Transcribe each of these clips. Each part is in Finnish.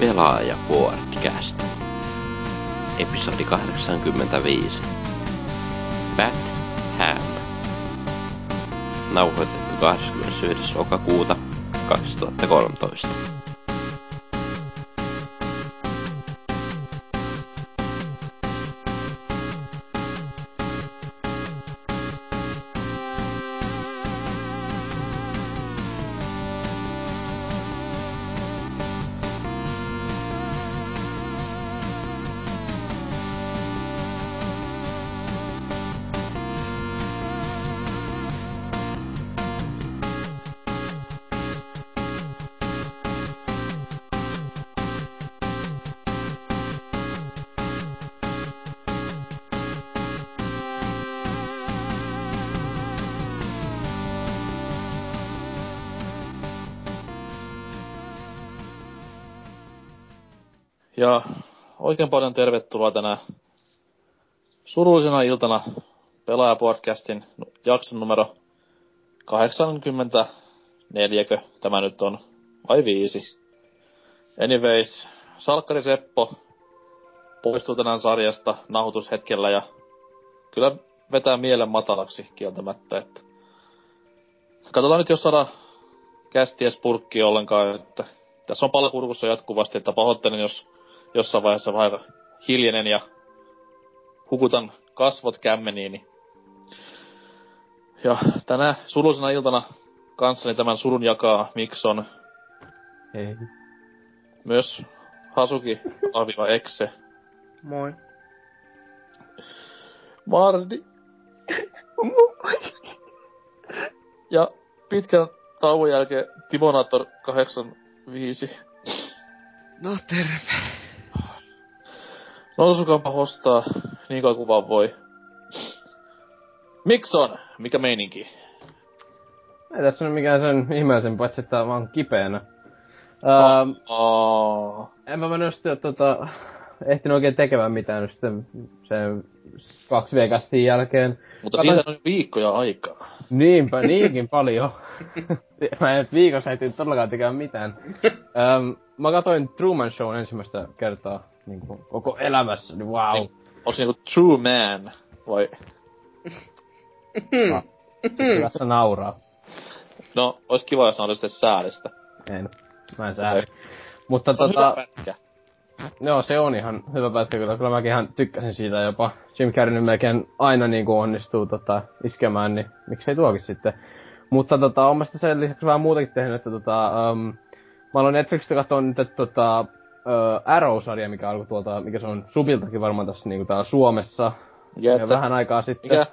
Pelaaja Podcast. Episodi 85. Bat Ham. Nauhoitettu 21. lokakuuta 2013. oikein paljon tervetuloa tänä surullisena iltana Pelaajapodcastin jakson numero 84, tämä nyt on, vai viisi. Anyways, Salkkari Seppo poistuu tänään sarjasta nahutushetkellä ja kyllä vetää mielen matalaksi kieltämättä, että katsotaan nyt, jos saadaan kästies purkki ollenkaan, että tässä on palakurkussa jatkuvasti, että pahoittelen, jos jossain vaiheessa vähän hiljenen ja hukutan kasvot kämmeniini. Ja tänä surullisena iltana kanssani tämän surun jakaa Mikson. Hei. Myös Hasuki Aviva Exe. Moi. Mardi. ja pitkän tauon jälkeen Timonator 85. No terve. Nousukaapa hostaa niin kauan kuin vaan voi. Mikson, mikä meininki? Ei tässä ole mikään sen ihmeellisen, paitsi että oon kipeänä. Ähm, Oh. en mä mennyt sitten tota, ehtinyt oikein tekemään mitään nyt sitten sen kaksi veikastin jälkeen. Mutta Katon- siitä on viikkoja aikaa. Niinpä, niinkin paljon. mä en nyt viikossa ehtinyt todellakaan tekemään mitään. ähm, mä katsoin Truman Show ensimmäistä kertaa niin kuin, koko elämässäni, wow. Niin. Onko se niinku true man? Vai? Ah, Hyvässä nauraa. No, olisi kiva, jos olisi sitten säälistä. En. Mä en sääli. Mutta Se on tota... hyvä pätkä. Joo, se on ihan hyvä pätkä kyllä. Kyllä mäkin ihan tykkäsin siitä jopa. Jim Carrey nyt melkein aina niin kuin onnistuu tota, iskemään, niin miksei tuokin sitten. Mutta tota, on mä sitten sen lisäksi vähän muutakin tehnyt, että tota, um, mä aloin Netflixistä katsoa nyt, että tota, uh, Arrow-sarja, mikä alkoi tuolta, mikä se on Subiltakin varmaan tässä niinku täällä Suomessa. Ja että... vähän aikaa sitten. Mikä?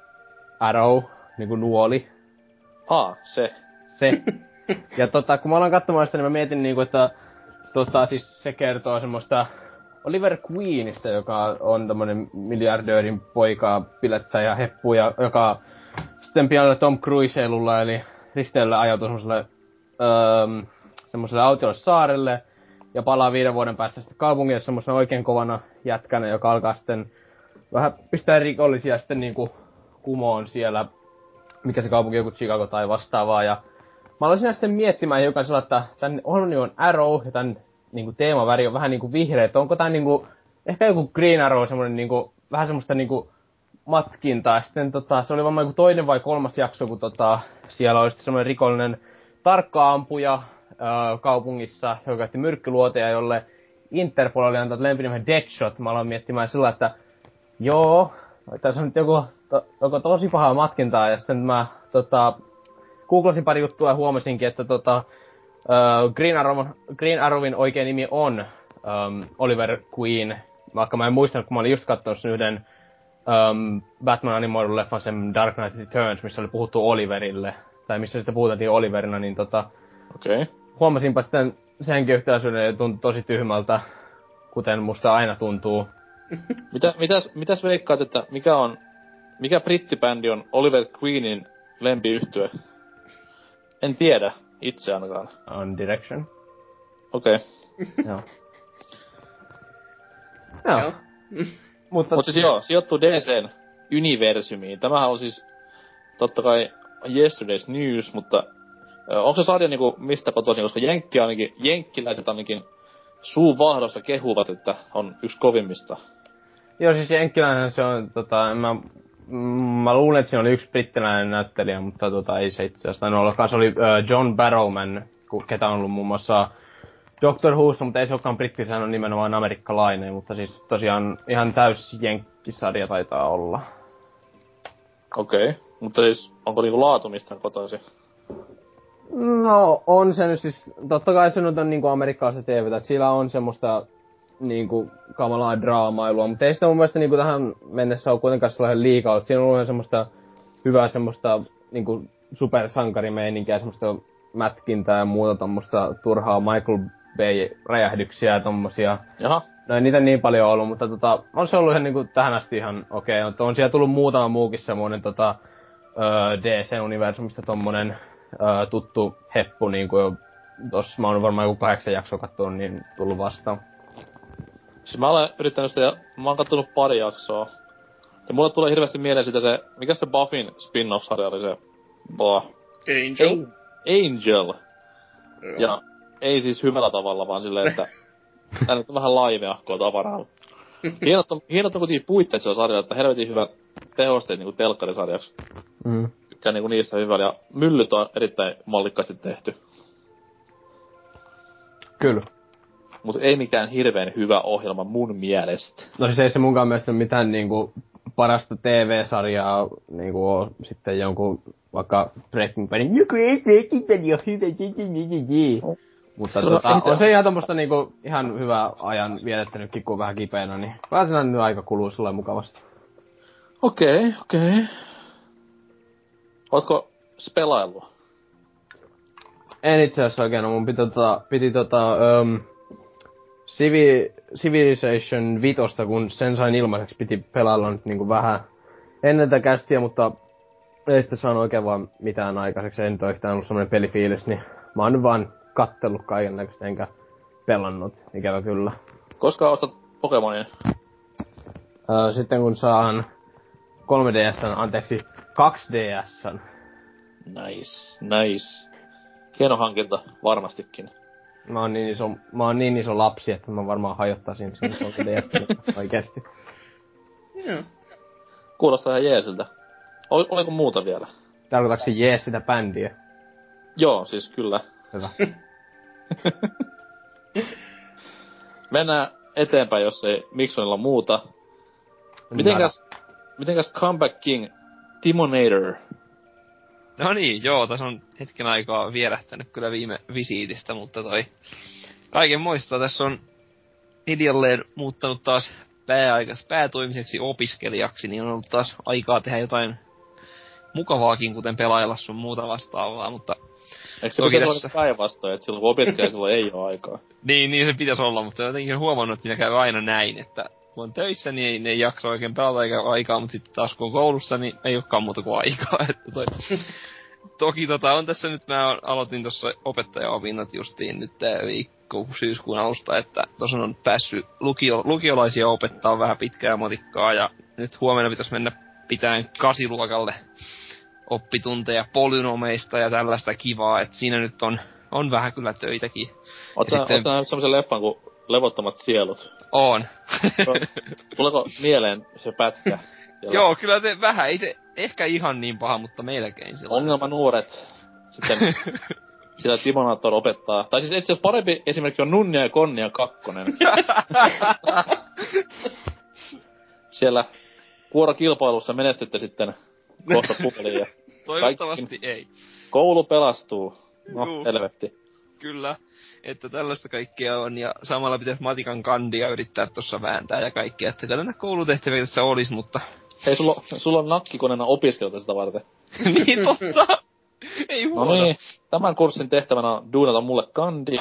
Arrow, niinku nuoli. Aa, se. se. Ja tota, kun mä aloin katsomaan sitä, niin mä mietin niinku, että tota, siis se kertoo semmoista Oliver Queenista, joka on tämmönen miljardöörin poika, piletsä ja heppu, ja joka sitten pian Tom Cruiseilulla, eli risteillä ajautui semmoiselle öö, semmoiselle autiolle saarelle, ja palaa viiden vuoden päästä sitten kaupungille semmoisena oikein kovana jätkänä, joka alkaa sitten vähän pistää rikollisia sitten niinku kumoon siellä, mikä se kaupunki joku Chicago tai vastaavaa, ja mä aloin siinä sitten miettimään hiukan sillä, että tän ohjelman on Arrow ja tän niinku teemaväri on vähän niinku vihreä, että onko tää niinku, ehkä joku Green Arrow semmonen niinku, vähän semmoista niinku matkintaa. Sitten tota, se oli varmaan joku toinen vai kolmas jakso, kun tota, siellä oli sitten semmoinen rikollinen tarkka-ampuja kaupungissa, joka käytti myrkkyluoteja, jolle Interpol oli antanut lempinimen Deadshot. Mä aloin miettimään sillä, että joo, tässä on nyt joku, to, joku tosi pahaa matkintaa. Ja sitten mä tota, googlasin pari juttua ja huomasinkin, että tota, uh, Green, Arrow, Green Arrowin oikea nimi on um, Oliver Queen. Vaikka mä en muistanut, kun mä olin just katsonut sen yhden um, Batman animoidun leffan, sen Dark Knight Returns, missä oli puhuttu Oliverille. Tai missä sitä puhuttiin Oliverina, niin tota, Okei. Okay. Huomasinpa sitten senkin yhtäläisyyden ja tuntui tosi tyhmältä, kuten musta aina tuntuu. Mitä, mitäs, mitäs veikkaat, että mikä on... Mikä brittibändi on Oliver Queenin lempiyhtye? En tiedä. Itse ainakaan. On Direction. Okei. Okay. Joo. Joo. Joo. Mutta, Mutta siis joo, sijoittuu DCn universumiin. Tämähän on siis totta kai Yesterday's News, mutta onko se sarja niinku mistä kotoisin, koska Jenkki ainakin, jenkkiläiset ainakin suun vahdossa kehuvat, että on yksi kovimmista. Joo, siis jenkkiläinen se on, tota, en mä, mä luulen, että siinä oli yksi brittiläinen näyttelijä, mutta tota, ei se itse asiassa tainnut. Se oli uh, John Barrowman, ketä on ollut muun muassa Doctor Whossa, mutta ei se olekaan britti, sehän on nimenomaan amerikkalainen, mutta siis tosiaan ihan täys jenkkisarja taitaa olla. Okei. Okay. Mutta siis, onko niinku laatu mistään kotoisin? No, on se nyt siis, totta kai se nyt on niinku amerikkalaista TVtä, että sillä on semmoista niinku kamalaa draamailua, mutta ei sitä mun mielestä niinku tähän mennessä ole kuitenkaan sellainen liikaa, että siinä on ollut semmoista hyvää semmoista niinku supersankarimeininkiä, semmoista mätkintää ja muuta tommosta turhaa Michael Bay-räjähdyksiä ja tommosia. Jaha. No ei niitä niin paljon ollut, mutta tota, on se ollut ihan niinku tähän asti ihan okei. Okay. On siellä tullut muutama muukin semmonen tota, öö, DC-universumista tommonen tuttu heppu niinku jo tossa mä oon varmaan joku kahdeksan jaksoa kattonut, niin tullut vastaan. Siis mä olen yrittänyt sitä, ja mä oon kattonut pari jaksoa. Ja mulle tulee hirveästi mieleen sitä se, mikä se Buffin spin-off-sarja oli se, blah. Angel. Angel. Ja ei siis hyvällä tavalla, vaan silleen, että tää nyt on vähän laimeahkoa tavaraa. Hienot on, hienot on kuitenkin puitteet sillä sarjalla, että helvetin hyvät tehosteet niinku telkkarisarjaksi. Mm. Tykkään niinku niistä hyvällä, ja myllyt on erittäin mallikkaasti tehty. Kyllä. Mutta ei mikään hirveän hyvä ohjelma mun mielestä. No siis ei se munkaan mielestä mitään niinku parasta TV-sarjaa niinku oo sitten jonkun vaikka Breaking Badin joku ei Breaking Bad ole hyvä. Mutta No, tota, se- on se ihan tommosta niinku ihan hyvä ajan vietettänytkin, kun on vähän kipeänä, niin pääsen nyt aika kuluu sulle mukavasti. Okei, okay, okei. Okay. Ootko spelailua? En itse asiassa oikein, mun piti tota, piti tota, um, Civi, Civilization vitosta, kun sen sain ilmaiseksi, piti pelailla nyt niinku vähän ennen tätä kästiä, mutta ei sitten saanut oikein vaan mitään aikaiseksi, ei nyt ole yhtään ollut semmonen pelifiilis, niin mä oon nyt vaan kattellut kaiken näköistä enkä pelannut, ikävä kyllä. Koska ostat Pokemonin? Öö, sitten kun saan 3DS, anteeksi, 2DS, Nice, nice. Hieno hankinta, varmastikin. mä oon niin iso, mä oon niin iso lapsi, että mä varmaan hajottaisin sen 3DS oikeesti. Joo. Kuulostaa ihan jeesiltä. Ol, oliko muuta vielä? Tarkoitatko se jees sitä bändiä? Joo, siis kyllä. Hyvä. Mennään eteenpäin, jos ei Miksonilla muuta. Mitenkäs, mitenkäs Comeback King Timonator? No niin, joo, tässä on hetken aikaa vierähtänyt kyllä viime visiitistä, mutta toi kaiken muistaa, tässä on hiljalleen muuttanut taas pääaikas, päätoimiseksi opiskelijaksi, niin on ollut taas aikaa tehdä jotain mukavaakin, kuten pelailla sun muuta vastaavaa, mutta Eikö se pitäisi tässä- olla päinvastoin, että silloin silloin ei ole aikaa? niin, niin se pitäisi olla, mutta jotenkin on huomannut, että siinä käy aina näin, että kun on töissä, niin ei, ne ei jaksa oikein pelata eikä aikaa, mutta sitten taas kun on koulussa, niin ei olekaan muuta kuin aikaa. Että toi... Toki tota, on tässä nyt, mä aloitin tuossa opettajaopinnot justiin nyt tää viikko syyskuun alusta, että tuossa on päässyt lukio, lukiolaisia opettaa vähän pitkää motikkaa ja nyt huomenna pitäisi mennä pitään kasiluokalle oppitunteja polynomeista ja tällaista kivaa, että siinä nyt on, on vähän kyllä töitäkin. Sä, sitten- semmosen leffan kuin Levottomat sielut? On. Tuleeko mieleen se pätkä? Siellä Joo, kyllä se vähän, ei se ehkä ihan niin paha, mutta melkein sillä Ongelma nuoret. Sitten sitä Timonator opettaa. Tai siis itse asiassa parempi esimerkki on Nunnia ja Konnia kakkonen. Siellä kuorokilpailussa menestytte sitten kohta puoliin Toivottavasti ei. koulu pelastuu. No, Juu. helvetti. Kyllä. Että tällaista kaikkea on, ja samalla pitäisi matikan kandia yrittää tuossa vääntää ja kaikkea, että kyllä näitä koulutehtäviä tässä olisi, mutta... Hei, sulla, sulla on nakkikoneena opiskelta sitä varten. niin totta! Ei No huono. niin, tämän kurssin tehtävänä on duunata mulle kandi.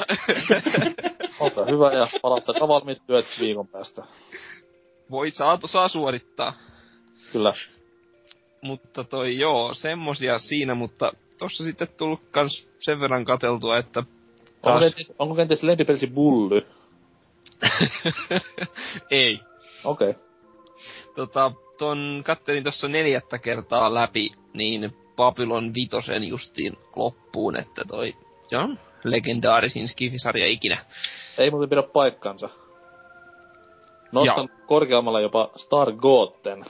Olkaa hyvä ja palauttakaa valmiit työt viikon päästä. Voit saa, saa suorittaa. Kyllä. Mutta toi joo, semmosia siinä, mutta tossa sitten tullut kans sen verran kateltua, että Onko taas... kenties, onko kenties lempipelisi bully? ei. Okei. Okay. Tota, ton kattelin tossa neljättä kertaa läpi, niin Babylon vitosen justiin loppuun, että toi on legendaarisin skifisarja ikinä. Ei muuten pidä paikkansa. Nostan korkeammalla jopa Star Goten.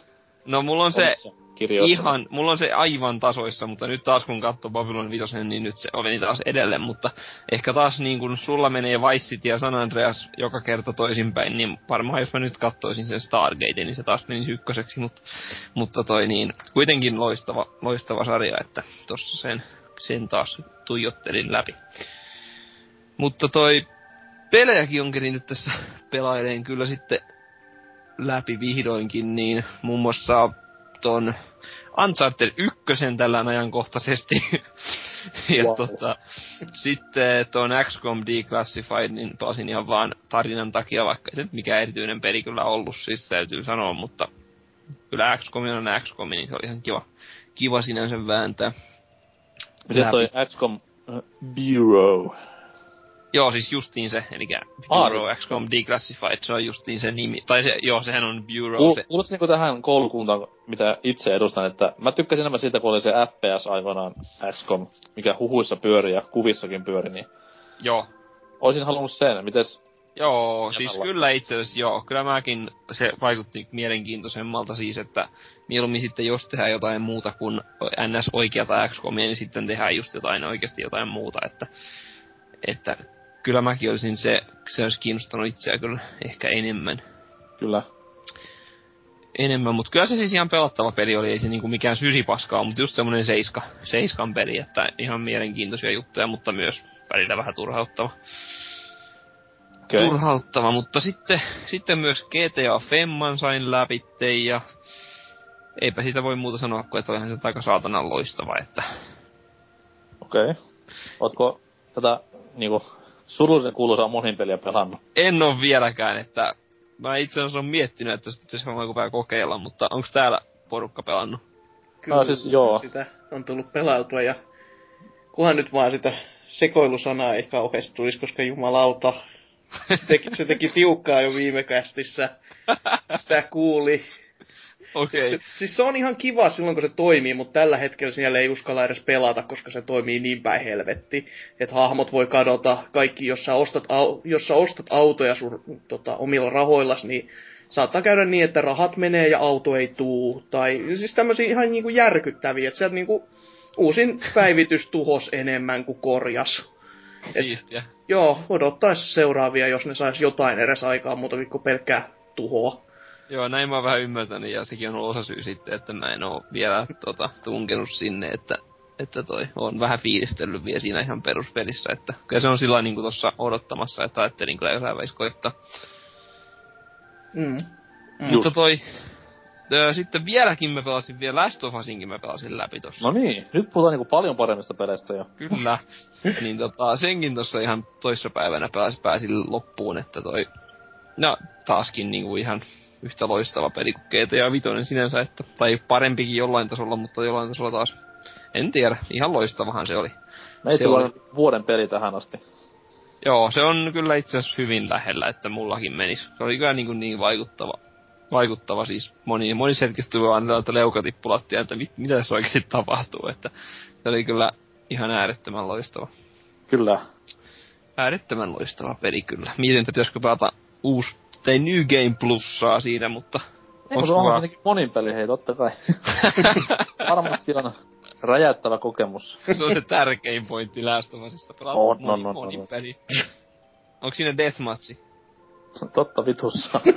No mulla on se kirjoissani. ihan, mulla on se aivan tasoissa, mutta nyt taas kun katsoo Babylon 5, niin nyt se oli taas edelleen, mutta ehkä taas niin kun sulla menee Vice City ja San Andreas joka kerta toisinpäin, niin varmaan jos mä nyt katsoisin sen Stargate, niin se taas menisi ykköseksi, mutta, mutta toi niin, kuitenkin loistava, loistava sarja, että tossa sen, sen taas tuijottelin läpi. Mutta toi pelejäkin on nyt tässä pelaileen kyllä sitten läpi vihdoinkin, niin muun muassa ton Uncharted 1 tällään ajankohtaisesti. ja Wow. tota, sitten ton XCOM Declassified, niin pelasin ihan vaan tarinan takia, vaikka ei se mikään erityinen peli kyllä ollut, siis täytyy sanoa, mutta kyllä XCOM on XCOM, niin se oli ihan kiva, kiva sinänsä vääntää. Mites toi XCOM äh, Bureau? Joo, siis justiin se, eli Bureau niin. XCOM Declassified, se on justiin se nimi. Tai se, joo, sehän on Bureau. Kuul- Se, Kuulostaa niinku tähän koulukuntaan, mitä itse edustan, että mä tykkäsin enemmän siitä, kun oli se FPS aikanaan XCOM, mikä huhuissa pyöri ja kuvissakin pyöri, niin joo, olisin halunnut sen. Mites, Joo, siis Jamalla. kyllä itse asiassa joo. Kyllä mäkin se vaikutti mielenkiintoisemmalta siis, että mieluummin sitten jos tehdään jotain muuta kuin NS oikeata XCOMia, niin sitten tehdään just jotain oikeasti jotain muuta, että, että kyllä mäkin olisin se, se olisi kiinnostanut itseä kyllä ehkä enemmän. kyllä, Enemmän, mutta kyllä se siis ihan pelattava peli oli, ei se niinku mikään sysipaskaa, mutta just semmonen seiska, seiskan peli, että ihan mielenkiintoisia juttuja, mutta myös välillä vähän turhauttava. Okay. turhauttava, mutta sitten, sitten myös GTA Femman sain läpitte ja eipä siitä voi muuta sanoa kuin, että olihan se aika saatanan loistava, että Okei. Okay. Ootko tätä niinku surullisen kuuluisaa monin peliä pelannut? en oo vieläkään, että mä itse asiassa on miettinyt, että sitä pitäisi joku päivä kokeilla, mutta onko täällä porukka pelannut? Kyllä No siis joo. sitä on tullut pelautua ja kunhan nyt vaan sitä sekoilusanaa ei kauheasti tulisi, koska jumalauta, se teki, se teki tiukkaa jo viime kästissä. Sitä kuuli. Okei. Se, siis se on ihan kiva silloin, kun se toimii, mutta tällä hetkellä siellä ei uskalla edes pelata, koska se toimii niin päin helvetti. Että hahmot voi kadota, kaikki, jos sä ostat, au, jos sä ostat autoja sun tota, omilla rahoillas, niin saattaa käydä niin, että rahat menee ja auto ei tuu. Tai siis tämmöisiä ihan niinku järkyttäviä, että sieltä niinku uusin päivitys tuhos enemmän kuin korjas. Siistiä. Joo, odottaisi seuraavia, jos ne sais jotain edes aikaa muuta kuin pelkkää tuhoa. Joo, näin mä oon vähän ymmärtänyt ja sekin on ollut osa syy sitten, että mä en oo vielä tota, tunkenut sinne, että että toi on vähän fiilistellyt vielä siinä ihan peruspelissä, että kyllä se on sillä niin kuin tossa odottamassa, että ajattelin kyllä jossain välissä koittaa. Mm. Mm. Mutta toi, ö, sitten vieläkin mä pelasin vielä Last of Usinkin mä pelasin läpi tossa. No niin, nyt puhutaan niinku paljon paremmista peleistä jo. Kyllä. niin tota, senkin tossa ihan toissapäivänä pääsin, pääsin loppuun, että toi, no taaskin niinku ihan yhtä loistava peli kuin GTA Vitoinen sinänsä, että, tai parempikin jollain tasolla, mutta jollain tasolla taas, en tiedä, ihan loistavahan se oli. Meitä Se on vuoden peli tähän asti. Joo, se on kyllä itse asiassa hyvin lähellä, että mullakin menis. Se oli kyllä niin, kuin niin vaikuttava. Vaikuttava siis moni, monissa hetkissä tuli vaan täältä leukatippulattia, että mit, mitä tässä oikeasti tapahtuu, että se oli kyllä ihan äärettömän loistava. Kyllä. Äärettömän loistava peli kyllä. Mietin, että pitäisikö pelata uusi, tai New Game Plussaa siinä, mutta... Mutta onhan vaan- siinäkin monin peli, hei totta kai. Varmasti on räjäyttävä kokemus. se on se tärkein pointti Usista. Pelata On, moni, on, on, monin on. peli. Onko siinä deathmatchi? totta vitussa.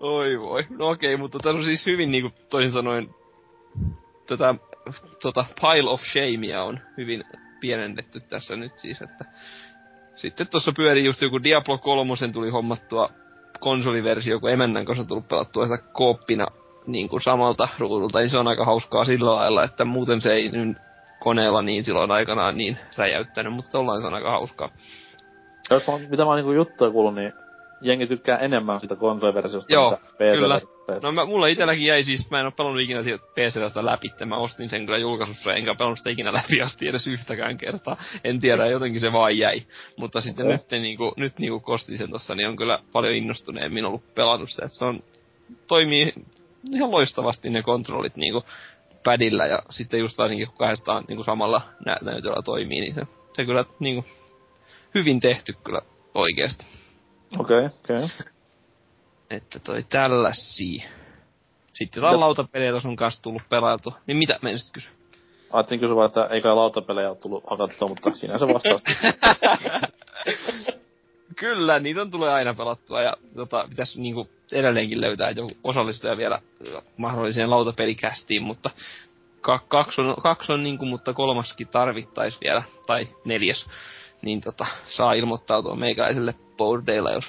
Oi voi. No okei, mutta tässä on siis hyvin niinku toisin sanoen tätä tota pile of shamea on hyvin pienennetty tässä nyt siis, että sitten tuossa pyöri just joku Diablo 3 tuli hommattua konsoliversio, kun emännän kanssa tullut pelattua sitä kooppina niin kuin samalta ruudulta, niin se on aika hauskaa sillä lailla, että muuten se ei nyt koneella niin silloin aikanaan niin räjäyttänyt, mutta tollain se on aika hauskaa. Jos mä, mitä mä oon niinku juttuja kuullut, niin jengi tykkää enemmän sitä konsoliversiosta, Joo, mitä PC kyllä. No mä, mulla itselläkin jäi siis, mä en oo pelannut ikinä sitä läpi, mä ostin sen kyllä julkaisussa, enkä pelannut sitä ikinä läpi asti edes yhtäkään kertaa. En tiedä, jotenkin se vaan jäi. Mutta sitten Okei. nyt niinku, nyt niinku kostin sen tossa, niin on kyllä paljon innostuneemmin ollut pelannut sitä, että se on, toimii ihan loistavasti ne kontrollit niinku padilla ja sitten just varsinkin kun kahdestaan niinku samalla nä- näytöllä toimii, niin se, että kyllä niinku hyvin tehty kyllä oikeesti. Okei, okay, okei. Okay. Että toi tällaisia. Sitten jotain Mitäs- lautapelejä on kanssa tullut pelailtu. Niin mitä menisit kysyä? Ajattelin kysyä vaan, että ei kai lautapelejä ole tullut hakattua, mutta siinä se vastaus. Kyllä, niitä on tulee aina pelattua ja tota, pitäisi niinku edelleenkin löytää joku osallistuja vielä mahdolliseen lautapelikästiin, mutta ka- kaksi on, kaksi on niinku, mutta kolmaskin tarvittais vielä, tai neljäs, niin tota, saa ilmoittautua meikäläiselle boardeilla, jos,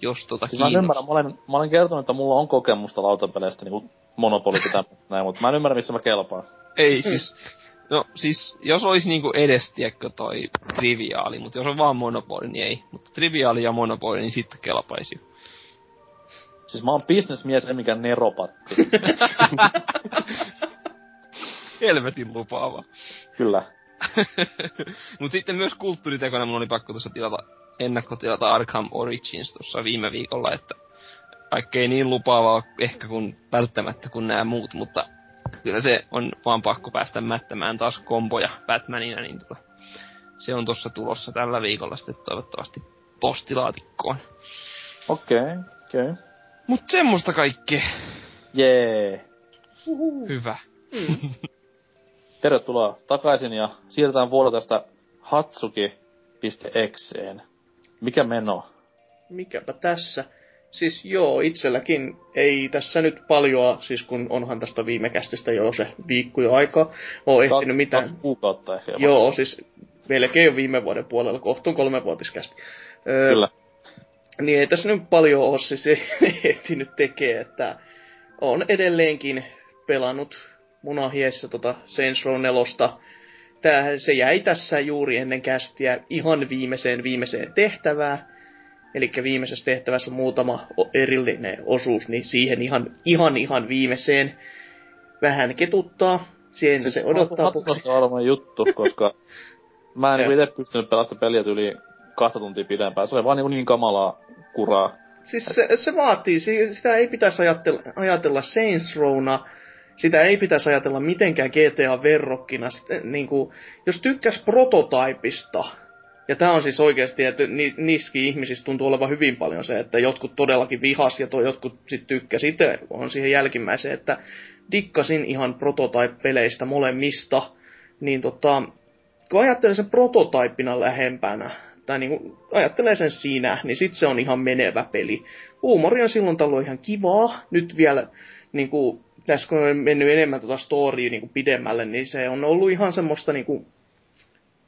jos tota siis mä mä olen, mä olen kertonut, että mulla on kokemusta lautapeleistä, niinku Monopoli pitää näin, mutta mä en ymmärrä, missä mä kelpaan. Ei siis, no siis, jos olisi niinku edes, tiedätkö, toi triviaali, mutta jos on vaan monopoli, niin ei. Mutta triviaali ja monopoli, niin sitten kelpaisi. Siis mä oon bisnesmies, ei mikään neropatti. Helvetin lupaava. Kyllä. Mut sitten myös kulttuuritekona mun oli pakko tuossa tilata, ennakkotilata Arkham Origins tuossa viime viikolla, että vaikka ei niin lupaavaa ehkä kun välttämättä kuin nämä muut, mutta kyllä se on vaan pakko päästä mättämään taas komboja Batmanina, niin tota, se on tuossa tulossa tällä viikolla sitten toivottavasti postilaatikkoon. Okei, okay, okei. Okay. Mut semmoista kaikkea. Jee. Hyvä. Tervetuloa takaisin ja siirrytään vuorotästä Hatsuki.exeen. Mikä meno? Mikäpä tässä. Siis joo, itselläkin ei tässä nyt paljoa, siis kun onhan tästä viime kästistä jo se viikko jo aikaa, oo ehtinyt mitään. Kaksi kuukautta ehkä. jopa. Joo, siis melkein jo viime vuoden puolella, kohtuun kolmevuotiskästi. Öö, Kyllä. Niin ei tässä nyt paljon ole siis ehtinyt tekee, että on edelleenkin pelannut munahiessä tota Saints Row 4. Tää, se jäi tässä juuri ennen kästiä ihan viimeiseen viimeiseen tehtävään. Eli viimeisessä tehtävässä on muutama erillinen osuus, niin siihen ihan, ihan, ihan viimeiseen vähän ketuttaa. Siihen siis se odottaa Hatsuki on juttu, koska mä en niinku itse pystynyt pelasta peliä yli kahta tuntia pidempään. Se oli vaan niinku niin kamalaa kuraa. Siis se, se vaatii, si- sitä ei pitäisi ajatella, ajatella Saints Rowna, sitä ei pitäisi ajatella mitenkään GTA-verrokkina. Sitä, niin kuin, jos tykkäs prototypista, ja tämä on siis oikeasti, että ni, niissäkin ihmisissä tuntuu olevan hyvin paljon se, että jotkut todellakin vihas ja toi jotkut sit tykkäs. Itse on siihen jälkimmäiseen, että dikkasin ihan prototype-peleistä molemmista, niin tota, kun ajattelee sen prototyyppina lähempänä, tai niinku ajattelee sen siinä, niin sit se on ihan menevä peli. Huumori on silloin tällöin ihan kivaa. Nyt vielä, niinku, tässä kun on mennyt enemmän tota storya niinku pidemmälle, niin se on ollut ihan semmoista niinku,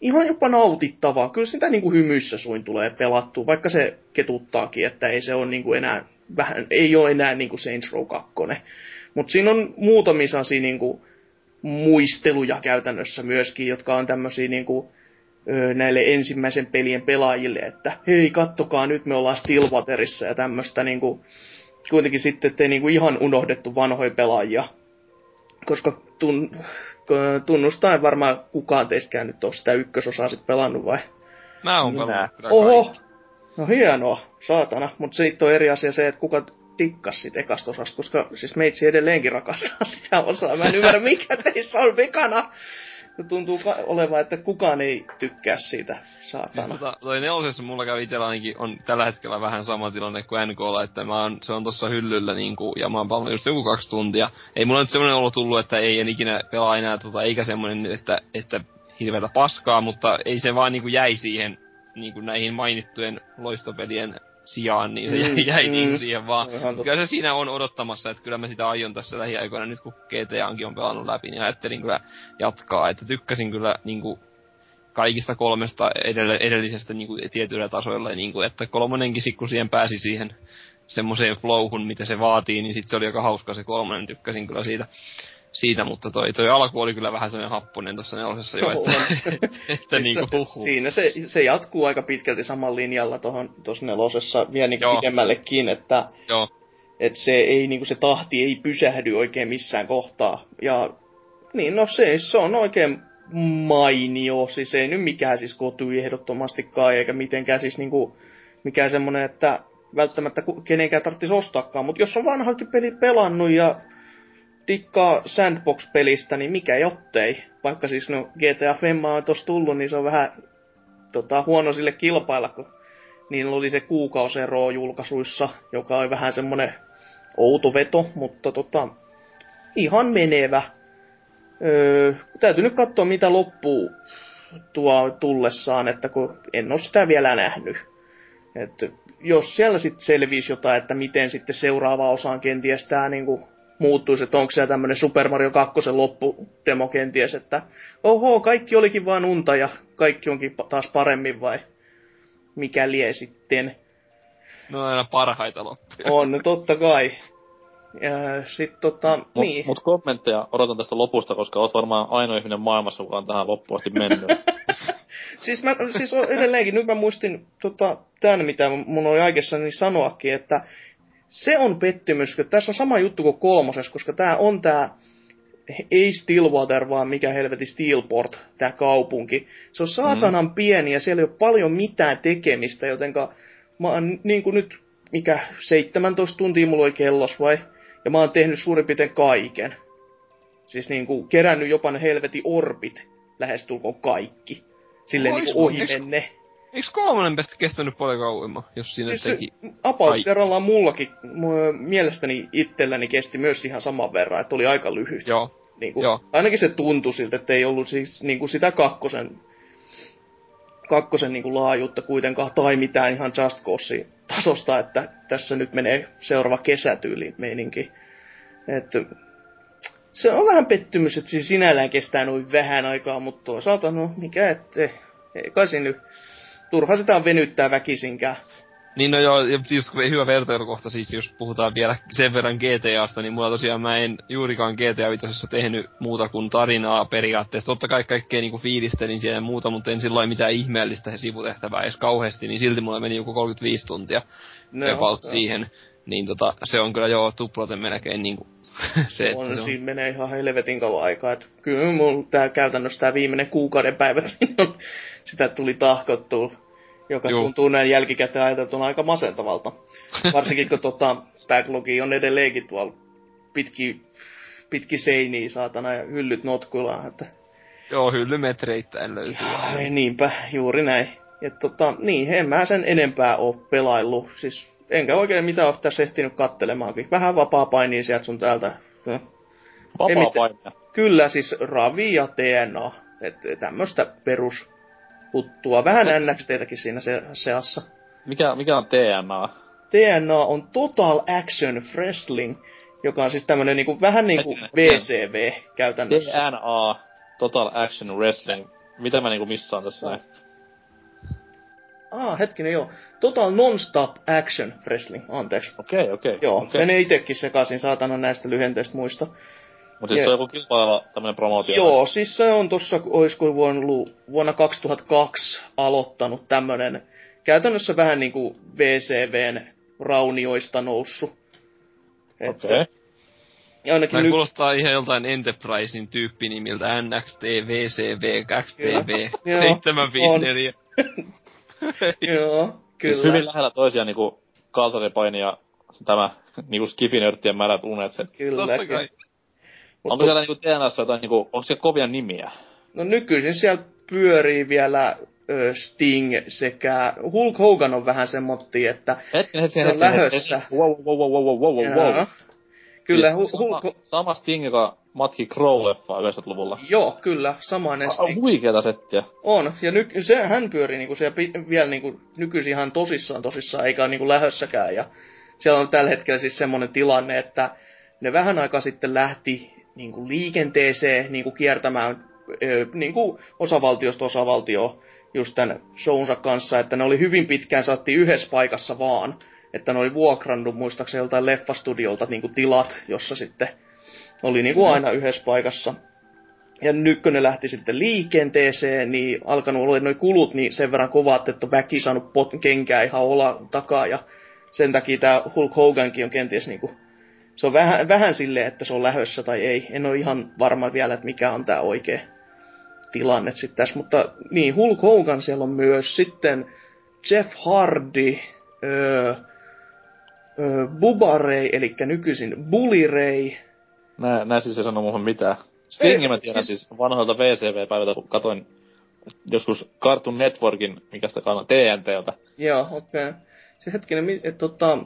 ihan jopa nautittavaa. Kyllä sitä niinku hymyissä suin tulee pelattua, vaikka se ketuttaakin, että ei se ole niinku enää, vähän, ei ole enää niinku Saints Row 2. Mutta siinä on muutamia sellaisia niinku, muisteluja käytännössä myöskin, jotka on tämmöisiä niinku, ö, näille ensimmäisen pelien pelaajille, että hei, kattokaa, nyt me ollaan Stillwaterissa ja tämmöistä niinku, kuitenkin sitten, ettei niinku ihan unohdettu vanhoja pelaajia. Koska tun, tunnustaen varmaan kukaan teistkään nyt ole sitä ykkösosaa sit pelannut vai? Mä oon Minä. pelannut Oho! No hienoa, saatana. Mutta sitten on eri asia se, että kuka tikkas sit ekasta osasta, koska siis meitsi edelleenkin rakastaa sitä osaa. Mä en ymmärrä, mikä teissä on vikana. Tuntuu ka- olevan, että kukaan ei tykkää siitä, Siis saatana. tota, toi nelosessa mulla kävi itellä ainakin on tällä hetkellä vähän sama tilanne kuin NKlla, että mä oon, se on tossa hyllyllä niinku, ja mä oon palannut just joku kaksi tuntia. Ei mulla nyt semmonen olo tullut, että ei en ikinä pelaa enää tota, eikä semmonen, että, että hirveätä paskaa, mutta ei se vaan niinku jäi siihen niinku näihin mainittujen loistopelien sijaan, niin se Mm, jäi, jäi mm. niinku siihen vaan. Mut. Kyllä se siinä on odottamassa, että kyllä mä sitä aion tässä lähiaikoina, nyt kun GTAnkin on pelannut läpi, niin ajattelin kyllä jatkaa, että tykkäsin kyllä niinku kaikista kolmesta edelle, edellisestä niinku tietyillä tasoilla, niinku, että kolmonenkin sit, kun siihen pääsi siihen semmoiseen flowhun, mitä se vaatii, niin sit se oli aika hauska se kolmonen, tykkäsin kyllä siitä, siitä mutta toi, toi alku oli kyllä vähän semmoinen happonen tuossa nelosessa jo, että, että, Siis niinku se- huhhuh. Siinä se, se jatkuu aika pitkälti saman linjalla tuohon tuossa nelosessa vielä niin pidemmällekin, että Joo, et se, ei, niinku se tahti ei pysähdy oikein missään kohtaa. Ja niin, no se, se on oikein mainio, siis ei nyt mikään siis kotui ehdottomastikaan, eikä mitenkään siis niinku, mikään semmonen, että välttämättä kenenkään tarvitsisi ostaakaan, mutta jos on vanhakin peli pelannut ja tikkaa Sandbox-pelistä, niin mikä jottei. Vaikka siis no GTA Femma on tossa tullut, niin se on vähän tota, huono sille kilpailla, kun niillä oli se kuukausero julkaisuissa, joka oli vähän semmonen outo veto, mutta tota, ihan menevä. Öö, täytyy nyt katsoa, mitä loppuu tuo tullessaan, että kun en ole sitä vielä nähnyt. Et jos siellä sitten selvisi jotain, että miten sitten seuraava osaan kenties tämä niinku muuttuisi, että onko se tämmöinen Super Mario 2 loppudemo kenties, että oho, kaikki olikin vaan unta ja kaikki onkin taas paremmin vai mikä lie sitten. No aina parhaita loppuja. On, totta kai. Ja sit tota, Mut, niin. mut kommentteja odotan tästä lopusta, koska oot varmaan ainoa ihminen maailmassa, joka on tähän loppuun asti mennyt. siis, mä, siis edelleenkin, nyt mä muistin tota, tämän, mitä mun oli aikessani sanoakin, että se on pettymys, että tässä on sama juttu kuin kolmosessa, koska tää on tää, ei Stillwater, vaan mikä helveti Steelport, tää kaupunki. Se on saatanan mm. pieni ja siellä ei ole paljon mitään tekemistä, jotenka mä oon niin kuin nyt, mikä 17 tuntia mulla oli kellos vai, ja mä oon tehnyt suurin piirtein kaiken. Siis niin kuin kerännyt jopa ne helveti orbit, lähestulkoon kaikki. Silleen Ois niin kuin ohi menne. Eiks kolmonen pestä kestänyt paljon kauemmin, jos siinä Siis teki... About Ai. kerrallaan mullakin, mu- mielestäni itselläni kesti myös ihan saman verran, että oli aika lyhyt. Joo. Niin kuin, Joo. ainakin se tuntui siltä, että ei ollut siis niin kuin sitä kakkosen, kakkosen niin kuin laajuutta kuitenkaan, tai mitään ihan Just Cause tasosta, että tässä nyt menee seuraava kesätyyli meininki. Että se on vähän pettymys, että se sinällään kestää noin vähän aikaa, mutta toisaalta no mikä ettei. Ei kai siinä nyt turha sitä on venyttää väkisinkään. Niin no joo, ja just hyvä vertailukohta siis, jos puhutaan vielä sen verran GTAsta, niin mulla tosiaan mä en juurikaan GTA 5 tehnyt muuta kuin tarinaa periaatteessa. Totta kai kaikkea niinku fiilistelin siellä ja muuta, mutta en silloin mitään ihmeellistä sivutehtävää edes kauheasti, niin silti mulla meni joku 35 tuntia No, about siihen. Niin tota, se on kyllä joo tuplaten melkein niinku se, että on, se on. siinä menee ihan helvetin kauan aikaa. Et kyllä mulla tää käytännössä tää viimeinen kuukauden päivät, niin on, sitä tuli tahkottua, joka Juu. tuntuu näin jälkikäteen ajateltuna aika masentavalta. Varsinkin kun tota, backlogi on edelleenkin tuolla pitki, pitki seiniä saatana ja hyllyt notkuillaan. Että, Joo, hyllymetreittäin löytyy. ai, niinpä, juuri näin. Ja tota, niin, en mä sen enempää oo pelaillut. Siis enkä oikein mitään oo tässä ehtinyt kattelemaankin. Vähän vapaa painia sieltä sun täältä. Vapaa painia. Kyllä, siis Ravi ja TNA. Että tämmöstä perushuttua. Vähän NXTtäkin siinä se, seassa. Mikä, mikä on TNA? TNA on Total Action Wrestling, joka on siis tämmönen niinku, vähän niinku VCV käytännössä. TNA, Total Action Wrestling. Mitä mä niinku missaan tässä näin? Ah, hetkinen joo. Total Non-Stop Action Wrestling, anteeksi. Okei, okei. Joo, okei. menee itekin sekaisin saatana näistä lyhenteistä muista. Mut siis se on joku kilpaileva tämmönen promootio. Joo, siis se on tuossa, olisiko vuonna, ollut vuonna 2002 aloittanut tämmönen, käytännössä vähän niinku VCVn raunioista noussut. Että- Okei. Ja ainakin Tämä nyt, kuulostaa ihan joltain Enterprisein tyyppinimiltä NXT, VCV, XTV, Joo, 754. joo, kyllä. Siis hyvin lähellä toisiaan niinku kalsaripaini ja tämä niinku skifinörttien märät unet. Kyllä. Totta kai. Mut Onko siellä niinku TNAssa jotain niinku, onko siellä kovia nimiä? No nykyisin siellä pyörii vielä ö, Sting sekä Hulk Hogan on vähän semmotti, että Hetken, hetken, Se on hetken, lähössä. hetken. Wow, wow, wow, wow, wow, wow, wow. Kyllä, Siis Hu- sama, Hulk, sama Sting, joka matki Crow-leffaa 90-luvulla. joo, kyllä, samainen Ah, Sting. Huikeeta settiä. On, ja ny, se, hän pyörii niinku pi, vielä niinku, nykyisin ihan tosissaan tosissaan, eikä ole niinku lähössäkään. Ja siellä on tällä hetkellä siis semmoinen tilanne, että ne vähän aikaa sitten lähti niinku liikenteeseen niinku kiertämään ö, niinku osavaltiosta osavaltioon just tämän shownsa kanssa, että ne oli hyvin pitkään saatti yhdessä paikassa vaan. Että ne oli vuokrannut muistaakseni joltain leffastudiolta niinku tilat, jossa sitten oli niinku aina yhdessä paikassa ja nyt kun ne lähti sitten liikenteeseen, niin alkanut olla noin kulut niin sen verran kovat, että on väki saanut pot- kenkää ihan olla takaa. Ja sen takia tämä Hulk Hogankin on kenties niinku, se on vähän, vähän silleen, että se on lähössä tai ei. En ole ihan varma vielä, että mikä on tämä oikea tilanne sitten tässä. Mutta niin, Hulk Hogan siellä on myös sitten Jeff Hardy, öö, öö, Bubba Ray, eli nykyisin Bully Ray, Nää, nää siis ei sano muuhun mitään. Stingin mä tiedän siis- siis vanhoilta VCV-päiviltä, kun katoin joskus Cartoon Networkin, mikä sitä kannaa, TNTltä. Joo, okei. Okay. Se hetkinen, mi- et, tota...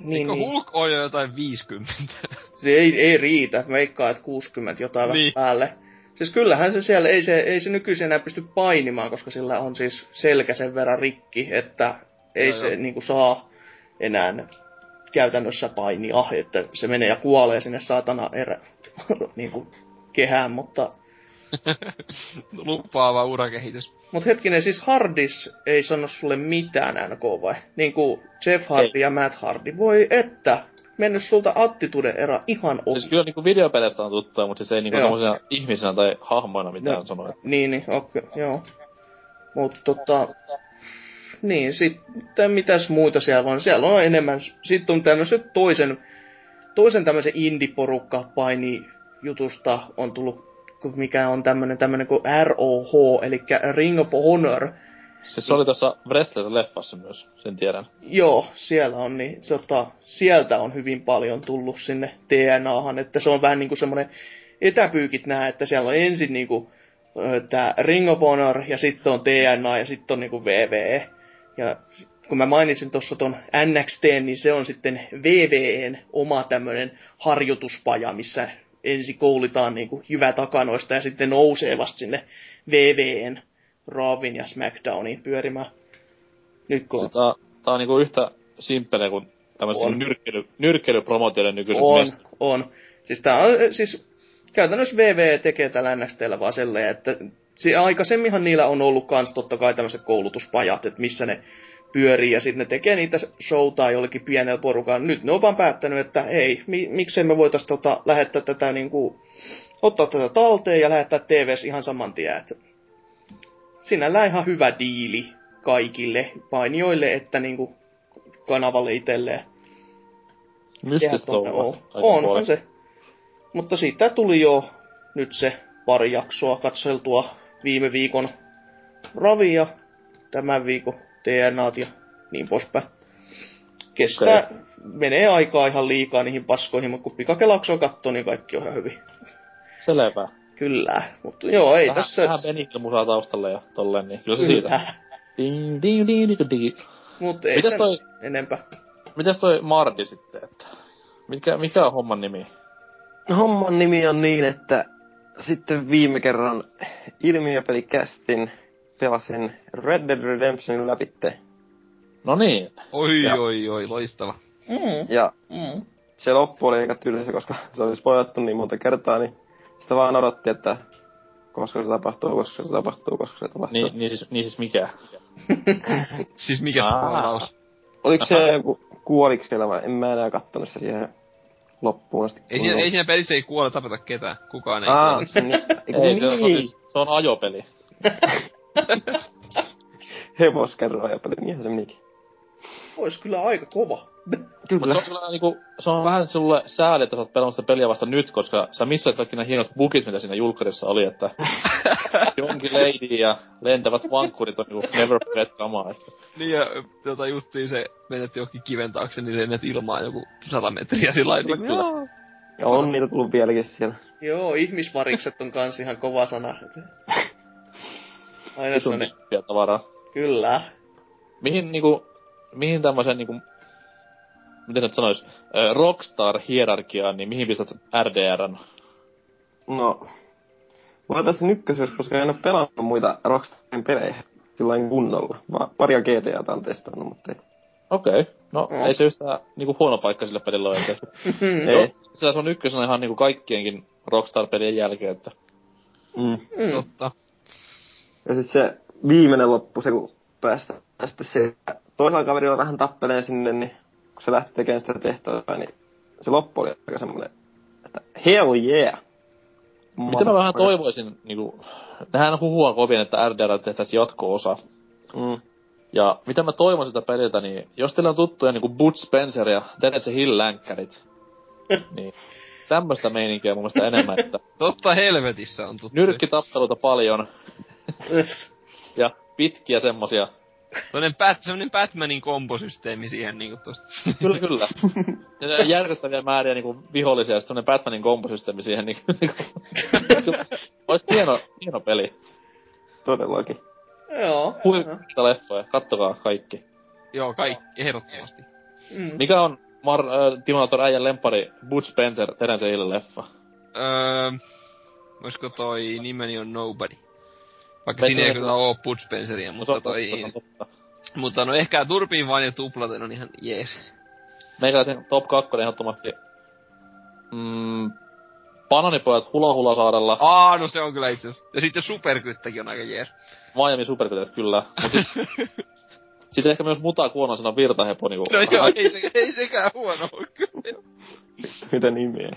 Niin, Eikö niin. Hulk on jo jotain 50? Se ei, ei riitä. Veikkaa, että 60 jotain niin. Niin. päälle. Siis kyllähän se siellä, ei se, ei se nykyisin enää pysty painimaan, koska sillä on siis selkä sen verran rikki, että ei Joo, se joo. niinku saa enää käytännössä painia, että se menee ja kuolee sinne saatana erä, niinku kehään, mutta Lupaava urakehitys. Mut hetkinen, siis Hardis ei sano sulle mitään NK vai? Niinku Jeff Hardy Ei. ja Matt Hardy. Voi että, mennyt sulta attitude era ihan ohi. Siis kyllä niinku videopeleistä on tuttua, mutta siis ei niinku tommosina ihmisinä tai hahmoina mitään No. sanoa. Niin, niin, okei, okay, joo. Mut tota... Niin, sitten mitäs muita siellä on? Siellä on enemmän, sitten on tämmöiset toisen, toisen tämmöisen indie-porukka paini jutusta on tullut, mikä on tämmönen, tämmönen kuin ROH, eli Ring of Honor. Siis se oli tuossa Wrestlers-leffassa myös, sen tiedän. Joo, siellä on, niin tota, sieltä on hyvin paljon tullut sinne TNAhan, että se on vähän niinku semmoinen etäpyykit nää, että siellä on ensin niinku tämä Ring of Honor ja sitten on TNA ja sitten on niinku VVE. Ja kun mä mainitsin tuossa ton NXT, niin se on sitten VVEn oma tämmönen harjoituspaja, missä ensin koulitaan niinku jyvätakanoista ja sitten nousee vasta sinne VVEn Rawin ja SmackDowniin pyörimään. Nyt kun Siis tää, tää on niinku yhtä simppele kuin tämmöset On. nyrkkely, nyrkkelypromotioiden nykyiset On, mestat. on. Siis tää on, siis käytännössä VV tekee tällä NXTllä vaan silleen, että aikaisemminhan niillä on ollut kans totta kai tämmöiset koulutuspajat, että missä ne pyörii ja sitten ne tekee niitä showta jollekin pienellä porukalla. Nyt ne on vaan päättänyt, että ei, mi- miksei me voitais tota, lähettää tätä niinku, ottaa tätä talteen ja lähettää TVS ihan saman tien. Et sinällään ihan hyvä diili kaikille painijoille, että niinku kanavalle itselleen. Oo. kaikin On, puolin. on se. Mutta siitä tuli jo nyt se pari jaksoa katseltua viime viikon ravia, tämän viikon TNAt ja niin poispäin. Kestää, okay. menee aikaa ihan liikaa niihin paskoihin, mutta kun pikakelaksoa katsoo, niin kaikki on ihan hyvin. Selvä. Kyllä, mutta joo, ei Vähän, tässä... vähän Benihil-musaa taustalle ja tolleen, niin kyllä se siitä. Kyllä, Ding, ding, ding, ding, ding. mutta ei Mitäs sen toi- enempää. Mitäs toi Mardi sitten, että... Mikä, mikä on homman nimi? Homman nimi on niin, että sitten viime kerran ilmiöpelikästin pelasin Red Dead Redemptionin läpitte. No niin. Oi, Ja. oi, oi, loistava. Mm, Ja mm. se loppu oli aika tylsä, koska se oli spoilattu niin monta kertaa, niin sitä vaan odotti, että koska se tapahtuu, koska se tapahtuu, koska se tapahtuu. Niin, niin, siis, niin siis mikä? Siis mikä spoilaus? Oliko se joku, kuoliko siellä vai? En mä enää kattonut se siihen loppuun asti. Ei siinä, ei siinä pelissä ei kuole tapeta ketään. Kukaan ei Aa, kuole. se, niin, Ei, se, on, niin. siis, se on ajopeli. Hevoskerroja peli, niinhän se menikin. Ois kyllä aika kova. Mutta se Kyllä. on kyllä niinku, se on vähän sulle sääli, että sä oot pelannut sitä peliä vasta nyt, koska sä missaat kaikki nämä hienot bugit, mitä siinä julkkarissa oli, että jonkin lady ja lentävät vankkurit on niinku never forget kamaa. Että. Niin ja tota justiin se menet johonkin kiven taakse, niin lennät ilmaan joku sata metriä sillä lailla. Kyllä, niinku, kyllä. joo. Ja on niitä tullut vieläkin siellä. Joo, ihmisvarikset on kans ihan kova sana. Aina se nippiä tavaraa. Kyllä. Mihin niinku, mihin tämmösen niinku, miten nyt sanois, Rockstar-hierarkiaan, niin mihin pistät RDRn? No, mä oon tässä ykkösessä, koska en oo pelannut muita Rockstarin pelejä sillain kunnolla. Vaan paria GTAta on testannut, mutta ei. Okei, okay. no Mm. ei se yhtään niinku huono paikka sille pelille ole. että- ei. Sillä se on ykkösenä ihan niinku kaikkienkin Rockstar-pelien jälkeen, että Mm. Mm. Ja siis se viimeinen loppu, se kun päästään sitten se toisella kaverilla vähän tappeleen sinne, niin kun se lähti tekemään sitä tehtävää, niin se loppu oli aika semmoinen, että hell yeah! Mitä mä vähän toivoisin, niinku, nehän huhua kovin, että RDR tehtäisiin jatko-osa. Mm. Ja mitä mä toivon sitä peliltä, niin jos teillä on tuttuja niinku Bud Spencer ja Terence Hill-länkkärit, niin tämmöistä meininkiä mun mielestä enemmän, että Totta helvetissä on tuttu. nyrkkitappeluita paljon ja pitkiä semmosia. Sellainen, Bat, sellainen Batmanin kombosysteemi siihen niinku tosta. Kyllä, kyllä. Ja järkyttäviä määriä niinku vihollisia ja sitten Batmanin kombosysteemi siihen. Niinku, niinku, Ois hieno, hieno peli. Todellakin. Joo. Huikka leffoja, kattokaa kaikki. Joo, kaikki, ehdottomasti. Mm. Mikä on Mar- äh, Timonator äijän lempari Bud Spencer, Terence Hill leffa? Öö, olisiko toi nimeni on Nobody? Vaikka Vai siinä ei on- kyllä oo Bud Spenceria, mutta Totta, toi... totta, totta. Mutta no ehkä Turpiin vaan ja tuplaten on ihan jees. Meikäläisen top 2 ehdottomasti mm, Bananipojat Hula Hula saarella. Aa, no se on kyllä itse. Ja sitten Superkyttäkin on aika jees. Miami Superkytet kyllä. Mut sit, sitten ehkä myös Muta Kuonasena Virtahepo niinku. No joo, ei, se, ei sekään huono kyllä. Mitä nimiä?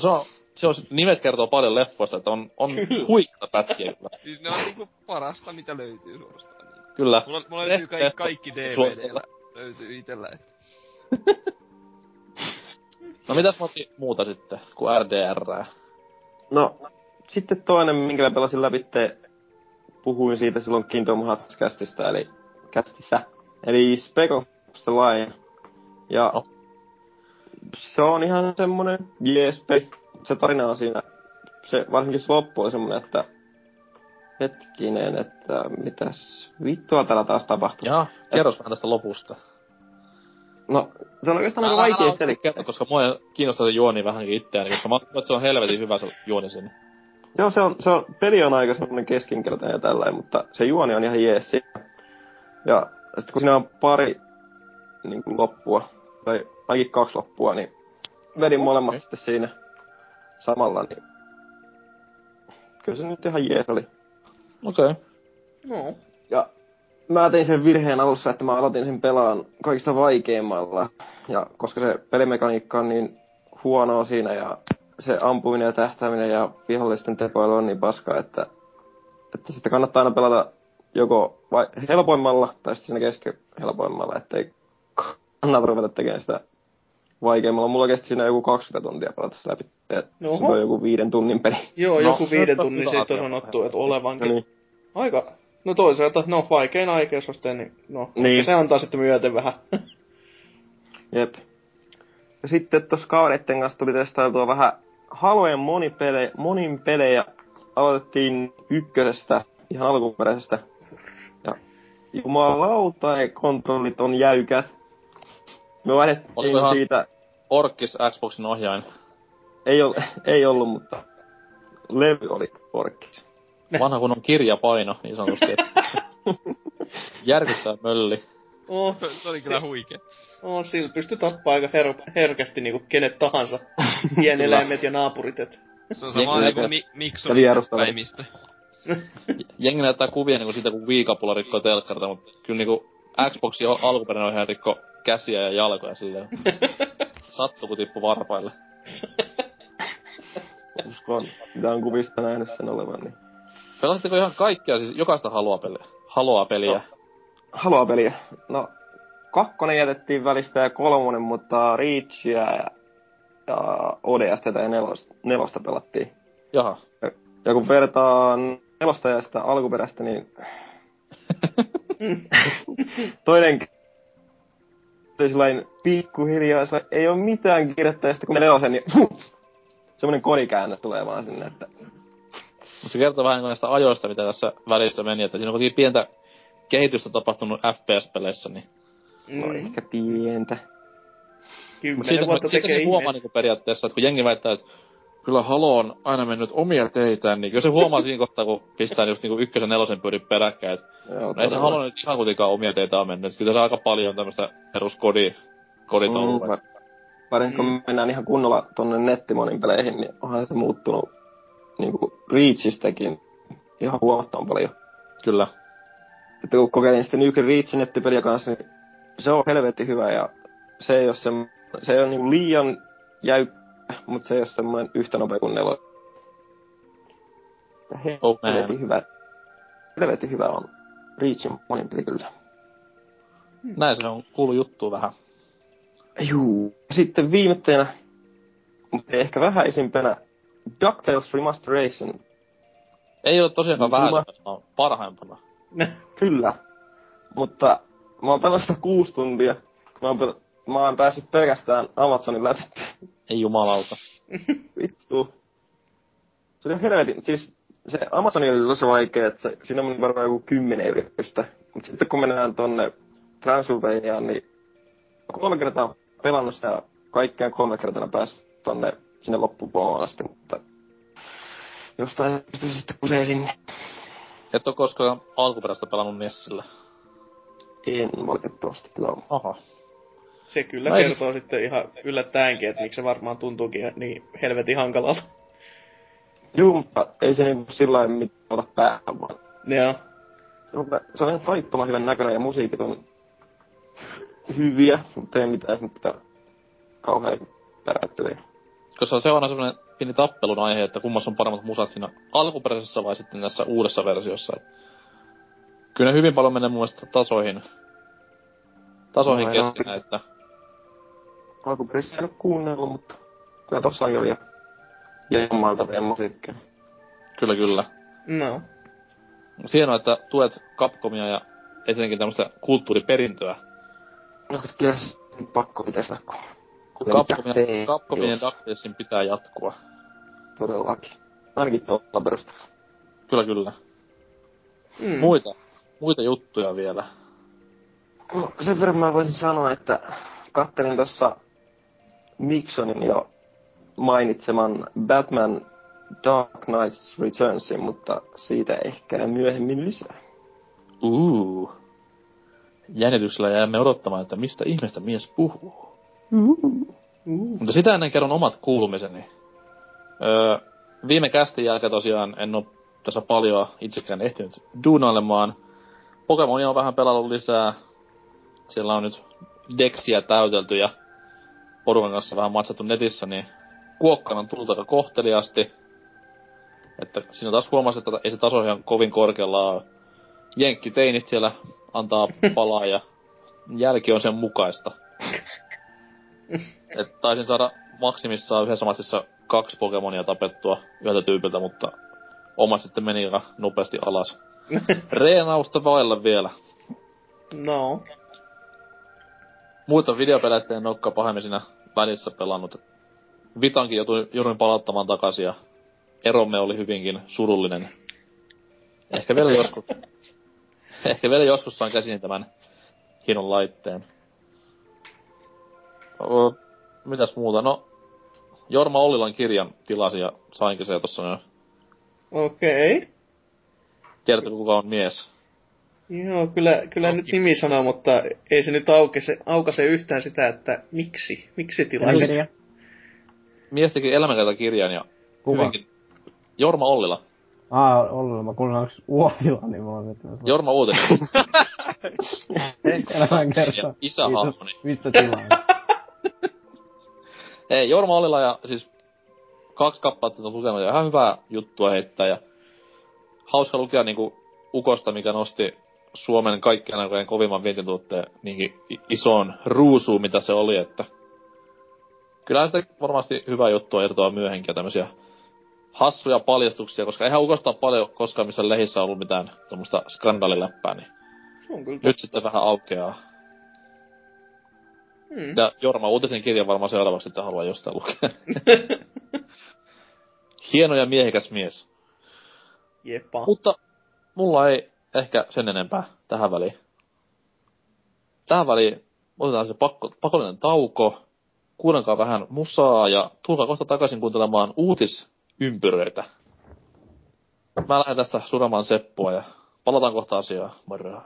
Se on, se on, nimet kertoo paljon leffoista, että on, on huikka pätkiä kyllä. Siis ne on niinku parasta, mitä löytyy suorastaan. Niin. Kyllä. Mulla, mulla löytyy kaikki, kaikki Suositella. DVD löytyy itellä. Et. No mitäs mä otin muuta sitten, kuin RDR? No, sitten toinen, minkä mä pelasin läpi, puhuin siitä silloin Kingdom Hearts kästistä, eli kästissä. Eli Spec of the Line. Ja No. se on ihan semmonen jees peli. Se tarina on siinä, se varsinkin se loppu oli semmonen, että hetkinen, että mitäs vittua täällä taas tapahtuu. Jaa, kerros vähän tästä lopusta. No, se on oikeastaan aika vaikea selittää. Koska mua kiinnostaa se juoni vähänkin itseäni, koska mä että se on helvetin hyvä se juoni sinne. Joo, se on, se on, peli on aika semmonen keskinkertainen ja tällainen, mutta se juoni on ihan jees siinä. Ja sitten kun siinä on pari niin kuin loppua, tai ainakin kaksi loppua, niin vedin molemmat Okei. sitten siinä samalla, niin kyllä se nyt ihan jees oli. Okei. Okay. No. Ja mä tein sen virheen alussa, että mä aloitin sen pelaan kaikista vaikeimmalla. Ja koska se pelimekaniikka on niin huonoa siinä ja se ampuminen ja tähtääminen ja vihollisten tekoilu on niin paskaa, että, että sitten kannattaa aina pelata joko vai helpoimmalla tai sitten siinä kesken helpoimmalla, ettei kannata ruveta tekemään sitä vaikeimmalla. Mulla kesti siinä joku 20 tuntia pelata sitä läpi. Se on joku viiden tunnin peli. Joo, No, joku viiden se tunnin on sanottu, että olevankin. No niin. Aika, no toisaalta, no vaikein aikeusaste, niin no, Niin. se antaa sitten myöten vähän. Jep. Ja sitten tuossa kavereitten kanssa tuli testailtua vähän Halojen monipelejä, monin pelejä. Aloitettiin ykkösestä, ihan alkuperäisestä. Ja jumalauta, kontrollit on jäykät. Me vaihdettiin siitä, Orkis Xboxin ohjain. ei, ol, ei ollut, mutta levy oli porkkis. Vanha kun on kirjapaino, niin sanotusti. Järkyttää mölli. Oh, se oli kyllä huikea. oh sillä pystyy tappaa aika her- herkästi niinku kenet tahansa. Pieneläimet ja naapurit, et. Se on sama niinku mi- Mikson päimistö. Jengi näyttää kuvia niinku siitä, kun viikapula rikkoo telkkarita, mutta kyllä niinku Xboxin al- alkuperäinen ohjaaja rikko käsiä ja jalkoja silleen. Sattu, kun tippu varpaille. Uskon, mitä on kuvista nähnyt sen olevan, niin Pelasitteko ihan kaikkea, siis jokaista haloa peliä? Haloa peliä. No. Haloa peliä. No, kakkonen jätettiin välistä ja kolmonen, mutta Reachia ja, ja ODST ja nelosta, nelosta pelattiin. Jaha. Ja kun vertaa nelosta ja sitä alkuperäistä, niin toinen oli sellainen pikkuhiljaa, sillä ei ole mitään kirjettä, ja sitten kun ne nelosen, niin semmoinen kodikäännös tulee vaan sinne, että Mutta se kertoo vähän näistä ajoista, mitä tässä välissä meni, että siinä on kuitenkin pientä kehitystä tapahtunut FPS-peleissä, niin... no Mm, ehkä pientä. Mutta kymmenen siitä, vuotta siitä tekee se huomaa niinku periaatteessa, että kun jengi väittää, että kyllä Halo on aina mennyt omia teitään, niin kyllä se huomaa siinä kohtaa, kun pistää just niinku ykkösen nelosen pyörin peräkkäin, että Joo, no ei se. Halo nyt ihan kuitenkaan omia teitä on mennyt. Kyllä se aika paljon tämmöistä peruskodi, koditouhua. Mm, varsinkin kun Mm. mennään ihan kunnolla tonne nettimonin peleihin, niin onhan se muuttunut niinku Reachistäkin ihan huomattavan paljon. Kyllä. Että kun kokeilin sitten Nuke Reachin nettipeliä kanssa, niin se on helvetti hyvä ja se ei ole, se, se ei ole niinku liian jäykkä, mutta se ei ole semmoinen yhtä nopea kuin nelo. Ja Oh, helvetin hyvä. Helvetin hyvä on Reachin monin peli kyllä. Näin se on kuulu juttu vähän. Juu. Sitten viimeisenä, mutta ehkä vähäisimpänä, DuckTales Remasteration. Ei ole tosiaankaan Jumala. vähän, vaan parhaimpana. Kyllä. Mutta mä oon pelannut sitä kuusi tuntia. Mä oon, pel- mä oon päässyt pelkästään Amazonin läpi. Ei jumalauta. Vittu. Se oli helvetin, siis se Amazon oli tosi vaikea, että se, siinä on varmaan joku kymmenen yritystä. Mutta sitten kun mennään tonne Transylvaniaan, niin kolme kertaa pelannut sitä ja kaikkea kolme kertaa päästä tonne sinne loppupuolelle asti, mutta jostain pystyy sitten kusee sinne. Et oo koskaan alkuperäistä pelannut Nessillä. En valitettavasti kyllä ole. Aha. Se kyllä ei- kertoo sitten ihan yllättäenkin, että miksi se varmaan tuntuukin niin helvetin hankalalta. Juu, mutta ei se niinku sillä lailla mitään ota päähän, vaan Joo. se on, se on ihan taittoman hyvän näköinen ja musiikit on hyviä, mutta ei mitään mitään kauhean päräyttäviä. Koska se on aina semmonen pieni tappelun aihe, että kummassa on paremmat musat siinä alkuperäisessä vai sitten tässä uudessa versiossa. Kyllä ne hyvin paljon menee mun mielestä tasoihin, tasoihin No, keskenään, että Alkuperäisesti en ole kuunnellut, mutta kyllä tossakin oli jammaltavia musiikkia. kyllä kyllä. No. Hienoa, että tuet Capcomia ja etenkin tämmöistä kulttuuriperintöä. No, kyllä se on pakko pitäisi DuckTales, Capcomin ja DuckTalesin pitää jatkua. Todellakin. Ainakin tuolla perusteella. Kyllä kyllä. Mm. Muita, muita juttuja vielä. No, sen verran mä voisin sanoa, että kattelin tuossa Miksonin jo mainitseman Batman Dark Knights Returnsin, mutta siitä ehkä myöhemmin lisää. Uu. Jännityksellä jäämme odottamaan, että mistä ihmeestä mies puhuu. Mutta sitä ennen kerron omat kuulumiseni. Öö, viime kästin jälkeen tosiaan en oo tässä paljon itsekään ehtinyt duunailemaan. Pokemonia on vähän pelannut lisää. Siellä on nyt deksiä täytelty ja porukan kanssa vähän matsattu netissä, niin kuokkana on tullut aika kohteliasti. Että siinä taas huomasi, että ei se taso ihan kovin korkealla ole. Jenkkiteinit siellä antaa palaa ja jälki on sen mukaista. Et taisin saada maksimissaan yhdessä matsissa kaksi Pokemonia tapettua yhdeltä tyypiltä, mutta oma sitten meni aika nopeasti alas. Reenausta vailla vielä. No. Muita videopeleistä en olekaan pahemmin siinä välissä pelannut. Vitankin joutui, jouduin palauttamaan takaisin ja eromme oli hyvinkin surullinen. Ehkä vielä joskus, ehkä vielä joskus saan käsiin tämän hienon laitteen. O, mitäs muuta? No, Jorma Ollilan kirjan tilasin ja sainkin se tossa jo. Okei. Okay. Tiedätkö kuka on mies? Joo, kyllä, kyllä nyt nimi sanoo, mutta ei se nyt aukase, aukase yhtään sitä, että miksi, miksi tilasit. Helvetia. Mies teki elämänkertakirjan ja Kuka? hyvinkin... Jorma Ollila. Aa, Ollila, mä kuulin onks Uotila, niin mä oon. Jorma Uutinen. Elämän kerta. Ja isähahmoni. Mistä tilaa? Ei, Jorma Ollila ja siis kaksi kappaletta on lukenut ja ihan hyvää juttua heittää ja hauska lukea niinku Ukosta, mikä nosti Suomen kaikkien aikojen kovimman vientituotteen niinkin i- isoon ruusuun, mitä se oli, että kyllä sitä varmasti hyvä juttua irtoaa myöhemmin ja tämmösiä hassuja paljastuksia, koska eihän Ukosta ole paljon koskaan missä lehissä ollut mitään tuommoista skandaaliläppää, niin on kyllä nyt sitten vähän aukeaa. Hmm. Ja Jorma Uutisen kirjan varmaan seuraavaksi, että haluaa jostain lukea. Hieno ja miehikäs mies. Jepa. Mutta mulla ei ehkä sen enempää tähän väliin. Tähän väliin otetaan se pakko, pakollinen tauko. Kuunnelkaa vähän musaa ja tulkaa kohta takaisin kuuntelemaan uutisympyröitä. Mä lähden tästä suramaan Seppoa ja palataan kohta asiaan. Moro.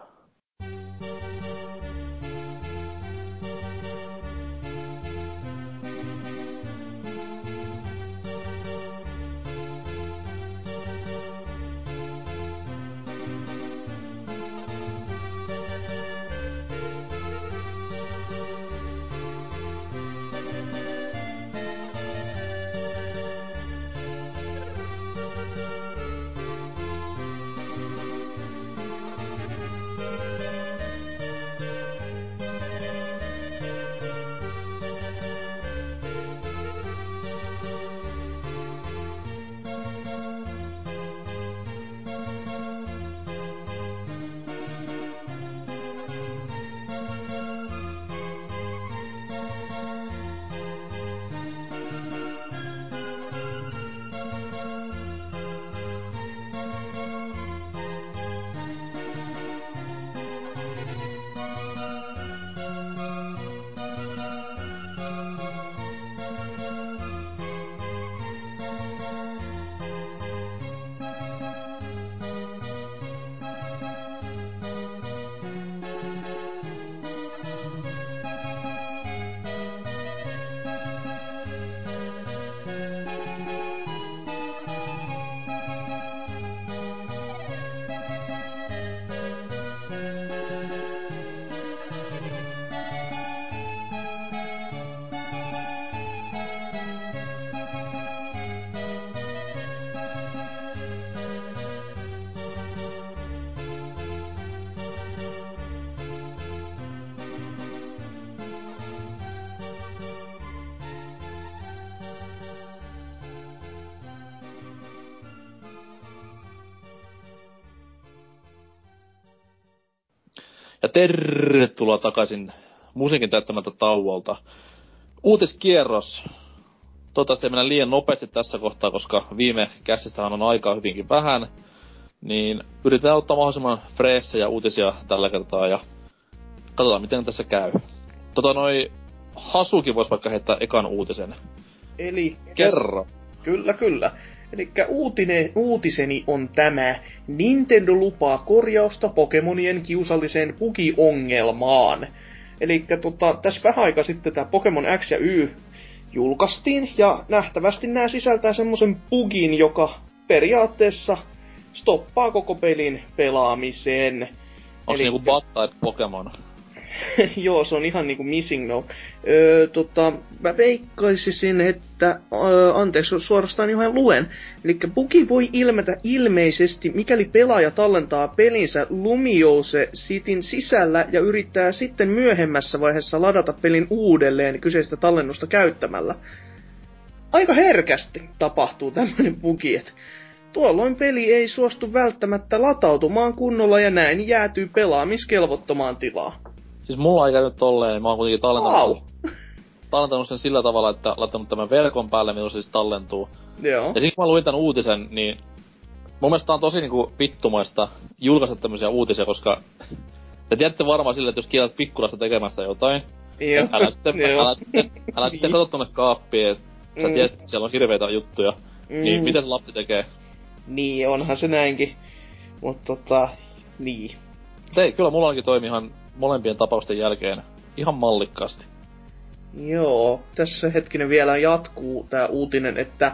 Ja tervetuloa takaisin musiikin täyttämältä tauolta. Uutiskierros. Toivottavasti ei mennä liian nopeasti tässä kohtaa, koska viime käsistähän on aikaa hyvinkin vähän. Niin yritetään ottaa mahdollisimman freessejä uutisia tällä kertaa ja katsotaan miten tässä käy. Tota noi, Hasuki voisi vaikka heittää ekan uutisen. Eli Kerro. Kyllä, kyllä. Eli uutiseni on tämä. Nintendo lupaa korjausta Pokemonien kiusalliseen bugiongelmaan. Eli tota, tässä vähän aika sitten tämä Pokemon X ja Y julkaistiin, ja nähtävästi nämä sisältää semmoisen bugin, joka periaatteessa stoppaa koko pelin pelaamisen. Onko se niinku Type Pokemon? Joo, se on ihan niinku missing no. Öö, tota, mä veikkaisisin, että... Öö, anteeksi, suorastaan ihan luen. Eli bugi voi ilmetä ilmeisesti, mikäli pelaaja tallentaa pelinsä Lumiose Cityn sisällä ja yrittää sitten myöhemmässä vaiheessa ladata pelin uudelleen kyseistä tallennusta käyttämällä. Aika herkästi tapahtuu tämmöinen bugi, että tuolloin peli ei suostu välttämättä latautumaan kunnolla ja näin jäätyy pelaamiskelvottomaan tilaan. Siis mulla ei käynyt tolleen, mä oon kuitenkin tallentanut, Wow. tallentanut sen sillä tavalla, että laittanut tämän verkon päälle, milloin se siis tallentuu. Joo. Ja sitten kun mä luin tän uutisen, niin mun mielestä on tosi niinku vittumaista julkaista tämmöisiä uutisia, koska te tiedätte varmaan sille, että jos kielät pikkulasta tekemästä jotain, Joo. älä sitten, älä sitten, älä sitten Niin. kato tonne kaappiin, että sä Mm. tiedät, että siellä on hirveitä juttuja. Niin Mm. mitä se lapsi tekee? Niin, onhan se näinkin. Mutta tota, niin. Se ei, kyllä mulla onkin toimi ihan molempien tapausten jälkeen ihan mallikkaasti. Joo, tässä hetkinen vielä jatkuu tämä uutinen, että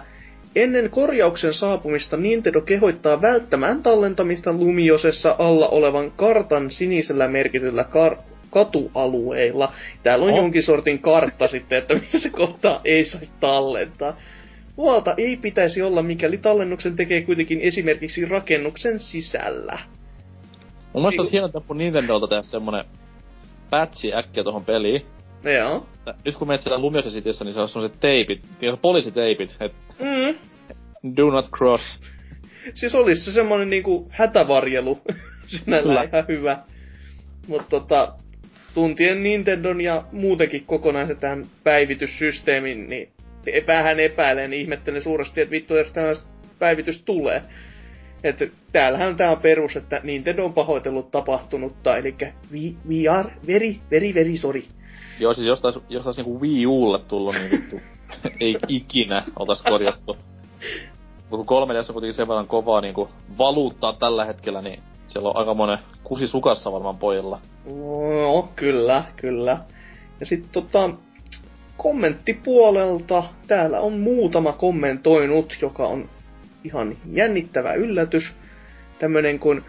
ennen korjauksen saapumista Nintendo kehoittaa välttämään tallentamista Lumiosessa alla olevan kartan sinisellä merkityllä kar- katualueilla. Täällä on Oh. jonkin sortin kartta sitten, että missä kohtaa ei saisi tallentaa. Huolta ei pitäisi olla, mikäli tallennuksen tekee kuitenkin esimerkiksi rakennuksen sisällä. Mun mielestä olisi Niin. hieno temppu Nintendolta tehdä semmonen patchi äkkiä tohon peliin. Joo. että Nyt kun menet siellä Lumiosa Cityssä, niin se on semmoset teipit, tiedätkö, poliisiteipit, et Mm. do not cross. Siis olisi se semmonen niinku hätävarjelu sinällään Kyllä. ihan hyvä. Mutta tota, tuntien Nintendon ja muutenkin kokonaisen tämän päivityssysteemin, niin vähän epäilen, niin ihmettelen suuresti, että vittu, jos tämä päivitys tulee. Että täällähän tää on perus, että Nintendo on pahoitellut tapahtunutta, eli we, we are very, very, very sorry. Joo, siis jos tais, jos tais niinku Wii Ulle tullut, niin vittu, ei ikinä oltais korjattu. Kun 3 on kuitenkin sen verran kovaa niinku valuuttaa tällä hetkellä, niin siellä on aika monen kusi sukassa varmaan pojilla. No, kyllä, kyllä. Ja sitten tota, kommenttipuolelta täällä on muutama kommentoinut, joka on ihan jännittävä yllätys. Tämmönen kuin,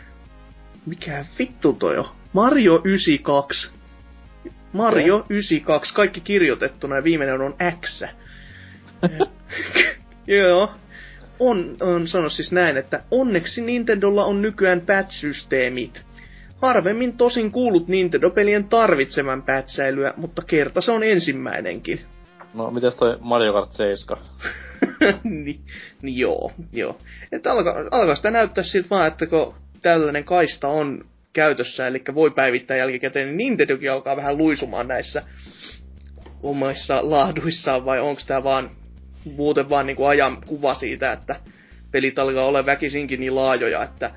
mikä vittu toi on? Mario 92. Mario 92, kaikki kirjoitettuna ja viimeinen on X. Joo. On, on sanonut siis näin, että onneksi Nintendolla on nykyään patch-systeemit. Harvemmin tosin kuulut Nintendo-pelien tarvitsevan pätsäilyä, mutta kerta se on ensimmäinenkin. No, mites toi Mario Kart 7? niin, niin joo, joo. Että alkaa, alkaa sitä näyttää siltä vaan, että kun tällainen kaista on käytössä, eli voi päivittää jälkikäteen, niin Nintendokin alkaa vähän luisumaan näissä omissa lahduissaan, vai onko tämä vaan muuten vaan niinku ajan kuva siitä, että pelit alkaa olla väkisinkin niin laajoja, että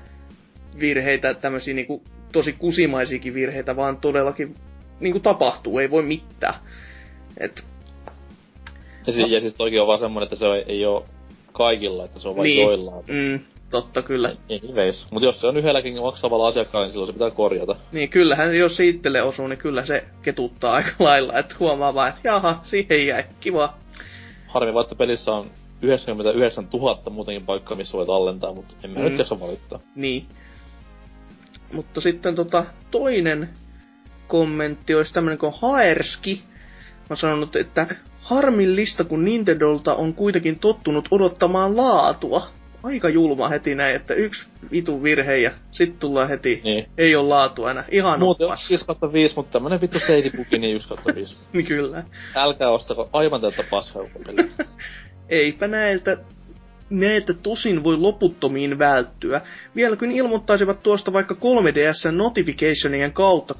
virheitä, tämmöisiä niinku tosi kusimaisiakin virheitä, vaan todellakin niinku tapahtuu, ei voi mitään. Et, Ja, siis, ja siis toikin on vaan semmonen, että se ei, ei oo kaikilla, että se on vain Niin. joillain. mm, totta kyllä. Anyways. Mut jos se on yhdelläkin maksavalla asiakkaalla, niin silloin se pitää korjata. Niin kyllähän jos se itselle osuu, niin kyllä se ketuttaa aika lailla, että huomaa vaan, että jaha, siihen jäi, kiva. Harmi vaan, että pelissä on 99 000 muutenkin paikkaa, missä voi tallentaa, mutta en mä Mm. nyt jaksa valittaa. Niin. Mutta sitten tota, toinen kommentti olisi tämmönen kuin Haerski. On sanonut, että harmillista, kun Nintendolta on kuitenkin tottunut odottamaan laatua. Aika julma heti näin, että yksi vitu virhe ja sitten tullaan heti, Niin. ei ole laatua enää. Ihan Muuten on oppas. 5 kautta 5, mutta tämmönen vittu seitipuki, niin 1 kautta 5. Niin kyllä. Älkää ostako aivan tätä paskaa. Eipä näiltä näitä tosin voi loputtomiin välttyä. Vielä kun ilmoittaisivat tuosta vaikka 3DS notificationien kautta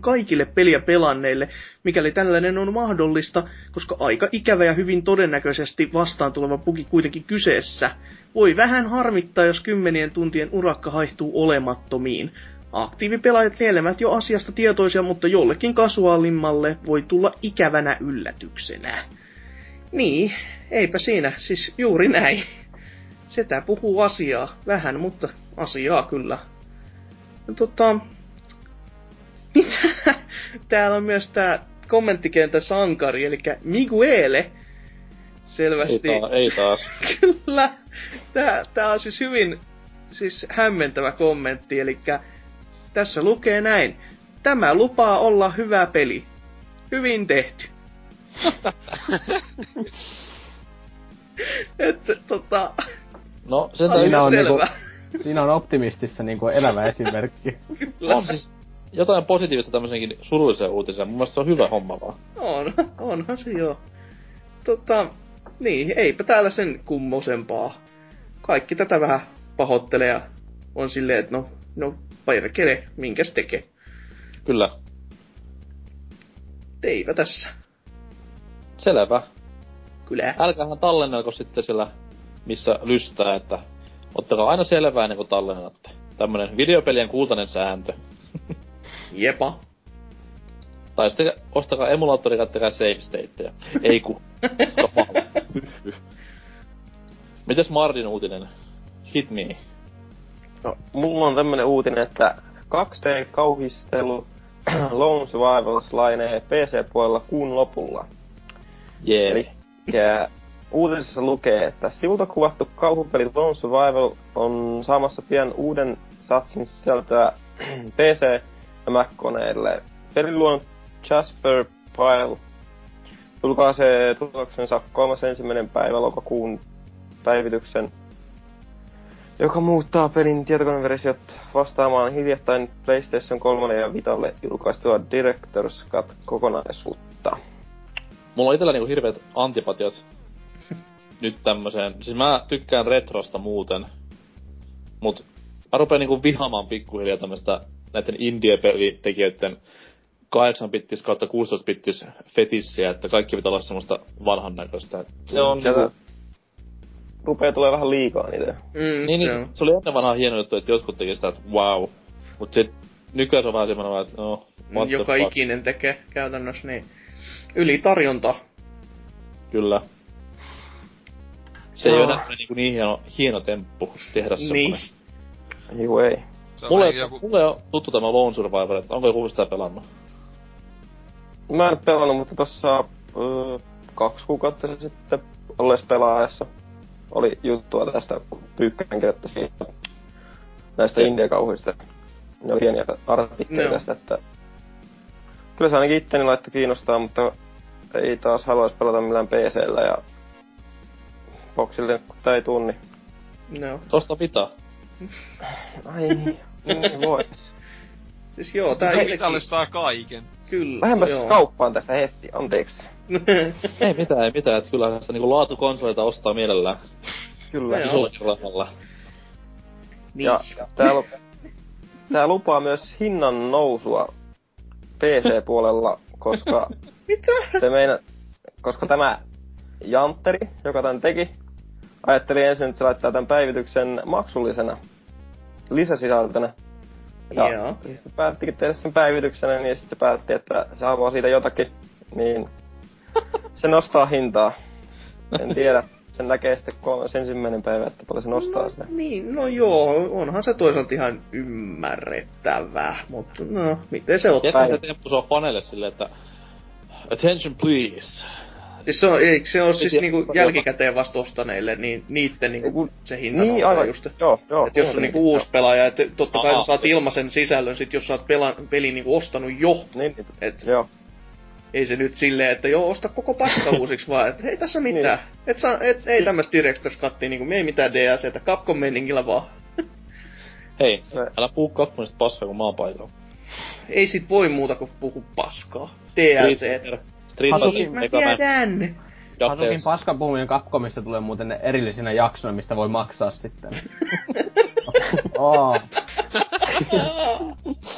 kaikille peliä pelanneille, mikäli tällainen on mahdollista, koska aika ikävä ja hyvin todennäköisesti vastaan tuleva bugi kuitenkin kyseessä. Voi vähän harmittaa, jos kymmenien tuntien urakka haihtuu olemattomiin. Aktiivipelaajat lienevät jo asiasta tietoisia, mutta jollekin kasuaalimmalle voi tulla ikävänä yllätyksenä. Niin, eipä siinä, siis juuri näin. Setä puhuu asiaa, vähän, mutta asiaa kyllä. No, tota, mitä? Täällä on myös tää kommenttikentän sankari, eli Miguele. Selvästi. Ei, ta- ei taas. Kyllä. Tää, tää on siis hyvin siis hämmentävä kommentti, eli tässä lukee näin. Tämä lupaa olla hyvä peli. Hyvin tehty. että tota... No, sen Oli Siinä on, niinku, siinä on optimistista niinku elävä esimerkki. Kyllä. on siis jotain positiivista tämmöisenkin surullisen uutisen. Mun mielestä se on hyvä homma vaan. On, onhan se joo. Tota, niin, eipä täällä sen kummosempaa. Kaikki tätä vähän pahoittelee ja on silleen, että no, no perkele, minkäs tekee. Kyllä. Eipä tässä. Selvä. Kyllä. Älkäähän tallennelko sitten siellä, missä lystää, että ottakaa aina selvää ennen kuin tallennatte. Tämmönen videopelien kultainen sääntö. Jepa. Tai sitten ostakaa emulaattori, kattokaa save stateja. Ei ku. Mites Mardin uutinen? Hit me. No, mulla on tämmönen uutinen, että 2D-kauhistelu Lone Survivors lainee PC-puolella kuun lopulla. Jee. Eli uutisessa lukee, että sivulta kuvattu kauhupeli Lone Survival on saamassa pian uuden satsin sisältöä PC- ja Mac-koneille. Pelin luonut Jasper Pyle julkaisee tuloksensa 31. päivä lokakuun päivityksen, joka muuttaa pelin tietokoneversiot vastaamaan hiljattain PlayStation 3 ja Vitalle julkaistua Director's Cut kokonaisuutta. Mulla on itellä niinku hirveet antipatiot nyt tämmöseen. Siis mä tykkään retrosta muuten. Mut mä rupean niinku vihaamaan pikkuhiljaa tämmöstä näiden indie-pelitekijöiden 8-bittis kautta 16-bittis fetissiä, että kaikki pitää olla semmoista vanhan näköistä. Se on Sieltä niinku, rupee tulee vähän liikaa niitä. Mm, niin, se niin, on. se oli ennen vanhaa hieno juttu, että jotkut teki sitä, että wow. Mut sit nykyään se on vähän semmoinen, että no, what the Joka fuck. ikinen tekee käytännössä niin. Ylitarjonta. Kyllä. Se ei Joo. ole enää niinku niin hieno, hieno temppu tehdä Niin. semmonen. Juu ei. Se on Mulle, ei, joku... mulle on tuttu tämä Lone Survivor, että onko joku sitä pelannut? Mä en pelannut, mutta tossa öö, kaksi kuukautta sitten ollees pelaajassa oli juttua tästä, kun Pyykkänen kirjoitti siitä näistä indie-kauhuista. Ne oli pieniä artikkeleja Joo. tästä, että kyllä se ainakin itteni laittoi kiinnostaa, mutta ei taas haluaisi pelata millään PCllä ja boxille, kun tää ei tunni. No. Tosta pitää. Ai niin, niin vois. Siis joo, tää Vitalle itekin. saa kaiken. Kyllä. Lähdemme joo. kauppaan tästä heti, anteeksi. ei mitään, ei mitään, että kyllä sitä niinku laatukonsoleita ostaa mielellään. Kyllä. Joo. Isollakin rahalla. niin. Ja tää, lu- tää lupaa myös hinnan nousua PC-puolella, koska Mitä? se meina, koska tämä Jantteri, joka tän teki, ajatteli ensin, että se laittaa tämän päivityksen maksullisena lisäsisältönä. Ja Joo. sitten se päättikin tehdä sen päivityksenä, niin sitten se päätti, että se haluaa siitä jotakin, niin se nostaa hintaa. En tiedä, sen näkee sitten kolmas ensimmäinen päivä, että paljon se nostaa no, sitä. Niin, no joo, onhan se toisaalta ihan ymmärrettävää, mutta no, miten se ottaa? Tiedätkö, se temppu se on faneille silleen, että Attention please. Siis se on, eikö se ole siis niinku jälkikäteen vasta ostaneille, niin niitten niinku se hinta Niin, nousee aivan, just. joo, joo. Et jos on niin, niinku uusi pelaaja, että totta kai Aha. sä saat ilmaisen sisällön sit, jos sä oot pela, pelin niinku ostanut jo. Niin, niin, Et joo. ei se nyt silleen, että joo, osta koko paska uusiksi vaan, että ei tässä mitään. Et saa, et, ei tämmöstä Director's Cuttia, niinku me ei mitään DLCtä, Capcom meningillä vaan. Hei, älä puhu kakkonista paskaa, kun mä oon paikalla. Ei sit voi muuta kuin puhu paskaa. DLC. Fighter, Mä tiedän. Hasukin paskan puhuminen Capcomista tulee muuten erillisinä jaksoina, mistä voi maksaa sitten. oh.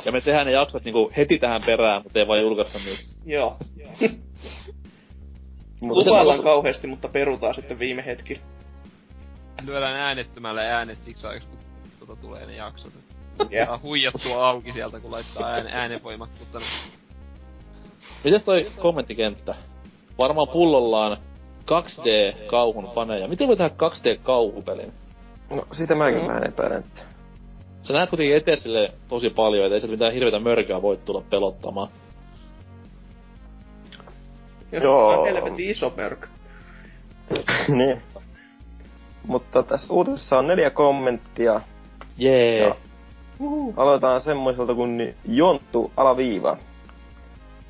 Ja me tehdään ne jaksot niinku heti tähän perään, mutta ei vaan julkaista niitä. Joo. Mutta Lupaillaan kauheasti, mutta perutaan sitten viime hetki. Lyödään äänettömällä äänet siksi aikaa, kun tota tulee ne jaksot. Yeah. Huijattua auki sieltä, kun laittaa ääne, äänenvoimakkuutta. Mites toi kommenttikenttä? Varmaan pullollaan 2D-kauhun faneja. Miten voi tehdä 2D-kauhupelin? No, sitä mäkin Mm. vähän epäilen, että... Sä näet kuitenkin eteen sille tosi paljon, et ei sieltä mitään hirveitä mörköä voi tulla pelottamaan. Jos Joo. on helvetin iso mörkö. niin. Mutta tässä uutisessa on neljä kommenttia. Jee. Ja aloitetaan semmoiselta kuin Jonttu alaviiva.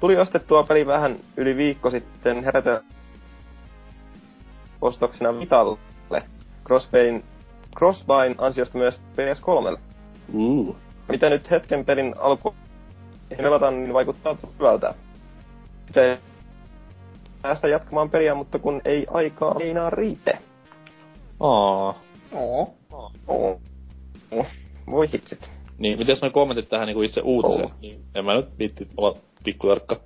Tuli ostettua peli vähän yli viikko sitten herätä ostoksena Vitalle. Crossbayn, Crossbayn ansiosta myös PS3. Uh. Mitä nyt hetken pelin alku pelataan, niin vaikuttaa hyvältä. Pitää päästä jatkamaan peliä, mutta kun ei aikaa meinaa riite. Aa. Oo. Oh. Oh. Voi hitsit. Niin, mites noi kommentit tähän niinku itse uutiseen? Oo. Niin, en mä nyt viitti olla pikkujarkka.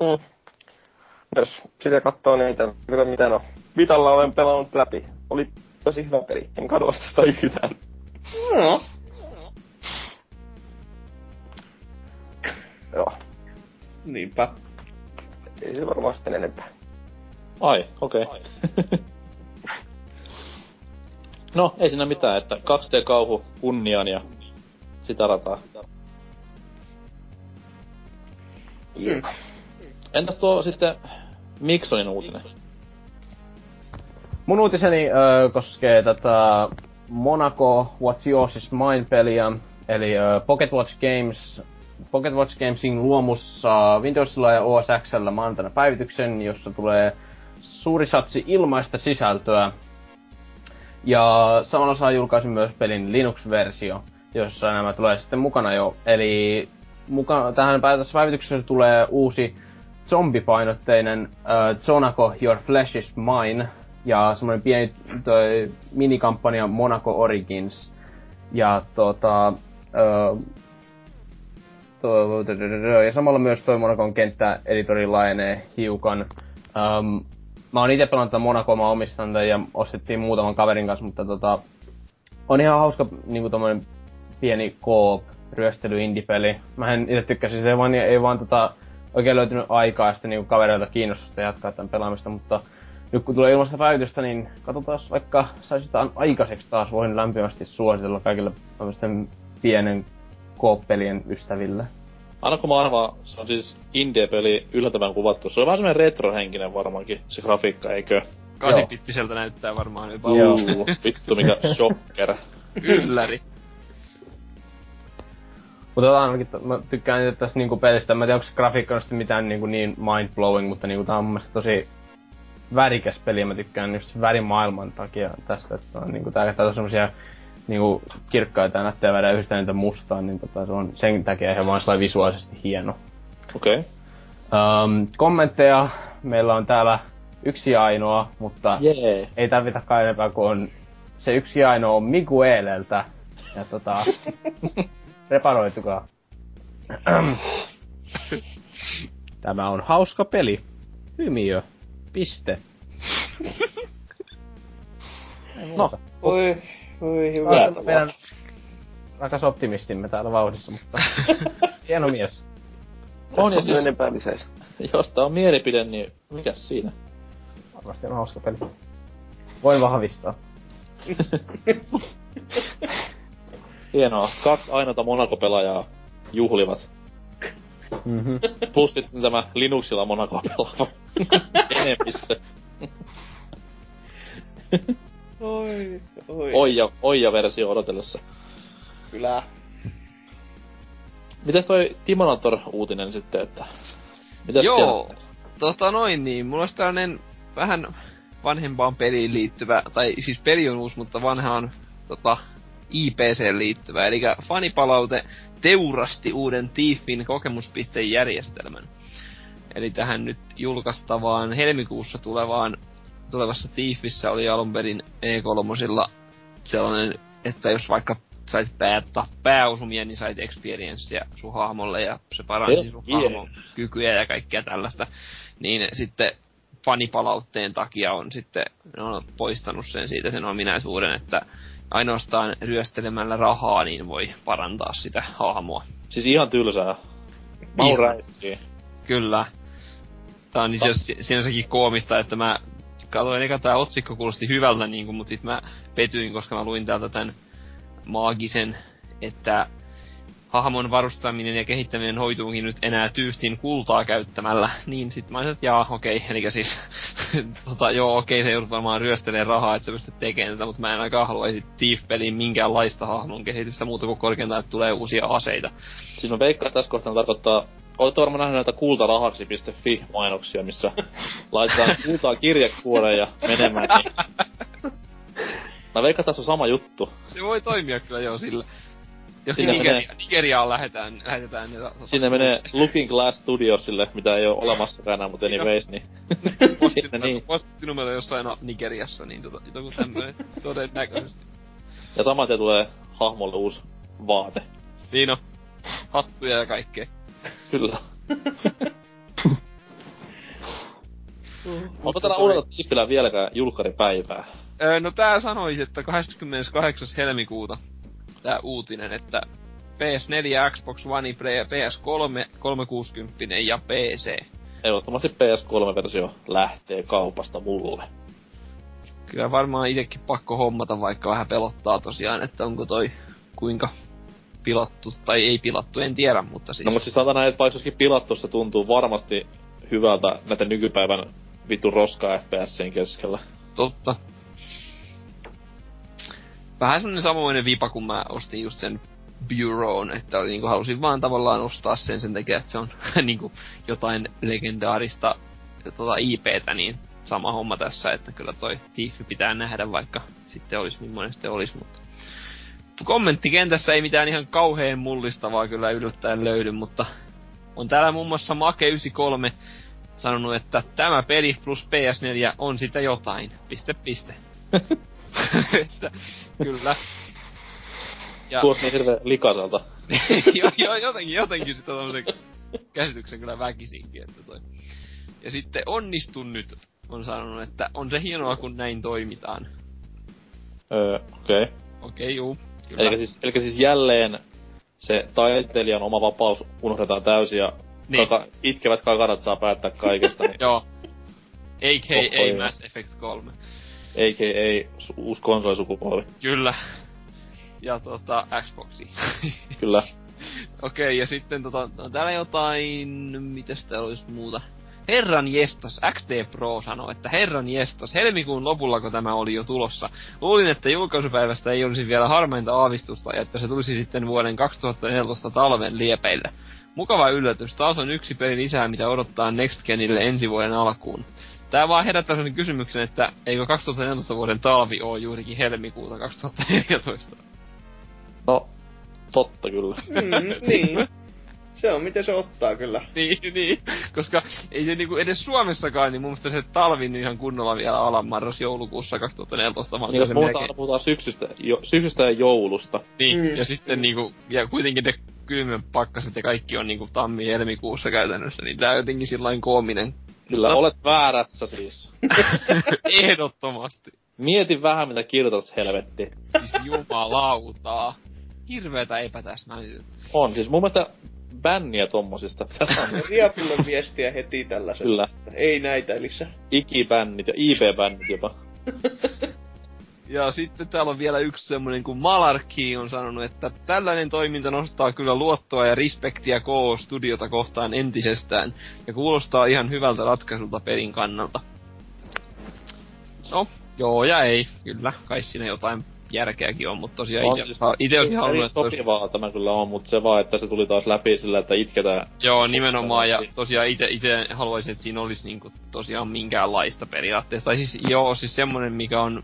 Mm. Jos sitä katsoo niitä, mitä, mitä no. Vitalla olen pelannut läpi. Oli tosi hyvä peli. En kadu sitä yhtään. No. Joo. Niinpä. Ei se varmaan sitten enempää. Ai, okei. Okay. no, ei siinä mitään, että 2D-kauhu kunniaan ja sitä rataa. Mm. Entäs tuo sitten Miksonin uutinen? Mun uutiseni ö, koskee tätä Monaco What's Yours is Mine-peliä, eli ö, Pocket Watch Games, Pocket Watch Gamesin luomussa Windowsilla ja OS Xllä maanantaina päivityksen, jossa tulee suuri satsi ilmaista sisältöä. Ja samalla saa julkaisin myös pelin Linux-versio, jossa nämä tulee sitten mukana jo. Eli muka, tähän tässä päivityksessä tulee uusi zombipainotteinen äh, Zonaco Your Flesh is Mine ja semmoinen pieni toi, minikampanja Monaco Origins. Ja tota, to, ja samalla myös toi Monacon kenttäeditori laajenee hiukan. Um, mä oon itse pelannut tätä Monacoa, mä omistan tämän ja ostettiin muutaman kaverin kanssa, mutta tota, on ihan hauska niinku pieni koop ryöstely indie-peli. Mä en itse tykkäsin sitä, ei vaan, ei vaan tota, oikein löytynyt aikaa sitten niinku kavereilta kiinnostusta jatkaa tämän pelaamista, mutta nyt kun tulee ilmasta päivitystä, niin katsotaan vaikka saisi jotain aikaiseksi taas. Voin lämpimästi suositella kaikille tämmöisten pienen kooppelien ystäville. Annako mä arvaa, se on siis indie-peli yllättävän kuvattu. Se on vähän semmonen retrohenkinen varmaankin, se grafiikka, eikö? Kasipittiseltä näyttää varmaan jopa Joo. Vittu mikä shocker. ylläri. Mutta tota, ainakin mä tykkään itse tästä niinku pelistä. Mä en tiedä, onko se grafiikka on sitten mitään niinku niin mind-blowing, mutta niinku tää on mun mielestä tosi värikäs peli ja mä tykkään just värimaailman takia tästä, että on niinku tää, tää on semmosia niinku kirkkaita ja nättejä väriä yhdistää niitä mustaan, niin tota, se on sen takia ihan vaan sellainen visuaalisesti hieno. Okei. Okay. Um, kommentteja meillä on täällä yksi ainoa, mutta Jee. ei tarvitakaan enempää, kun on se yksi ainoa on Migueleltä. Ja tota, reparoitukaa. Tämä on hauska peli. Hymiö. Piste. no, Oi, oi, hyvä. Meidän rakas optimistimme täällä vauhdissa, mutta hieno mies. On ja Siis... siis, enempää lisäisi. jos tää on mielipide, niin mikäs siinä? Varmasti on hauska peli. Voin vahvistaa. Hienoa. Kaksi ainoata Monaco-pelaajaa juhlivat. Mm-hmm. Plus sitten tämä Linuxilla Monaco pelaava enemmistö. Oi, oi. Oija, Oija-versio odotellessa. Kyllä. Mitäs toi Timonator-uutinen sitten, että... Mitäs Joo, tota noin niin, mulla olisi tällainen vähän vanhempaan peliin liittyvä, tai siis peli on uusi, mutta vanhaan tota, IPC liittyvä, eli fanipalaute teurasti uuden Thiefin kokemuspistejärjestelmän. Eli tähän nyt julkaistavaan helmikuussa tulevaan, tulevassa Thiefissä oli alun perin E3 sellainen, että jos vaikka sait päättää pääosumia, niin sait experiencea sun hahmolle ja se paransi sun Yeah. hahmon kykyjä ja kaikkea tällaista. Niin sitten fanipalautteen takia on sitten ne on poistanut sen siitä sen ominaisuuden, että ainoastaan ryöstelemällä rahaa niin voi parantaa sitä hahmoa. Siis ihan tylsää. Mau Ihan. räiskii. Kyllä. Tää on itse asiassa sinänsäkin koomista, että mä katsoin eka tää otsikko kuulosti hyvältä, niin kuin, mutta sit mä petyin, koska mä luin täältä tän maagisen, että hahmon varustaminen ja kehittäminen hoituukin nyt enää tyystin kultaa käyttämällä, niin sit mä että jaa, okei, okay. eli siis, tota, joo, okei, okay, se joudut varmaan ryöstelemään rahaa, että sä pystyt tekemään tätä, mutta mä en ainakaan haluaisi Thief-peliin minkäänlaista hahmon kehitystä muuta kuin korkeintaan, että tulee uusia aseita. Siis mä veikkaan, että tässä kohtaa tarkoittaa... Olette varmaan nähneet näitä kultarahaksi.fi mainoksia, missä laitetaan kultaa kirjekuoreen ja menemään. Niin. Mä veikkaan, tässä on sama juttu. Se voi toimia kyllä joo sillä. Jos Sinne Nigeria, menee- Nigeriaan lähetään, lähetetään ne... Sinne menee Looking Glass Studiosille, mitä ei ole olemassakaan enää, mutta anyways, niin... Sinne niin. Postinumero jossain Nigeriassa, niin tota, joku tämmönen todennäköisesti. Ja saman tien tulee hahmolle uusi vaate. Niin on. Hattuja ja kaikkea. Kyllä. Onko tällä uudella tiipillä vieläkään julkkaripäivää? Öö, no tää sanoisi, että 28. helmikuuta tää uutinen, että PS4, Xbox One, PS3, 360 ja PC. Ehdottomasti PS3-versio lähtee kaupasta mulle. Kyllä varmaan itekin pakko hommata, vaikka vähän pelottaa tosiaan, että onko toi kuinka pilattu tai ei pilattu, en tiedä, mutta siis... No mut siis sanotaan että vaikka pilattu, se tuntuu varmasti hyvältä näiden nykypäivän vittu roska FPSien keskellä. Totta. Vähän semmonen samoinen vipa, kun mä ostin just sen Bureaun, että oli niinku halusin vaan tavallaan ostaa sen sen takia, että se on niinku jotain legendaarista tota IPtä, niin sama homma tässä, että kyllä toi Tieffi pitää nähdä, vaikka sitten olisi millainen sitten olisi, mutta kommenttikentässä ei mitään ihan kauheen mullistavaa kyllä yllättäen löydy, mutta on täällä muun muassa Make93 sanonut, että tämä peli plus PS4 on sitä jotain. Piste, piste. että, kyllä. Ja, Kuulosti niin hirveen likaselta. jo, jo, jotenkin, jotenkin sitä tommosen käsityksen kyllä väkisinkin, että toi. Ja sitten onnistun nyt on sanonut, että on se hienoa, kun näin toimitaan. Öö, okei. Okay. Okei, juu. Kyllä. Eli siis, elikkä siis jälleen se taiteilijan oma vapaus unohdetaan täysin ja Niin. kaka, itkevät kakarat saa päättää kaikesta, niin Joo. A.K.A. ajan. Mass Effect 3. a.k.a. uusi konsolisukupolvi. Kyllä. Ja tota, Xboxi. Kyllä. Okei, ja sitten tota, no, täällä jotain, mitäs täällä olisi muuta? Herran jestas, XT Pro sanoo, että herran jestas, helmikuun lopullako tämä oli jo tulossa. Luulin, että julkaisupäivästä ei olisi vielä harmainta aavistusta ja että se tulisi sitten vuoden 2014 talven liepeille. Mukava yllätys, taas on yksi peli lisää, mitä odottaa Next Genille ensi vuoden alkuun. Tää vaan herättää sellaisen kysymyksen, että eikö 2014 vuoden talvi oo juurikin helmikuuta 2014? No, totta kyllä. Mm, niin. Se on miten se ottaa kyllä. niin, niin. Koska ei se niinku edes Suomessakaan, niin mun mielestä se talvi niin ihan kunnolla vielä ala marras-joulukuussa 2014, vaan Niin jos se muuta melkein- puhutaan syksystä, jo, syksystä ja joulusta. Niin, Mm. ja sitten niinku, ja kuitenkin ne kylmän pakkaset ja kaikki on niinku tammi-helmikuussa käytännössä, niin tää on jotenkin sillain koominen. Kyllä, olet väärässä siis. Ehdottomasti. Mieti vähän, mitä kirjoitat, helvetti. Siis jumalautaa. Hirveetä epätäsmällisyyttä. On, siis mun mielestä bänniä tommosista. Riapulle viestiä heti tällaisesta. kyllä Ei näitä lisää. ikibännit ja IP-bännit jopa. Ja sitten täällä on vielä yksi semmonen kuin Malarkey on sanonut, että tällainen toiminta nostaa kyllä luottoa ja respektiä KO-studiota kohtaan entisestään, ja kuulostaa ihan hyvältä ratkaisulta pelin kannalta. No, joo ja ei, kyllä, kai siinä jotain järkeäkin on, mutta tosiaan On ite, siis- olisin halunnut, että olisi, sopivaa tämä kyllä on, mutta se vaan, että se tuli taas läpi sillä, että itketään. Joo, nimenomaan, ja tosiaan ite, ite haluaisin, että siinä olisi niinku tosiaan minkäänlaista periaatteessa. Tai siis joo, siis semmonen, mikä on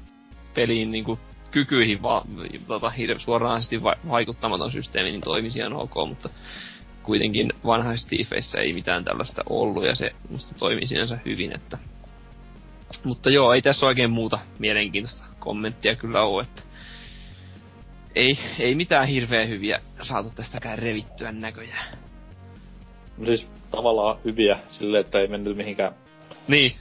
peliin niinku kykyihin va- tota, suoranaisesti va- vaikuttamaton systeemi, niin toimisi ihan ok, mutta kuitenkin vanhaisissa Thiefeissä ei mitään tällaista ollut ja se musta toimii sinänsä hyvin, että mutta joo, ei tässä oikein muuta mielenkiintoista kommenttia kyllä ole, että ei, ei mitään hirveän hyviä saatu tästäkään revittyä näköjään. No siis tavallaan hyviä silleen, että ei mennyt mihinkään Niin,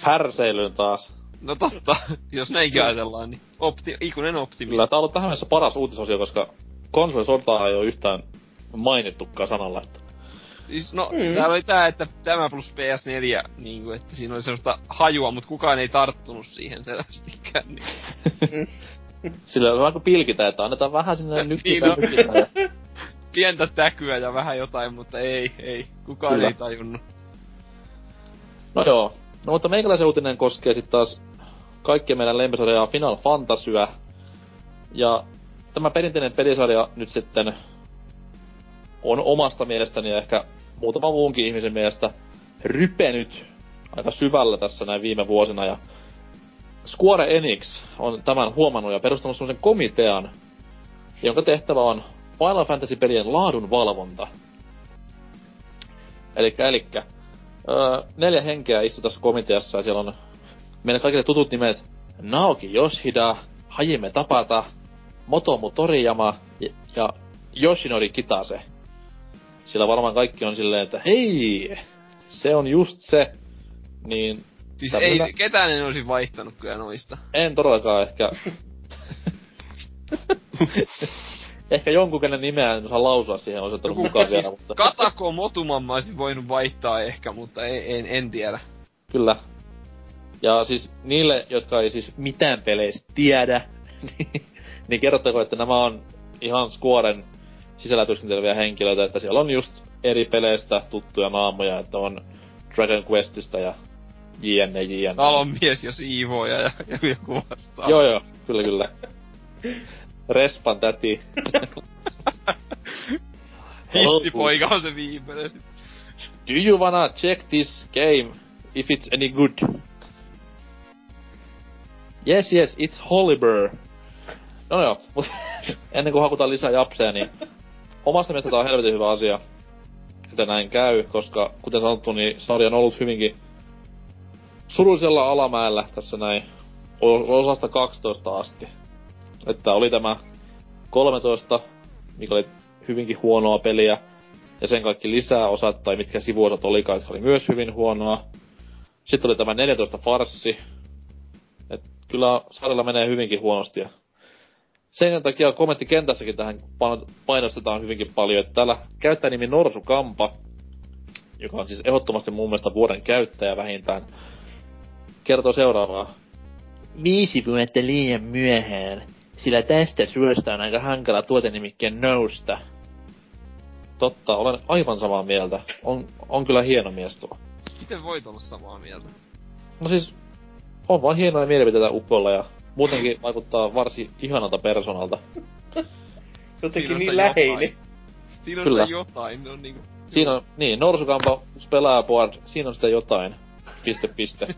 härseilyyn taas. No totta, jos näinkin ajatellaan, niin opti, ikuinen optimi. Kyllä tää on ollut tähän mennessä paras uutisosio, koska konsolisota ei ole yhtään mainittukaan sanalla, että Siis, no, Mm. täällä oli tää, että tämä plus PS4, niin kuin, että siinä oli sellaista hajua, mutta kukaan ei tarttunut siihen selvästikään. Niin. sillä on kuin pilkitä, että annetaan vähän sinne Niin, nykkitä, no. ja Pientä täkyä ja vähän jotain, mutta ei, ei. Kukaan Kyllä. ei tajunnut. No joo. No mutta meikäläisen uutinen koskee sitten taas kaikkien meidän lempisarjaa Final Fantasyä. Ja tämä perinteinen pelisarja nyt sitten on omasta mielestäni ja ehkä muutama muunkin ihmisen mielestä rypenyt aika syvällä tässä näin viime vuosina. Ja Square Enix on tämän huomannut ja perustanut semmoisen komitean, jonka tehtävä on Final Fantasy-pelien laadun valvonta. Elikkä, elikkä öö, neljä henkeä istuu tässä komiteassa ja siellä on meille kaikille tutut nimet Naoki Yoshida, Hajime Tapata, Motomu Toriyama ja, Yoshinori Kitase. Sillä varmaan kaikki on silleen, että hei, se on just se. Niin Siis Tämmönen- ei, ketään en olisi vaihtanut kyllä noista. en todellakaan ehkä... ehkä jonkun, kenen nimeä en osaa lausua siihen, olisi ottanut mukaan siis vielä, mutta... Katako Motuman mä olisin voinut vaihtaa ehkä, mutta ei, en, en tiedä. Kyllä. Ja siis niille, jotka ei siis mitään peleistä tiedä, niin, niin kerrottako, että nämä on ihan Squaren sisällä työskenteleviä henkilöitä, että siellä on just eri peleistä tuttuja naamoja, että on Dragon Questista ja jne, jne. Talon mies ja siivoja ja, ja joku vastaa. Joo joo, kyllä kyllä. Respan täti. Hissipoika on se viimeinen. Do you wanna check this game if it's any good? Yes, yes, it's Holliber. No joo, mut ennen kuin hakutaan lisää japseja, niin omasta mielestä tää on helvetin hyvä asia, että näin käy, koska kuten sanottu, niin sarja on ollut hyvinkin surullisella alamäellä tässä näin osasta 12 asti. Että oli tämä 13, mikä oli hyvinkin huonoa peliä, ja sen kaikki lisää osat, tai mitkä sivuosat olikaan, jotka oli myös hyvin huonoa. Sitten oli tämä 14 farssi. Kyllä sarjalla menee hyvinkin huonosti. Ja sen takia kommenttikentässäkin tähän paino- painostetaan hyvinkin paljon, että täällä käyttää nimi Norsu Kampa, joka on siis ehdottomasti mun mielestä vuoden käyttäjä vähintään, kertoo seuraavaa. Viisi vuotta liian myöhään, sillä tästä suosta on aika hankala tuotenimikkeen nousta. Totta, olen aivan samaa mieltä. On, on kyllä hieno mies tuo. Miten voit olla samaa mieltä? No siis, on vaan hienoja mielipiteitä Ukolla ja muutenkin vaikuttaa varsin ihanalta persoonalta. Jotenkin niin läheinen. Siinä on Kyllä. sitä jotain, ne on niinku... Siinä on, niin, Norsukampa pelaa board, siinä on sitä jotain. Piste, piste.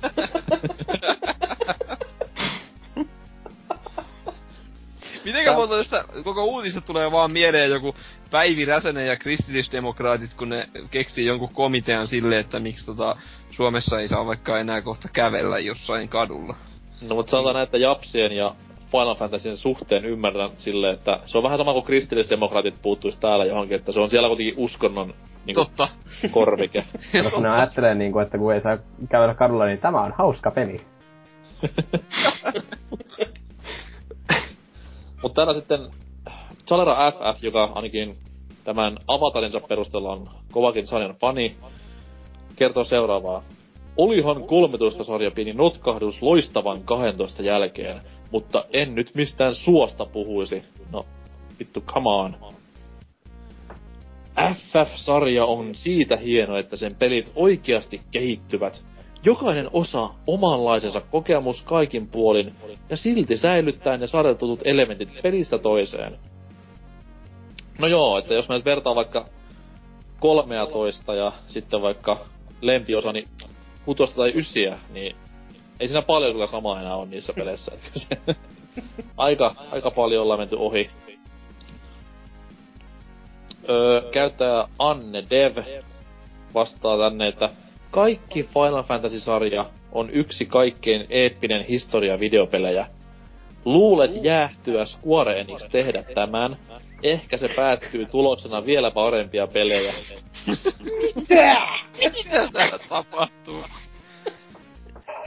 Mitenkä Tää- monta tästä koko uutista tulee vaan mieleen joku Päivi Räsänen ja kristillisdemokraatit, kun ne keksii jonkun komitean sille, että miksi tota Suomessa ei saa vaikka enää kohta kävellä jossain kadulla. No mutta sanotaan näin, että Japsien ja Final Fantasyn suhteen ymmärrän sille, että se on vähän sama kuin kristillisdemokraatit puuttuisi täällä johonkin, että se on siellä kuitenkin uskonnon niin kuin, Totta. korvike. Jos ne ajattelee niinku, että kun ei saa kävellä kadulla, niin tämä on hauska peli. Mutta täällä sitten Chalera FF, joka ainakin tämän avatarinsa perusteella on kovakin sarjan fani, kertoo seuraavaa. Olihan 13 sarja pieni notkahdus loistavan 12 jälkeen, mutta en nyt mistään suosta puhuisi. No, vittu, come on. FF-sarja on siitä hieno, että sen pelit oikeasti kehittyvät. Jokainen osa omanlaisensa kokemus kaikin puolin, ja silti säilyttää ne sarjan tutut elementit pelistä toiseen. No joo, että jos mä nyt vertaan vaikka 13 ja sitten vaikka lempiosa, niin kutosta tai ysiä, niin ei siinä paljon kyllä samaa enää on niissä peleissä. Se, aika, aika paljon ollaan menty ohi. öö, käyttäjä Anne Dev vastaa tänne, että kaikki Final Fantasy-sarja on yksi kaikkein eeppinen historia videopelejä. Luulet jäähtyä Square Enix tehdä tämän, ehkä se päättyy tuloksena vielä parempia pelejä. Mitä täällä tapahtuu?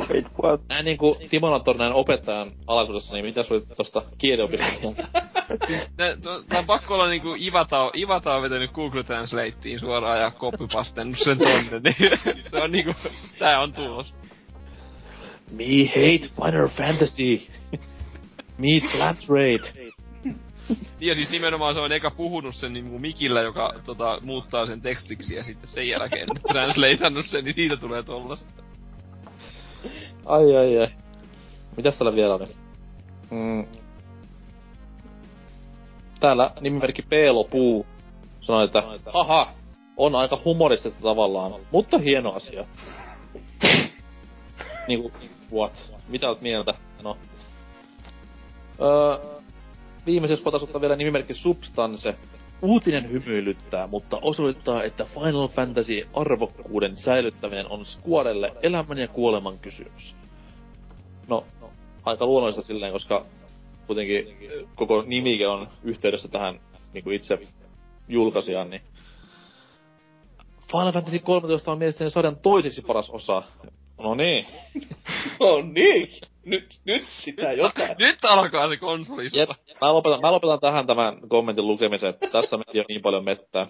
Wait, what? Näin niinku Timonator näin opettajan alaisuudessa, niin mitä sulle tosta kieliopinnosta? Tää, on pakko olla niinku Ivata, on- Ivata on vetänyt Google Translateen suoraan ja copypastennut sen tonne, niin se on niinku, tää on tulos. Me hate Final Fantasy. Me flat rate. Ja siis nimenomaan se on eka puhunut sen niinku mikillä, joka tota, muuttaa sen tekstiksi ja sitten sen jälkeen translateannut sen, niin siitä tulee tollasta. Ai ai ai. Mitäs täällä vielä oli? Mm. Täällä nimimerkki Peelopuu sanoi, että haha, on aika humoristista tavallaan, mutta hieno asia. niinku, what? Mitä oot mieltä? No. Öö, viimeiseksi voitaisiin ottaa vielä nimimerkki Substance. Uutinen hymyilyttää, mutta osoittaa, että Final Fantasy arvokkuuden säilyttäminen on Squarelle elämän ja kuoleman kysymys. No, aika luonnollista silleen, koska kuitenkin koko nimikin on yhteydessä tähän niin kuin itse julkaisijaan, niin Final Fantasy 13 on mielestäni sarjan toiseksi paras osa. No niin. No niin, nyt, nyt sitä jotain. Nyt alkaa se konsolista. Jep, mä lopetan, mä lopetan tähän tämän kommentin lukemisen. Tässä meni jo niin paljon mettää.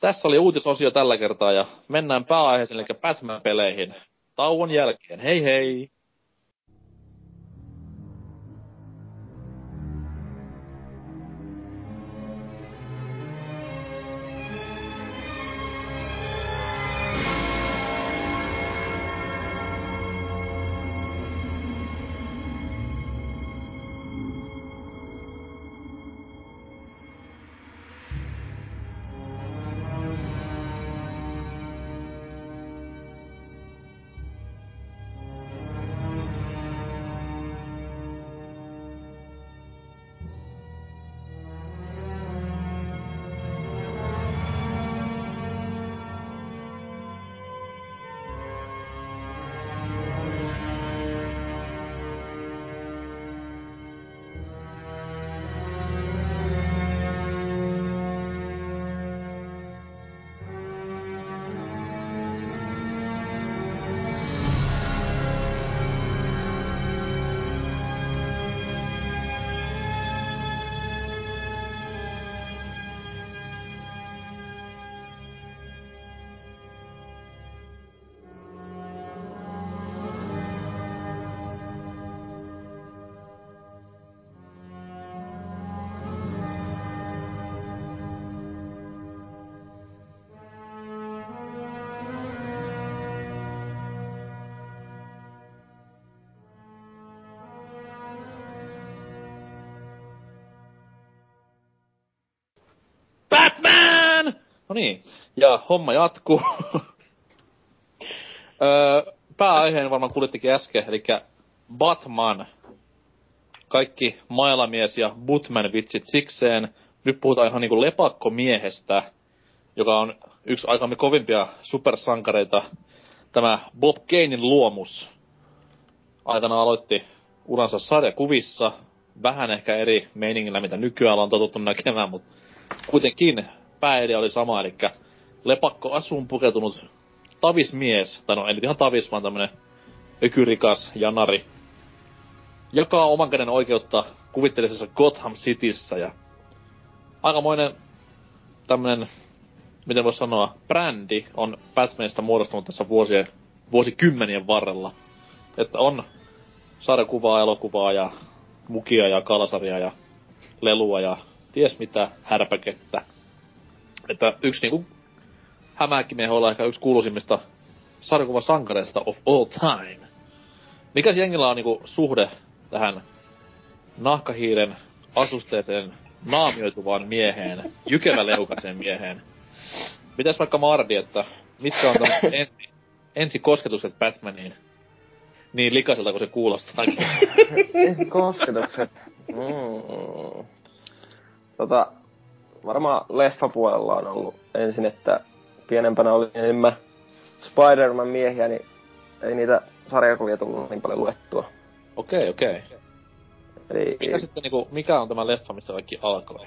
Tässä oli uutisosio tällä kertaa ja mennään pääaiheeseen, eli Batman-peleihin. Tauon jälkeen. Hei hei! No niin, ja homma jatkuu. pääaiheen varmaan kuulittekin äsken, eli Batman. Kaikki mailamies ja Butman vitsit sikseen. Nyt puhutaan ihan niinku lepakkomiehestä, joka on yksi aikamme kovimpia supersankareita. Tämä Bob Kanein luomus. Aikana aloitti uransa sarjakuvissa, vähän ehkä eri meiningillä, mitä nykyään on totuttu näkemään, mutta kuitenkin pääidea oli sama, eli lepakko asuun pukeutunut tavismies, tai no ei nyt ihan tavis, vaan tämmönen ökyrikas janari, jakaa oman käden oikeutta kuvitteellisessa Gotham Cityssä ja aikamoinen tämmönen, miten voisi sanoa, brändi on Batmanista muodostunut tässä vuosien, vuosikymmenien varrella. Että on sarjakuvaa, elokuvaa ja mukia ja kalasaria ja lelua ja ties mitä härpäkettä. Että yksi niinku hämähäkkimiehen olla ehkä yksi kuuluisimmista sarjakuvasankareista of all time. Mikäs jengillä on niinku suhde tähän nahkahiiren asusteeseen naamioituvaan mieheen, jykeväleukaiseen mieheen? Mitäs vaikka Mardi, että mitkä on ensi, ensi kosketukset Batmaniin? Niin likaiselta kuin se kuulostaakin. Ensi kosketukset. Mm. Tota, varmaan leffapuolella on ollut ensin, että pienempänä oli enemmän Spider-Man miehiä, niin ei niitä sarjakuvia tullut niin paljon luettua. Okei, okei. Eli Mikä sitten niinku, mikä on tämä leffa, mistä kaikki alkoi?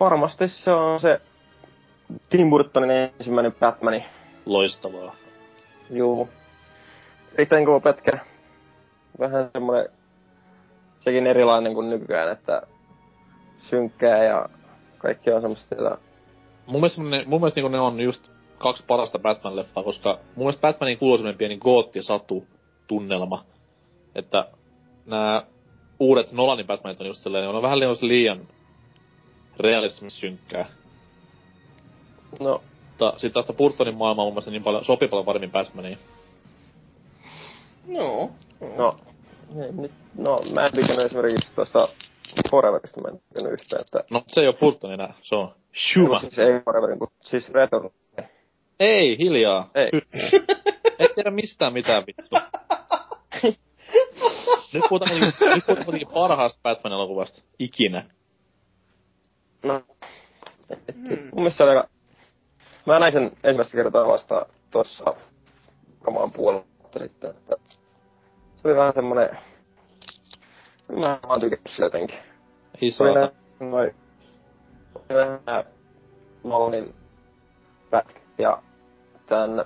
varmasti se on se Tim Burtonin ensimmäinen Batmani. Loistavaa. Juu. Sitten kova pätkä. Vähän semmonen, sekin erilainen kuin nykyään, että synkkää ja kaikki on semmoista, että Mun mielestä, ne, mun mielestä niinku ne on just kaksi parasta Batman-leffaa, koska mun mielestä Batmanin kuuluu semmonen pieni gootti-satu-tunnelma. Että nämä uudet Nolanin Batmanit on just sellainen, ne on vähän liian, liian realistisesti synkkää. no, Mutta sit taas tää Burtonin maailma on mun mielestä niin paljon, sopii paljon paremmin Batmaniin. No. no, nyt, no mä en tykännyt esimerkiksi tuosta Foreverista, mä en tykännyt yhtään, että No se ei oo Burton enää, se on Shuma. Siis ei Foreverin, kun siis Return. Ei, hiljaa. Ei. Et tiedä mistään mitään vittu. nyt puhutaan kuitenkin, nyt puhutaan kuitenkin parhaasta Batman-elokuvasta ikinä. No, et, mm. mun mielestä se oli aika... Mä näin sen ensimmäistä kertaa vasta tuossa omaan puoli vuotta sitten, että se oli vähän semmonen... Mä vaan tykännyt sitä jotenkin. Ei Se oli saata. nää, noi... oli nää Nolanin pätkät ja tän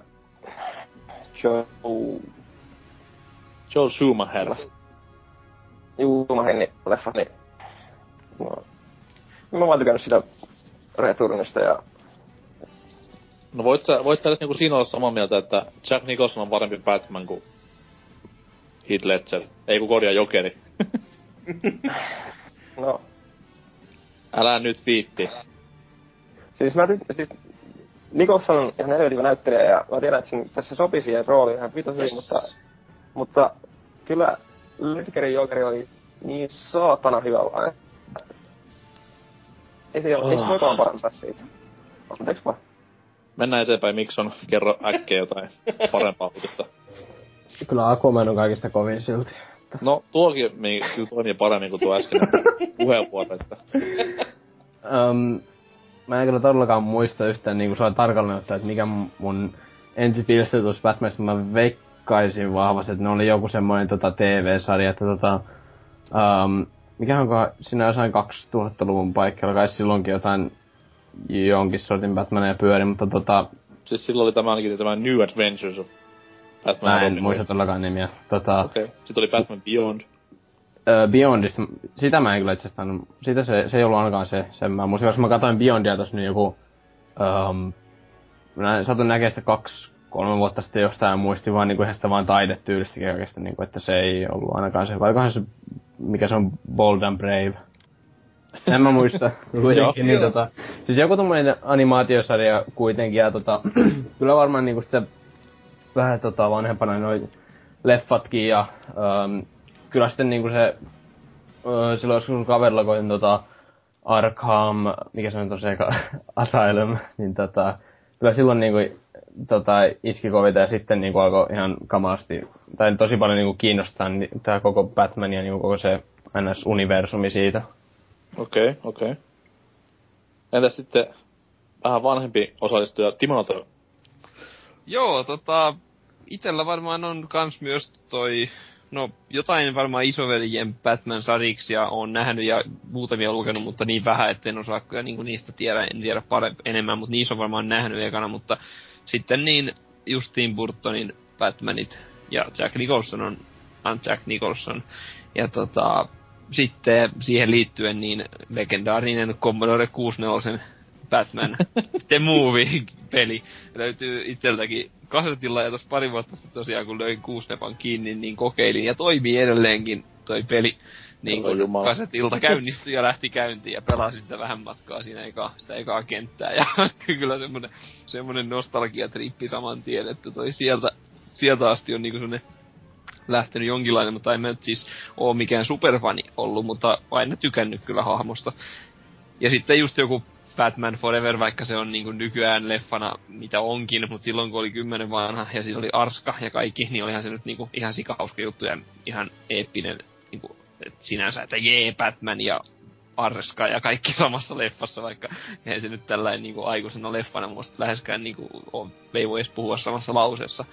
Joe... Joel Schumacher. Juumahenni leffa, niin... No, mä vaan tykännyt sitä Returnista ja No voit sä, voit sä edes niinku siinä olla samaa mieltä, että Jack Nicholson on parempi Batman kuin Heath Ledger. Ei kun korjaa Jokeri. no, Älä nyt viitti. Siis mä tykkään, siis Nicholson on ihan helvetin näyttelijä ja mä tiedän, että sen, tässä sopii siihen rooliin ihan vitos hyvin, mutta, mutta kyllä Ledgerin Jokeri oli niin saatana hyvä vaan. Ei se, oh. ei se voikaan parantaa siitä. Anteeksi vaan. Mennään eteenpäin, Mikson. Kerro äkkiä jotain parempaa uutista. Kyllä Aquaman on kaikista kovin silti. No, tuokin mi- kyllä toimii paremmin kuin tuo äskeinen puheenvuoro, että Um, mä en kyllä todellakaan muista yhtään niinku sua tarkalleen ottaen, että mikä mun ensi pilstetus Batmanista mä veikkaisin vahvasti, että ne oli joku semmoinen tota TV-sarja, että tota... Um, mikä onko siinä jossain 2000-luvun paikkeilla, kai silloinkin jotain jonkin sortin Batmaneja pyöri, mutta tota, siis silloin oli tämä ainakin tämä New Adventures of Batman. mä en Robin. muista todellakaan nimiä. Tota, Okei. Okay. Sitten oli Batman Beyond. Öö, Beyondista, sitä mä en kyllä itse sitä se, se ei ollut ainakaan se, sen mä muistin, koska mä katsoin Beyondia tossa niin joku, um, mä satun näkemään sitä kaksi, kolme vuotta sitten jostain ja muistin vaan niinku ihan sitä vaan taidetyylistäkin oikeesti, niinku, että se ei ollut ainakaan se, vaikohan se, mikä se on, Bold and Brave. En mä muista, kuitenkin, niin tota, siis joku tommonen animaatiosarja kuitenkin, ja tota, kyllä varmaan niinku sitä vähän tota vanhempana noin leffatkin ja um, kyllä sitten niinku se öö, silloin joskus kun kaverilla koin tota Arkham, mikä se on tosiaan Asylum, niin tota, kyllä silloin niinku tota, iski kovita ja sitten niinku alkoi ihan kamaasti, tai tosi paljon niinku kiinnostaa niin, tää koko Batman ja niinku koko se NS-universumi siitä. Okei, okay, okei. Okay. Entäs sitten vähän vanhempi osallistuja Timonato? Joo, tota, itellä varmaan on kans myös toi, no jotain varmaan isoveljen Batman-sariksia on nähnyt ja muutamia lukenut, mutta niin vähän, etten osaa kyllä niinku niistä tiedä, en tiedä parempi, enemmän, mutta niissä on varmaan nähnyt ekana, mutta sitten niin just Tim Burtonin Batmanit ja Jack Nicholson on, on Jack Nicholson. Ja tota, sitten siihen liittyen niin legendaarinen Commodore 64 Batman The Movie-peli löytyy itseltäkin kasetilla ja tuossa pari vuotta sitten tosiaan kun löin kuusnepan kiinni, niin kokeilin ja toimii edelleenkin toi peli. Niin kun Jumala. kasetilta käynnistyi ja lähti käyntiin ja pelasin sitä vähän matkaa siinä eka, sitä ekaa kenttää. Ja kyllä semmonen, semmonen nostalgiatrippi saman tien, että toi sieltä, sieltä asti on niinku semmonen lähtenyt jonkinlainen, mutta en mä nyt siis oo mikään superfani ollut, mutta aina tykännyt kyllä hahmosta. Ja sitten just joku Batman Forever, vaikka se on niinku nykyään leffana mitä onkin, mutta silloin kun oli kymmenen vanha ja siinä oli Arska ja kaikki, niin olihan se nyt niinku ihan sikahauska juttu ja ihan eeppinen niinku, et sinänsä, että jee Batman ja arska ja kaikki samassa leffassa, vaikka eihän se nyt tällainen niinku aikuisena leffana muista läheskään niinku on, ei voi edes puhua samassa lauseessa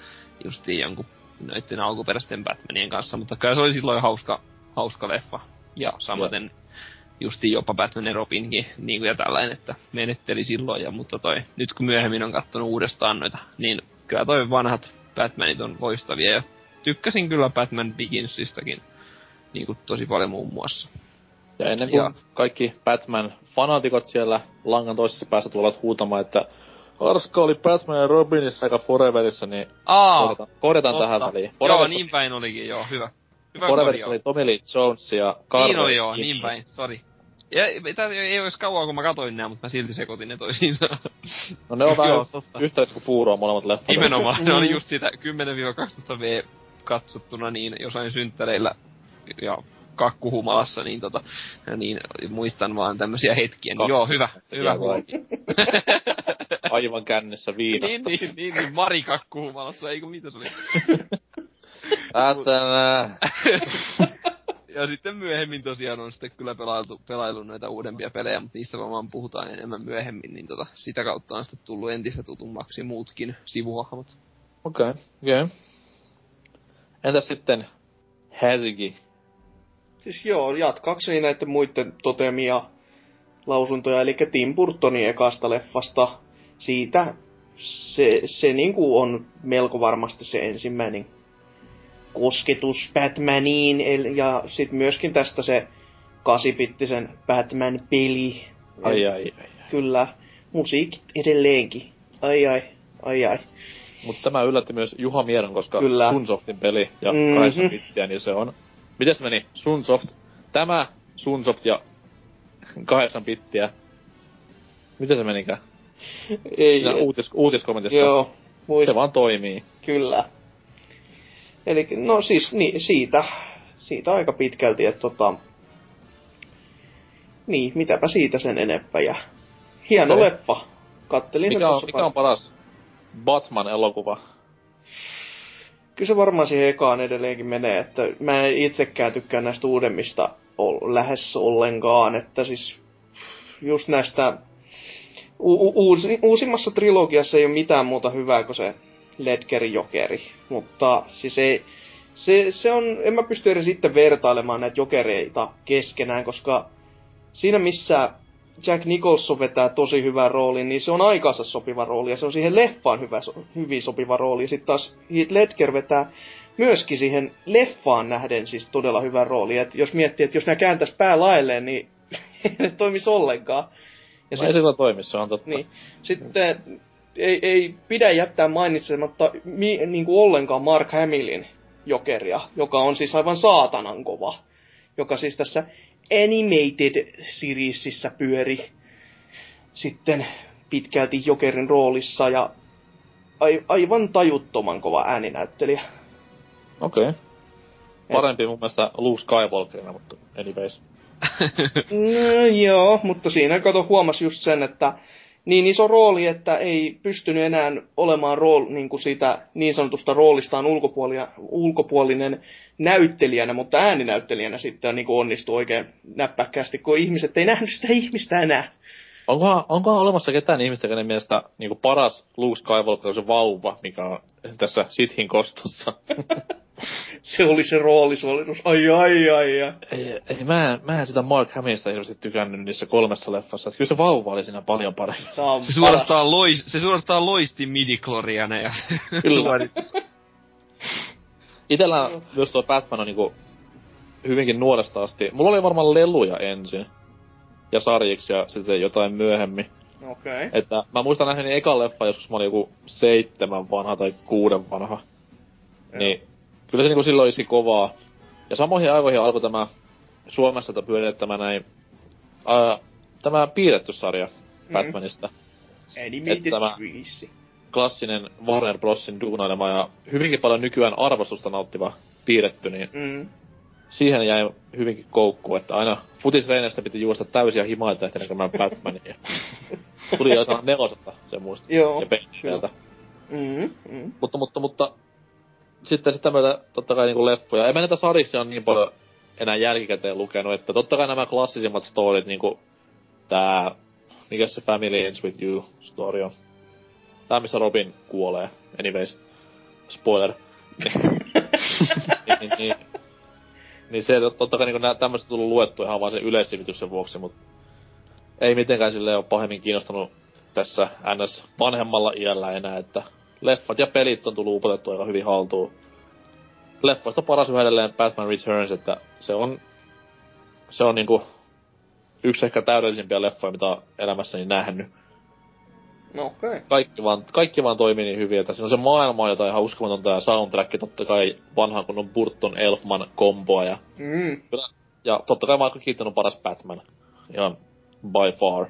justiin jonkun näiden alkuperäisten Batmanien kanssa, mutta kyllä se oli silloin hauska, hauska leffa. Ja samaten. Justiin jopa Batman ja Robinkin niin kuin ja tällainen, että menetteli silloin, ja, mutta toi, nyt kun myöhemmin on kattonut uudestaan noita, niin kyllä toi vanhat Batmanit on loistavia, ja tykkäsin kyllä Batman Beginsistakin niin kuin tosi paljon muun muassa. Ja ennen kuin ja. kaikki Batman-fanaatikot siellä langan toisessa päässä tulevat huutamaan, että Arska oli Batman ja Robinissa aika Foreverissa, niin Aa, korjataan, korjataan tähän väliin. Foreverissa joo, niin päin olikin, joo, hyvä. Hyvä Foreverissa oli Tommy Lee Jones ja Carver. Niin oli joo, niin päin, sori. Ja, tää ei olisi kauan, kun mä katoin nää, mutta mä silti sekoitin ne toisiinsa. No ne on vähän yhtä kuin puuroa molemmat leffat. Nimenomaan, ne oli just siitä 10-12 V katsottuna niin jossain synttäreillä ja kakkuhumalassa, niin tota, niin muistan vaan tämmösiä hetkiä. Niin joo, hyvä, hyvä Aivan kännessä viinasta. niin, niin, niin, niin, Mari kakkuhumalassa, eikö mitä se oli? Ätänä. ja sitten myöhemmin tosiaan on sitten kyllä pelailtu, pelailu noita uudempia pelejä, mutta niistä varmaan puhutaan enemmän myöhemmin, niin tota, sitä kautta on sitten tullut entistä tutummaksi muutkin sivuhahmot. Okei, okay, okei. Okay. Entäs sitten Häsigi? Siis joo, jatkaakseni näiden muiden totemia lausuntoja, eli Tim Burtonin ekasta leffasta. Siitä se, se niinku on melko varmasti se ensimmäinen kosketus Batmaniin, ja sitten myöskin tästä se kasipittisen Batman-peli. Ai ai ai. ai. Kyllä, musiikit edelleenkin. Ai ai, ai ai. Mutta tämä yllätti myös Juha Mieron, koska Kyllä. Sunsoftin peli ja mm-hmm. 8 bittiä, niin se on... Miten se meni? Sunsoft. Tämä Sunsoft ja 8 bittiä. Miten se menikään? Ei. Siinä uutis, uutiskommentissa. Joo. Muist... Se vaan toimii. Kyllä. Eli no siis niin, siitä, siitä aika pitkälti, että tota, niin, mitäpä siitä sen enempää. Ja hieno okay. leppa. Kattelin mikä on, mikä on paras Batman-elokuva? Kyllä se varmaan siihen ekaan edelleenkin menee, että mä en itsekään tykkää näistä uudemmista lähes ollenkaan, että siis just näistä u- uusi, uusimmassa trilogiassa ei ole mitään muuta hyvää kuin se Ledgerin jokeri, mutta siis ei, se, se on, en mä pysty edes sitten vertailemaan näitä jokereita keskenään, koska siinä missä Jack Nicholson vetää tosi hyvää rooli, niin se on aikansa sopiva rooli, ja se on siihen leffaan hyvä, hyvin sopiva rooli. Sitten taas Heath Ledger vetää myöskin siihen leffaan nähden siis todella hyvä rooli. Et jos miettii, että jos nämä kääntäisi pää laelleen, niin ei ne toimisi ollenkaan. Ja sit, ei sillä toimi, se on totta. Niin. Sitten ei, ei pidä jättää mainitsematta mi, niin kuin ollenkaan Mark Hamillin jokeria, joka on siis aivan saatanan kova. Joka siis tässä Animated Seriesissä pyöri sitten pitkälti Jokerin roolissa ja aivan tajuttoman kova ääninäyttelijä. Okei. Okay. Parempi Et... mun mielestä Luke Skywalkerina, mutta anyways. no, joo, mutta siinä kato huomasi just sen, että niin iso rooli, että ei pystynyt enää olemaan rool, niin kuin siitä niin sanotusta roolistaan ulkopuolinen näyttelijänä, mutta ääninäyttelijänä sitten niin kuin onnistui oikein näppäkkäästi, kun ihmiset ei nähnyt sitä ihmistä enää. Onkohan, onkohan olemassa ketään ihmistä, kenen mielestä niin kuin paras Luke Skywalker on se vauva, mikä on tässä Sithin kostossa? se oli se roolisuoritus. Ai, ai, ai, ai. Ei, ei mä, mä en sitä Mark Hamillista hirveästi tykännyt niissä kolmessa leffassa. Että kyllä se vauva oli siinä paljon parempi. Se suorastaan, lois, se suorastaan loisti ja Kyllä. Itellä myös tuo Batman on niinku hyvinkin nuoresta asti. Mulla oli varmaan leluja ensin. Ja sarjiksi ja sitten jotain myöhemmin. Okei. Okay. Että mä muistan nähneeni ekan leffa joskus mä olin joku seitsemän vanha tai kuuden vanha. Joo. Niin kyllä se niinku silloin iski kovaa. Ja samoihin aikoihin alkoi tämä Suomessa pyörittämä näin, ää, tämä piirretty sarja mm. Batmanista. Animated tämä klassinen Warner Brosin duunailema ja hyvinkin paljon nykyään arvostusta nauttiva piirretty, niin mm. siihen jäi hyvinkin koukkuun, että aina futisreinestä piti juosta täysiä himailta ehti näkemään Batmania. Tuli jotain nelosetta, se muista. Joo, ja Mm, mm. Mutta, mutta, mutta sitten sitä myötä totta kai niinku leffoja. En mä niitä sariksi on niin paljon enää jälkikäteen lukenut, että totta kai nämä klassisimmat storit, niinku tää, mikä se Family Ends With You story on? Tää, missä Robin kuolee. Anyways, spoiler. niin, niin, niin se, totta kai niinku nää tämmöset tullut luettu ihan vaan sen yleissivityksen vuoksi, mut ei mitenkään sille ole pahemmin kiinnostanut tässä NS vanhemmalla iällä enää, että leffat ja pelit on tullut upotettu aika hyvin haltuun. Leffoista paras yhä edelleen Batman Returns, että se on, se on niinku yksi ehkä täydellisimpiä leffoja, mitä olen elämässäni nähnyt. No okei. Okay. Kaikki vaan, kaikki vaan toimii niin hyvin, että siinä on se maailma, jota ihan uskomatonta ja soundtrack, totta kai vanha kunnon Burton Elfman komboa ja, Mm. ja totta kai Michael Keaton on paras Batman. Ihan by far.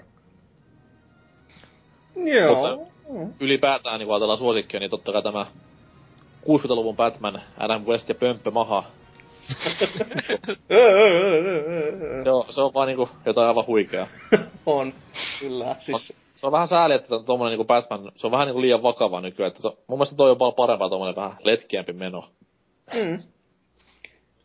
Joo. Ylipäätään, niin kun ajatellaan suosikkia, niin totta kai tämä 60-luvun Batman, Adam West ja Pömppö Maha. Se on, se on vaan niinku jotain aivan huikeaa. on, kyllä. Siis, Se on vähän sääli, että tuommoinen niinku Batman, se on vähän niinku liian vakava nykyään. Että to, mun mielestä toi on paljon parempaa tuommoinen vähän letkiämpi meno. mm.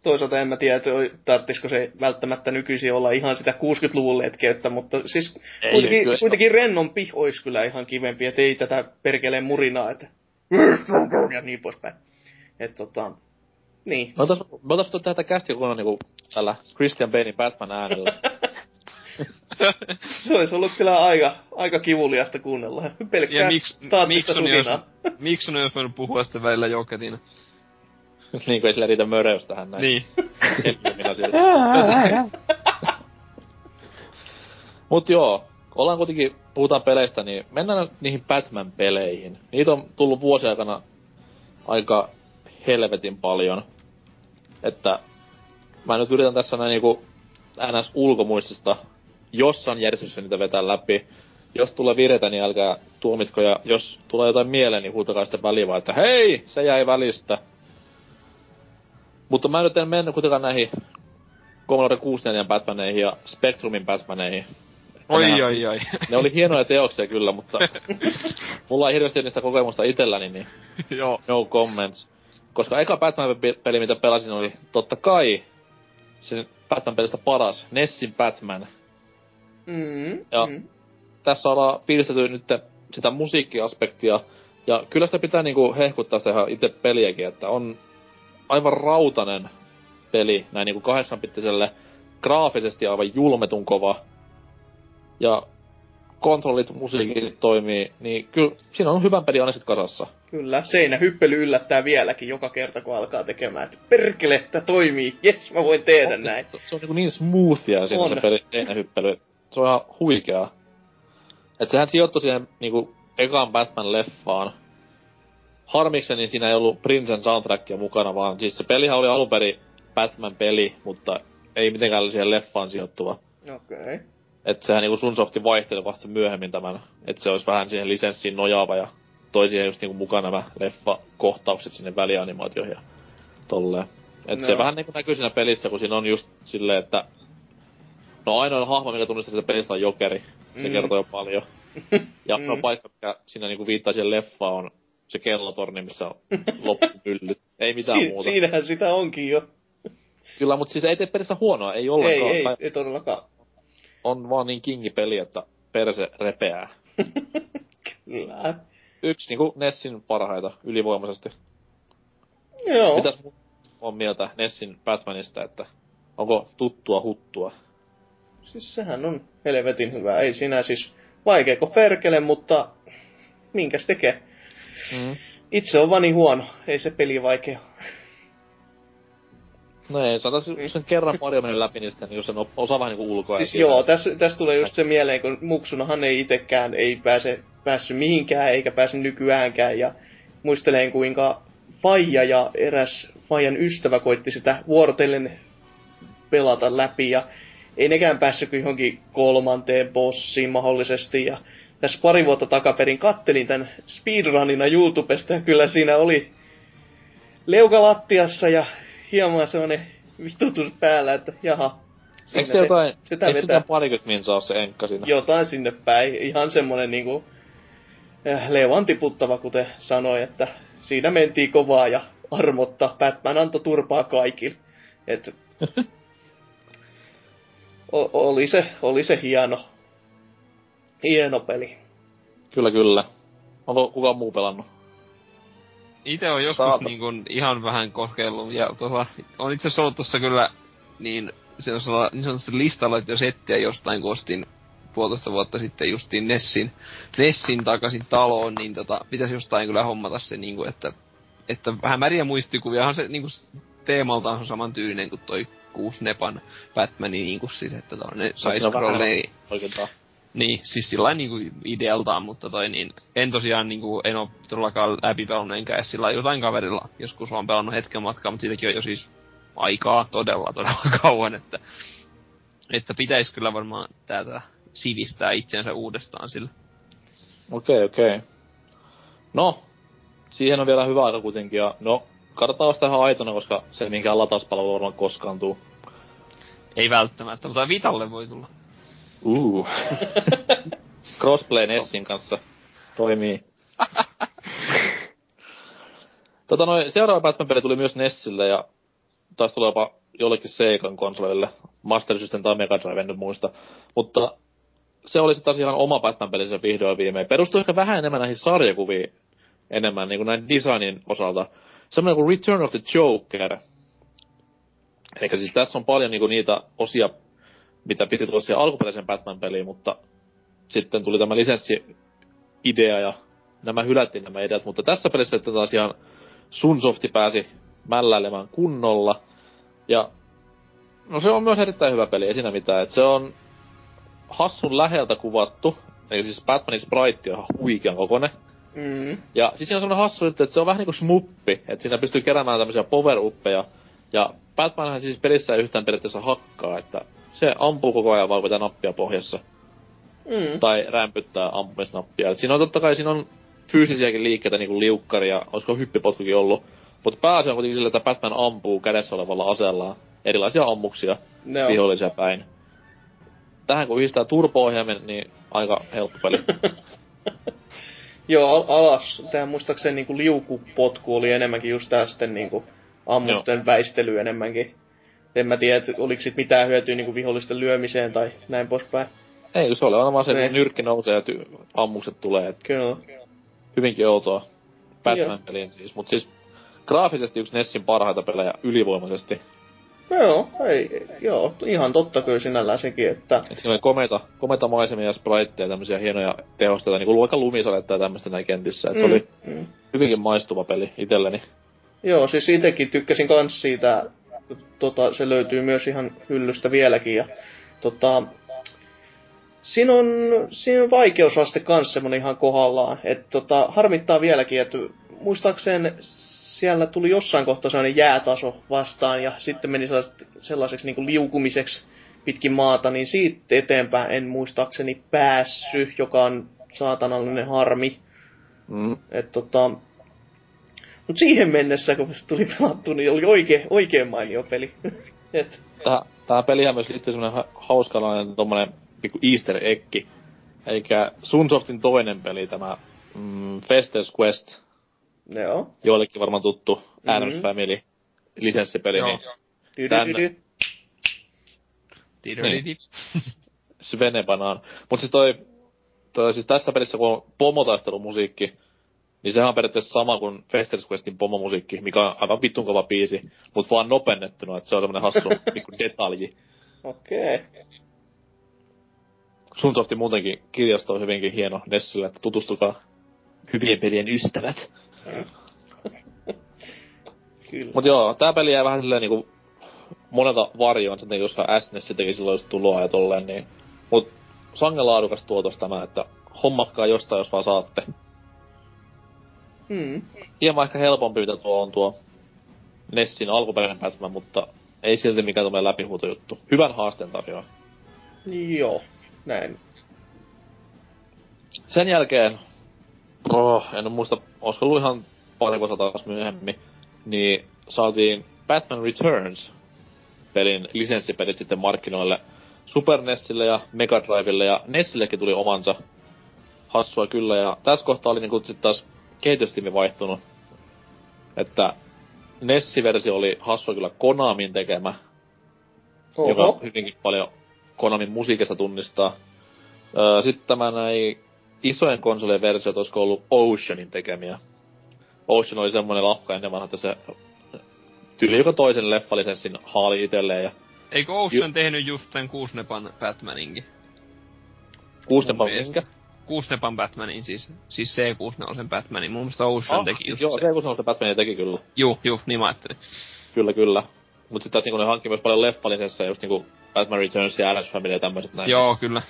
Toisaalta en mä tiedä, että tarvitsisiko se välttämättä nykyisin olla ihan sitä 60-luvun letkeyttä, mutta siis Ei, kuitenkin, kyllä. kuitenkin rennompi olisi kyllä ihan kivempi, että ei tätä perkeleen murinaa, että ja niin poispäin. Että tota, niin. Me otais, me tätä kästiä kunnon niinku tällä Christian Banein Batman äänellä. Se olisi ollut kyllä aika, aika kivuliasta kuunnella. Pelkkää Ja miksi staattista. Mikson olisi voinut puhua sitten välillä joketina. niin kuin ei sillä riitä möreys tähän näin. Niin. Minä sieltä. Mut joo, ollaan kuitenkin, puhutaan peleistä, niin mennään niihin Batman-peleihin. Niitä on tullut vuosien aikana aika helvetin paljon. Että mä nyt yritän tässä näin niinku NS ulkomuistista jossain järjestyksessä niitä vetää läpi. Jos tulee viretä, niin älkää tuomitko, ja jos tulee jotain mieleen, niin huutakaa sitten väliin vaan, että hei, se jäi välistä. Mutta mä nyt en mennyt kuitenkaan näihin Commodore 64 Batmaneihin ja Spectrumin Batmaneihin. Oi, Nämä- oi, oi. Ne oli hienoja teoksia kyllä, mutta mulla ei hirveästi niistä kokemusta itselläni, niin Joo. no comments. Koska eka Batman-peli, mitä pelasin, oli totta kai sen Batman-pelistä paras, Nessin Batman. Mm, Ja- mm. Tässä ollaan fiilistetty nyt sitä musiikkiaspektia, ja kyllä sitä pitää niinku hehkuttaa sitä ihan itse peliäkin, että on aivan rautanen peli, näin niinku kahdeksanpittiselle, graafisesti aivan julmetun kova. Ja kontrollit, musiikit toimii, niin kyllä siinä on hyvän pelin aina sit kasassa. Kyllä, seinähyppely yllättää vieläkin joka kerta, kun alkaa tekemään, että perkele, että toimii, jes, mä voin tehdä näin. Se, se on niin, niin smoothia siinä On. se peli, seinähyppely. Se on ihan huikeaa. Et sehän sijoittui siihen niinku ekaan Batman-leffaan. Harmikseni siinä ei ollut Prinsen soundtrackia mukana, vaan siis se pelihän oli alun perin Batman-peli, mutta ei mitenkään siihen leffaan sijoittuva. Okei. Okay. Et sehän niinku Sunsofti vaihteli vasta myöhemmin tämän, että se olisi vähän siihen lisenssiin nojaava ja toi siihen just niinku mukaan nämä leffa-kohtaukset sinne välianimaatioihin ja tolleen. Et no. se vähän niinku näkyy siinä pelissä, kun siinä on just silleen, että no ainoa hahmo, mikä tunnistaa sitä pelistä on Jokeri. Se Mm. kertoo jo paljon. Ja Mm. no paikka, mikä siinä niinku viittaa siihen leffaan on se kellotorni, missä on loppupyllyt. ei mitään Si- muuta. siinähän sitä onkin jo. Kyllä, mutta siis ei tee pelissä huonoa, ei Ei, ollenkaan. ei, Tai ei todellakaan. On vaan niin kingi peli, että perse repeää. Kyllä. yksi niinku Nessin parhaita ylivoimaisesti. Joo. Mitäs on mieltä Nessin Batmanista, että onko tuttua huttua? Siis sehän on helvetin hyvä. Ei siinä siis vaikeako perkele, mutta minkäs tekee? Mm. Itse on vani huono. Ei se peli vaikea. No ei, sanotaan, jos sen kerran Mario meni läpi, niin sitten niin jos sen osaa vähän niinku ulkoa. Siis joo, tässä, tässä tulee just se mieleen, kun muksunahan ei itekään ei pääse, päässyt mihinkään, eikä pääse nykyäänkään. Ja muistelen, kuinka Faija ja eräs Faijan ystävä koitti sitä vuorotellen pelata läpi. Ja ei nekään päässyt kuin johonkin kolmanteen bossiin mahdollisesti. Ja tässä pari vuotta takaperin kattelin tämän speedrunina YouTubesta ja kyllä siinä oli leuka lattiassa ja hieman semmonen vitutus päällä, että jaha. Eikö se jotain, sitä eikö vetää parikymmentä minsaa se enkka siinä? jotain sinne päin. Ihan semmonen niinku äh, leuan tiputtava, kuten sanoi, että siinä mentiin kovaa ja armotta. Batman antoi turpaa kaikille. Et O- oli, se, oli se hieno, hieno peli. Kyllä, kyllä. Onko kukaan muu pelannut? Itse on joskus Saata. niin kun, ihan vähän kokeillut, ja tuolla, on itse asiassa ollut tuossa kyllä niin sellaisella niin sanotusti listalla, että jos etsiä jostain, kun ostin puolitoista vuotta sitten justiin Nessin, Nessin takaisin taloon, niin tota, pitäisi jostain kyllä hommata se, niin kuin, että, että hämäriä muistikuviahan se niin kuin, teemaltaan on saman tyylinen kuin toi kuusi Nepan Batmani, niin kuin siis, että tällainen Se on Niin, siis sillä niinku idealtaan, mutta toi niin, en tosiaan niinku, en oo todellakaan läpi pelannut enkä edes sillä jotain kaverilla joskus vaan pelannut hetken matkaa, mutta siitäkin on jo siis aikaa todella todella kauan, että, että pitäisi kyllä varmaan tätä sivistää itsensä uudestaan sillä. Okei, okei. No, siihen on vielä hyvä aika kuitenkin, ja no, kannattaa ostaa ihan aitona, koska se minkään latauspalvelu varmaan koskaan tuu. Ei välttämättä, mutta Vitalle voi tulla. Uh. Crossplay Nessin kanssa toimii. tota noin, seuraava Batman-peli tuli myös Nessille ja taisi tulla jopa jollekin Seikan konsolille. Master System tai Mega Drive, en nyt muista. Mutta se oli sitten taas ihan oma Batman-peli se vihdoin viimein. Perustui ehkä vähän enemmän näihin sarjakuviin enemmän niin kuin näin designin osalta. Semmoinen kuin Return of the Joker. Eli siis tässä on paljon niin kuin niitä osia, mitä piti tulla siihen alkuperäisen Batman-peliin, mutta sitten tuli tämä lisenssi-idea ja nämä hylättiin nämä ideat, mutta tässä pelissä sitten taas ihan Sunsofti pääsi mälläilemään kunnolla. Ja no se on myös erittäin hyvä peli, ei siinä mitään. Et se on hassun läheltä kuvattu, eli siis Batmanin sprite on ihan huikean kokonen. Mm. Ja siis siinä on semmonen hassu juttu, että se on vähän niinku smuppi, että siinä pystyy keräämään tämmöisiä power uppeja. Ja Batmanhan siis pelissä ei yhtään periaatteessa hakkaa, että se ampuu koko ajan vaan pitää nappia pohjassa. Mm. Tai rämpyttää ampumisnappia. Siinä on totta kai siinä on fyysisiäkin liikkeitä niinku liukkari ja olisiko hyppipotkukin ollut. Mutta pääasia on kuitenkin sillä, että Batman ampuu kädessä olevalla aseellaan erilaisia ammuksia Joo. vihollisia päin. Tähän kun yhdistää turbo niin aika helppo peli. Joo, al- alas. Tää muistaakseni niinku liukupotku oli enemmänkin just tää sitten niinku ammusten väistely enemmänkin. En mä tiedä, että oliko sit mitään hyötyä niinku vihollisten lyömiseen tai näin poispäin. Ei, kun se oli aina vaan se, että nyrkki nousee ja ty- ammukset tulee. Et Kyllä. hyvinkin outoa. Batman-peliin siis. Mut siis graafisesti yksi Nessin parhaita pelejä ylivoimaisesti. Joo, ei, joo, ihan totta kyllä sinällään sekin, että Et siinä oli komeita, komeita maisemia ja spriteja, tämmöisiä hienoja tehosteita, niinku vaikka lumisadetta ja tämmöistä näin kentissä. Et se oli mm. hyvinkin maistuva peli itselleni. Joo, siis itekin tykkäsin kans siitä, tota, se löytyy myös ihan hyllystä vieläkin. Ja, tota, siinä on, siinä on vaikeusaste kans semmonen ihan kohdallaan. Et, tota, harmittaa vieläkin, että muistaakseen siellä tuli jossain kohtaa sellainen jäätaso vastaan ja sitten meni sellaiset, sellaiseksi niin liukumiseksi pitkin maata, niin siitä eteenpäin en muistaakseni päässy, joka on saatanallinen harmi. Mm. Et tota, mut siihen mennessä, kun se tuli pelattu, niin oli oikein, oikein mainio peli. Et, Tähän, tähän pelihän myös liittyy semmonen ha- hauskalainen tommonen pikku easter egg. Eikä Sunsoftin toinen peli, tämä mm, Fester's Quest, joo. joillekin varmaan tuttu mm-hmm. Adams Mhm. Family lisenssipeli, Joo. niin Tänne. Niin. Svene Banaan. Mut siis toi, toi siis tässä pelissä kun on pomotaistelumusiikki, niin sehän on periaatteessa sama kuin Fester's Questin pomomusiikki, mikä on aivan vittun kova biisi, mut vaan nopennettuna, että se on semmonen hassu pikku detalji. Okei. Okay. Sunsoftin muutenkin kirjasto on hyvinkin hieno Nessillä, että tutustukaa hyvien pelien ystävät. Kyllä. Mut joo, tää peli jää vähän silleen niinku monelta varjoon, takia koska SNES teki silloin just tuloa ja tolleen, niin... Mut sangen laadukas tuotos tämä, että hommatkaa jostain, jos vaan saatte. Hmm. Hieman ehkä helpompi, mitä tuo on tuo Nessin alkuperäinen Batman, mutta ei silti mikään tämmöinen läpihuutojuttu. Hyvän haasteen tarjoaa. Joo, näin. Sen jälkeen, oh, en muista, olisiko ollut ihan pari vuotta taas myöhemmin, niin saatiin Batman Returns pelin lisenssipelit sitten markkinoille Super NESille ja Mega Drivelle ja Nessillekin tuli omansa hassua kyllä ja tässä kohtaa oli niinku sit taas kehitystiimi vaihtunut. Että Nessi-versio oli hassua kyllä Konamin tekemä, joka Oho. on hyvinkin paljon Konamin musiikista tunnistaa. Öö, Sitten tämä näin isojen konsolien versiot, olisiko ollut Oceanin tekemiä. Ocean oli semmonen lafka ennen vanha, että se tyyli joka toisen leffalisenssin haali itselleen ja Eikö Ocean tehnyt just sen Kuusnepan Batmaninkin? mielestä. minkä? Kuusnepan Batmanin siis. Siis C64 Batmanin. Mun mielestä Ocean Ah, teki just joo, se. kun se Batmania teki kyllä. Juu, juu, niin mä ajattelin. Kyllä, kyllä. Mut sit taas niinku ne hankki myös paljon leffalisensseja, just niinku Batman Returns ja Adams Family ja tämmöiset näin. Joo, kyllä.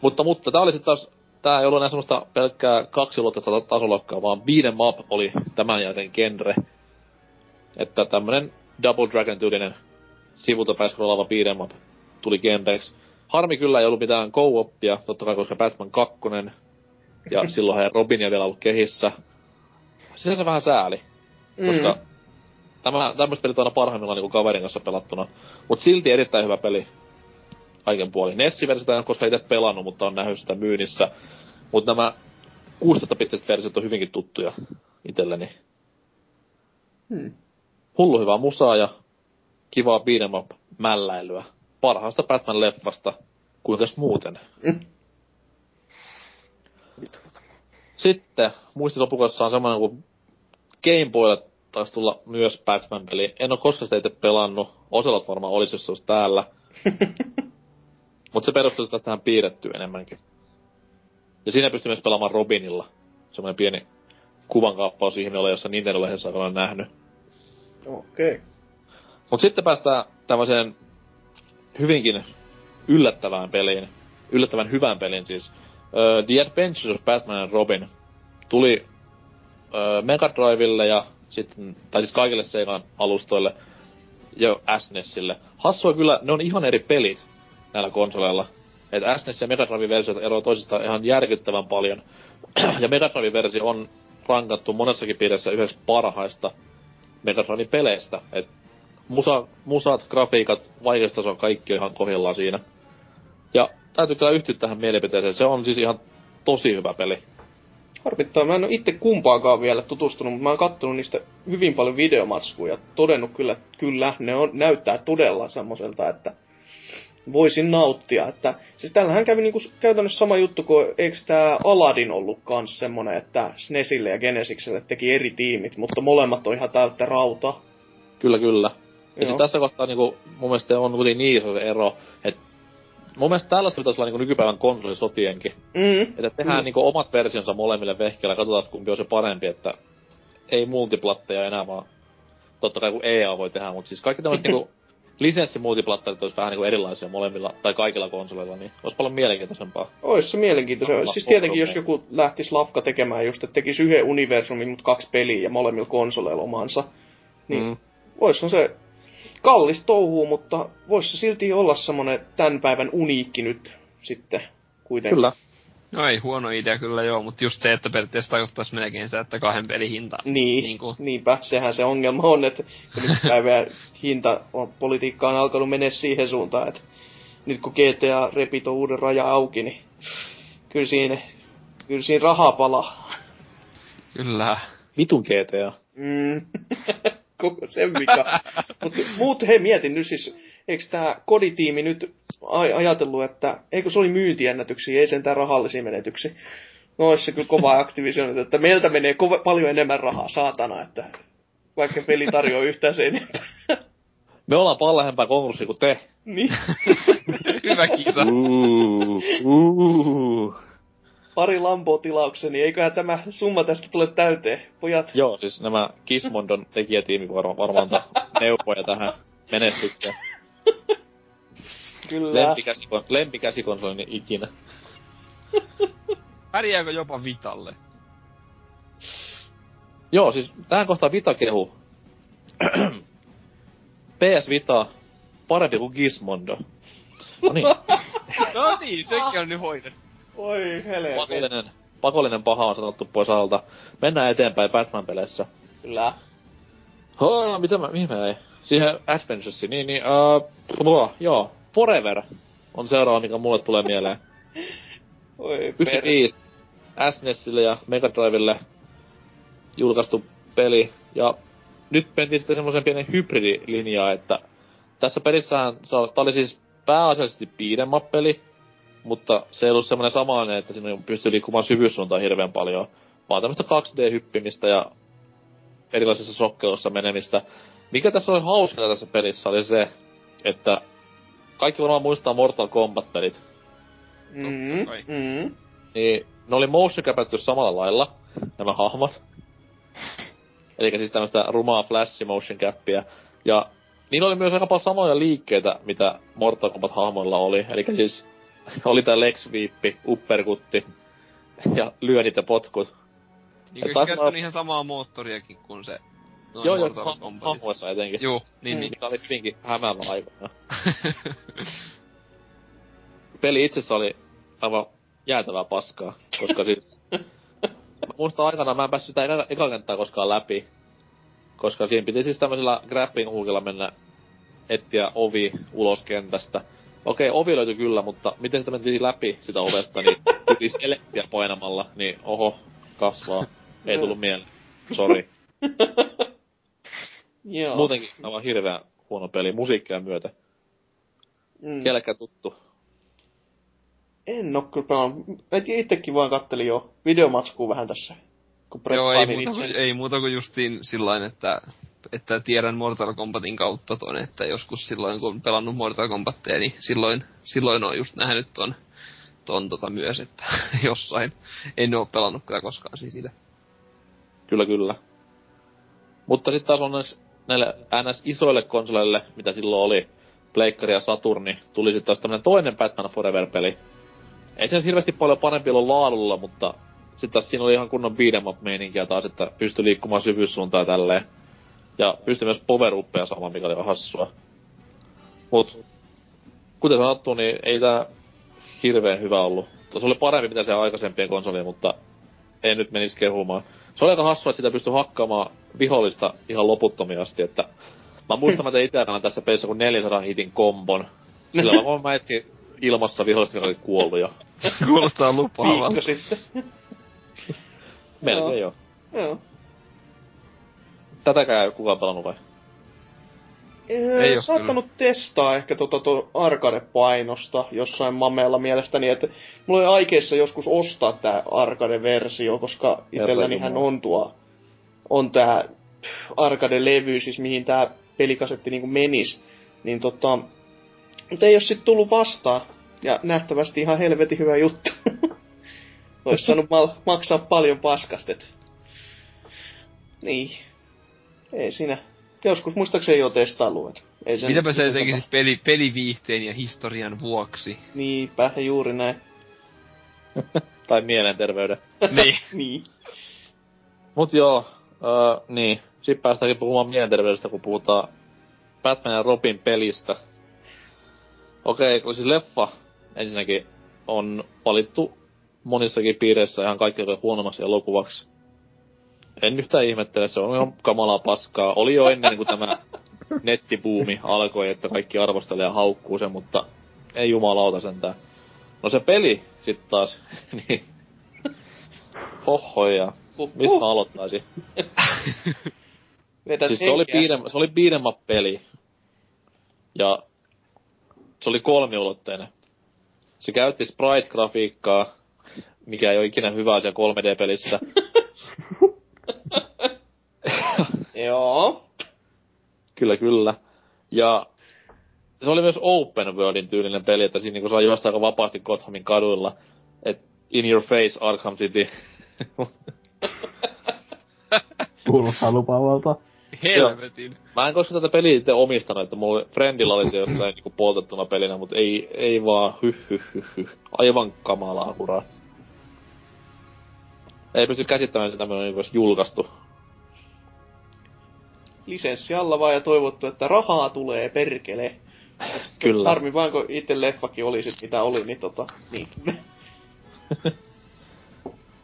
Mutta, mutta tää oli sit taas, tää ei ollut enää semmoista pelkkää kaksiulotteista ta- tasolokkaa, vaan beat'em up oli tämän jälkeen genre. Että tämmönen Double Dragon tyylinen sivulta päin scrollaava beat'em up tuli genreksi. Harmi kyllä ei ollut mitään co-oppia, totta kai koska Batman 2 ja silloin ei Robinia vielä ollut kehissä. Sinänsä vähän sääli, koska Mm. tämä, tämmöiset pelit on aina parhaimmillaan niinku kaverin kanssa pelattuna. Mut silti erittäin hyvä peli. Kaiken puolin. Nessi-versiota en koskaan itse pelannut, mutta on nähnyt sitä myynnissä. Mut nämä 16-bittiset versiot on hyvinkin tuttuja itselleni. Hmm. Hullu hyvää musaa ja kivaa beat'em up mälläilyä. Parhaasta Batman-leffasta. Kuinkas muuten? Mm. Sitten muistilopukossa on semmoinen kuin Game Boylle taisi tulla myös Batman-peli. En ole koskaan sitä itse pelannut. Oselot varmaan olisi, jos se olisi täällä. Mutta se perustuu sitä tähän piirrettyyn enemmänkin. Ja siinä pystyy myös pelaamaan Robinilla. Semmoinen pieni kuvankaappaus ihminen ole, jossa Nintendo-lehdessä olen nähnyt. Okei. Okay. Mutta sitten päästään tämmöiseen hyvinkin yllättävään peliin. Yllättävän hyvän pelin siis. Uh, The Adventures of Batman and Robin tuli uh, Mega Drivelle ja sitten, tai siis kaikille Segan alustoille ja SNESille. Hassua kyllä, ne on ihan eri pelit näillä konsoleilla. Et SNES ja Mega versiot eroavat toisistaan ihan järkyttävän paljon. ja Mega versio on rankattu monessakin piirissä yhdeksi parhaista Mega peleistä. Et musa, musat, grafiikat, vaikeustaso, kaikki on ihan kohdillaan siinä. Ja täytyy kyllä yhtyä tähän mielipiteeseen. Se on siis ihan tosi hyvä peli. Harmittaa, mä en ole itse kumpaakaan vielä tutustunut, mutta mä oon kattonut niistä hyvin paljon videomatskuja ja todennut kyllä, että kyllä, ne on, näyttää todella semmoiselta, että voisin nauttia. Että, siis täällähän kävi niinku käytännössä sama juttu, kuin eikö tää Aladdin ollut kans semmonen, että SNESille ja Genesikselle teki eri tiimit, mutta molemmat on ihan täyttä rautaa. Kyllä, kyllä. Ja siis tässä kohtaa niinku, mun mielestä on kuitenkin niin iso se ero, että mun mielestä tällaista pitäisi olla niinku nykypäivän konsolisotienkin. Mm. Että tehdään Mm. niinku omat versionsa molemmille vehkeillä, katsotaan kumpi on se parempi, että ei multiplatteja enää vaan. Totta kai kun EA voi tehdä, mutta siis kaikki tämmöiset niinku lisenssimultiplattarit olisi vähän niinku erilaisia molemmilla tai kaikilla konsoleilla, niin olisi paljon mielenkiintoisempaa. Ois se mielenkiintoista. Olla Siis tietenkin, jos joku lähtisi Lafka tekemään just, että tekisi yhden universumin, mutta kaksi peliä ja molemmilla konsoleilla omansa, niin Mm. Vois se kallis touhuu, mutta vois se silti olla semmonen tämän päivän uniikki nyt sitten kuitenkin. Kyllä. No ei huono idea kyllä joo, mutta just se, että periaatteessa tarkoittaisi melkein sitä, että kahden pelin hinta. Niin, Niin niin kuin- niinpä, sehän se ongelma on, että kun nyt päivän hinta on, politiikka on alkanut mennä siihen suuntaan, että nyt kun GTA repit on uuden raja auki, niin kyllä siinä, kyllä siinä rahaa palaa. Kyllä. Vitun GTA. Mm. Koko sen vika. Mutta muut, hei mietin nyt siis, eikö tämä koditiimi nyt aj- ajatellut, että eikö se oli myyntiennätyksiä, ei sentään rahallisia menetyksiä. No olisi se kyllä kova Activision, että meiltä menee kova, paljon enemmän rahaa, saatana, että vaikka peli tarjoaa yhtään sen enempää. Me ollaan paljon lähempää konkurssia kuin te. niin, Hyvä kisa. Uh, uh. Pari Lamboa tilaukseni, niin eiköhän tämä summa tästä tule täyteen. Pojat, Joo, siis nämä Kismondon tekijätiimi varmaan, varmaan antaa neuvoja tähän menestykseen. kyllä. Lempikäsikon, lempikäsikonsolini ikinä. Pärjääkö jopa Vitalle? Joo, siis tähän kohtaan Vita kehu. PS Vita, parempi kuin Gizmondo. No niin, No niin, sekin on nyt hoidettu. Oi helvetti. pakollinen, pakollinen paha on sanottu pois alta. Mennään eteenpäin Batman-peleissä. Kyllä. Oh, mitä mä, mihin mä ei? Siihen Adventuresiin, niin, niin, uh, joo, Forever on seuraava, mikä mulle tulee mieleen. Oi 95 SNESille ja Mega Drivelle julkaistu peli. Ja nyt mentiin sitten semmoisen pienen hybridilinjaa, että tässä pelissähän, se on, tää oli siis pääasiallisesti piidemmappeli, mutta se ei ollut semmoinen samanlainen, että siinä pystyy liikkumaan syvyyssuuntaan hirveän paljon, vaan tämmöistä 2D-hyppimistä ja erilaisissa sokkelussa menemistä. Mikä tässä oli hauskaa tässä pelissä oli se, että kaikki varmaan muistaa Mortal Kombat-pelit. Mm, kai. mm. Niin ne oli motion capattu samalla lailla, nämä hahmot. Eli siis tämmöistä rumaa flash motion cappia. Ja niillä oli myös aika paljon samoja liikkeitä, mitä Mortal Kombat-hahmoilla oli. Eli siis oli tää Lex Sweep, upperkutti ja lyönnit ja potkut. Niin taas käyttänyt mä- ihan samaa moottoriakin kuin se noin Joo, joo, hahmoissa etenkin. Juu, niin, Mm. niin. Mikä oli hyvinkin hämäävä aikoina. Peli itsessä oli aivan jäätävää paskaa, koska siis... mä muistan aikana, mä en päässyt sitä eka, eka kenttää koskaan läpi. Koska siinä piti siis tämmöisellä grappling hookilla mennä etsiä ovi ulos kentästä. Okei, ovi löytyi kyllä, mutta miten sitä mentiin läpi sitä ovesta, niin tuli selektiä painamalla, niin oho, kasvaa. Ei tullut mieleen. Sori. Joo. Muutenkin aivan hirveän huono peli, musiikkia myötä. Mm. Kellekään tuttu. En oo kyllä pelannut. Itsekin vaan kattelin jo videomatskua vähän tässä. Kun Joo, ei muuta, kuin, ei muuta kuin justiin sillain, että, että tiedän Mortal Kombatin kautta ton, että joskus silloin kun on pelannut Mortal Kombattia, niin silloin, silloin on just nähnyt ton, ton tota myös, että jossain. En oo pelannut kyllä koskaan siis sitä. Kyllä, kyllä. Mutta sitten taas onneksi näille NS-isoille konsoleille, mitä silloin oli, Pleikkari ja Saturni, tuli sitten taas tämmönen toinen Batman Forever-peli. Ei se hirveästi paljon parempi ollut laadulla, mutta sitten taas siinä oli ihan kunnon beat'em up taas, että pystyi liikkumaan syvyyssuuntaan tälleen. Ja pystyi myös power uppeja saamaan, mikä oli ihan hassua. Mut, kuten sanottu, niin ei tää hirveän hyvä ollut. Se oli parempi mitä se aikaisempien konsolien, mutta ei nyt menisi kehumaan. Se oli aika hassua, että sitä pystyi hakkaamaan vihollista ihan loputtomia asti, että mä muistan, mä tein itse tässä pelissä kun 400 hitin kombon. Sillä kun mä iskin ilmassa vihollista, joka oli kuollut jo. Kuulostaa lupaavalta. Viikko sitten. Melkein jo. Joo. Tätäkään ei kukaan pelannut vai? Ei oo saattanut testaa ehkä tota to arcade-painosta jossain mameella mielestäni, että mulla oli aikeissa joskus ostaa tää arcade-versio, koska itsellänihän on tuo, on tää arcade-levy, siis mihin tää pelikasetti niinku menis, niin tota, mutta ei oo sit tullut vastaan, ja nähtävästi ihan helvetin hyvä juttu. Ois saanut mal- maksaa paljon paskastet. Niin. Ei siinä. Joskus muistaakseni jo testaillut, et ei sen... Mitäpä sä tekisit peli, peliviihteen ja historian vuoksi? Niinpä, juuri näin. Tai mielenterveyden. niin. Niin. Mut joo, öö, niin. Sitten päästäänkin puhumaan mielenterveydestä, kun puhutaan Batman ja Robin pelistä. Okei, kun siis leffa ensinnäkin on valittu monissakin piireissä ihan kaikkein huonommaksi elokuvaksi. En yhtään ihmettele, se on ihan kamalaa paskaa. Oli jo ennen kuin tämä nettibuumi alkoi, että kaikki arvostelee ja haukkuu sen, mutta ei jumalauta sentään. No se peli sit taas, niin... Hohoja. Mistä mä aloittaisin? Siis se oli, beat'em, se oli up peli. Ja se oli kolmiulotteinen. Se käytti sprite-grafiikkaa, mikä ei ole ikinä hyvä asia 3D-pelissä. Joo. kyllä, kyllä. Ja se oli myös open worldin tyylinen peli, että siinä niinku saa juosta aika vapaasti Gothamin kaduilla. Et in your face Arkham City. Kuulostaa lupaavalta. Helvetin. Mä en koskaan tätä peliä itse omistanut, että mulla friendilla oli se jossain niinku poltettuna pelinä, mutta ei, ei vaan hy, hy, hy, hy. Aivan kamalaa kuraa. Ei pysty käsittämään sitä, tämmönen niinku olisi julkaistu. Lisenssi alla vaan ja toivottu, että rahaa tulee perkele. Kyllä. Harmi vaan, kun itse leffakin oli sit mitä oli, niin tota, niin.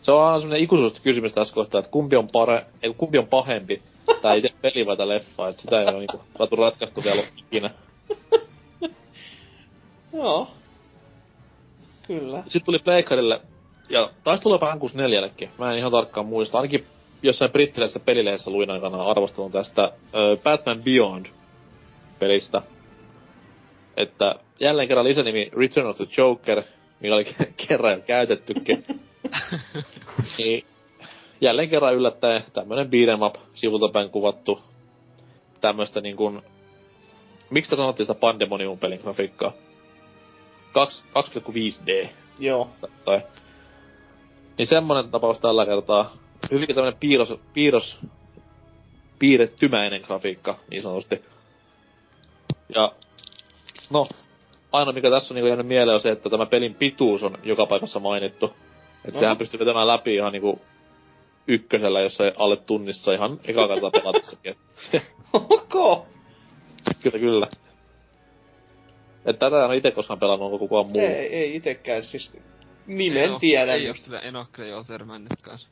Se on aina semmonen ikuisuus kysymys tässä kohtaa, että kumpi on, pare, ei, kumpi on pahempi, tää itse peli vai tää leffa, että sitä ei ole niinku saatu ratkaistu vielä ikinä. Joo. Kyllä. Sitten tuli Pleikkarille, ja taisi tulla jopa N64-kin, mä en ihan tarkkaan muista, ainakin jossain brittiläisessä pelilehdessä luin aikana arvostelun tästä ö, Batman Beyond pelistä. Että jälleen kerran lisänimi Return of the Joker, mikä oli kerran jo käytettykin. niin jälleen kerran yllättäen tämmönen beat'em up sivulta päin kuvattu. Tämmöstä niin kuin, miksi te sanottiin sitä Pandemonium pelin grafiikkaa? 2,5D. Joo. Tai. Niin semmonen tapaus tällä kertaa. Hyvinkin tämmönen piirros, piirros, piirrettymäinen grafiikka, niin sanotusti. Ja, no, ainoa mikä tässä on niin jäänyt mieleen on se, että tämä pelin pituus on joka paikassa mainittu. Että No. sehän pystyy vetämään läpi ihan niinku ykkösellä, jossa alle tunnissa ihan eka kertaa pelatessakin. Okay. kyllä, kyllä. Että tätä en ole ite koskaan pelannut, onko kukaan muu. Ei, ei itekään siis nimen oo- tiedän. Ei oo sitä, en oo kyllä kanssa.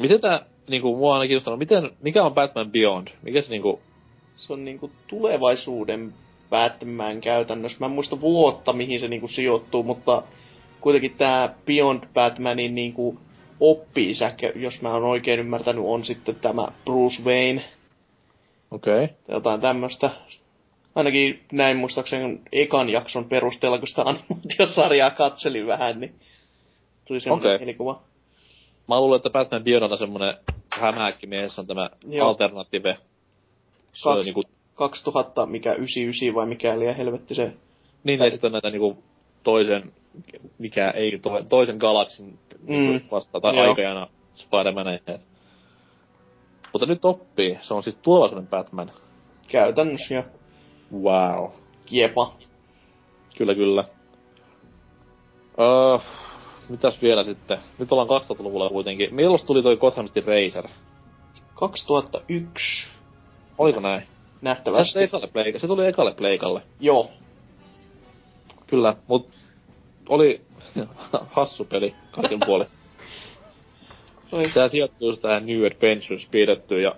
Miten tää, niinku, mua on aina kiinnostanut, miten, mikä on Batman Beyond? Mikä se niinku, Se on niinku tulevaisuuden Batman käytännössä. Mä en muista vuotta, mihin se niinku sijoittuu, mutta kuitenkin tää Beyond Batmanin niinku oppi jos mä oon oikein ymmärtänyt, on sitten tämä Bruce Wayne okei. Okay. tai jotain tämmöstä. Ainakin näin muistaakseni ekan jakson perusteella, kun sitä animaatiosarjaa katselin vähän, niin tuli semmoinen okay. mielikuva. Mä luulen, että Batman Beyond on semmonen hämähäkkimies, on tämä Joo. alternative. Se oli Kaksi. niinku, 2000, mikä 99 vai mikä liian helvetti se. niin ja sitten näitä niinku toisen, mikä ei, to, toisen galaksin Mm. mm. vasta, tai Joo. aikajana Spider-Maneja. Mutta nyt oppii, se on siis tulevaisuuden Batman. Käytännössä ja Wow. kiepa. Kyllä, kyllä. Öö, mitäs vielä sitten? Nyt ollaan 2000-luvulla kuitenkin. Milloin tuli toi Gotham City Racer? 2001 Oliko näin? nähtävästi. Se, ekalle pleika, se tuli ekalle pleikalle. Joo. Kyllä, mut oli hassu peli kaiken puolin. Tää sijoittuu just tähän New Adventures piirretty ja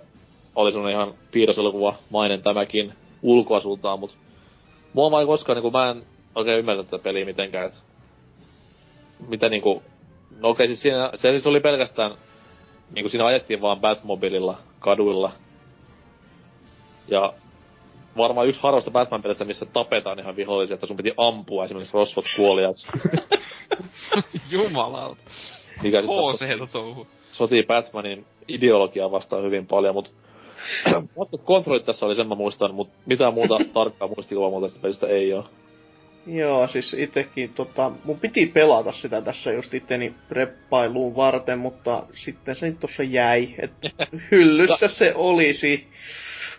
oli semmonen ihan piirroselokuva mainen tämäkin ulkoasultaan, mut mua vaan ei koskaan niinku mä en oikein ymmärrä tätä peliä mitenkään, et mitä niinku, no okei siis siinä, se siis oli pelkästään, niinku siinä ajettiin vaan Batmobililla kaduilla. Ja varmaan yksi harvoista Batman-pelistä, missä tapetaan ihan vihollisia, että sun piti ampua esimerkiksi rosvot kuoliaksi. Jumalauta. Mikä HC touhu. sotii Batmanin ideologiaa vastaan hyvin paljon, mut Matkat kontrollit tässä oli sen mä muistan, mut mitään muuta tarkkaa muistikuvaa muuta tästä pelistä ei oo. Joo, siis itekin tota, mun piti pelata sitä tässä just itteni preppailuun varten, mutta sitten se nyt tossa jäi, että hyllyssä se olisi.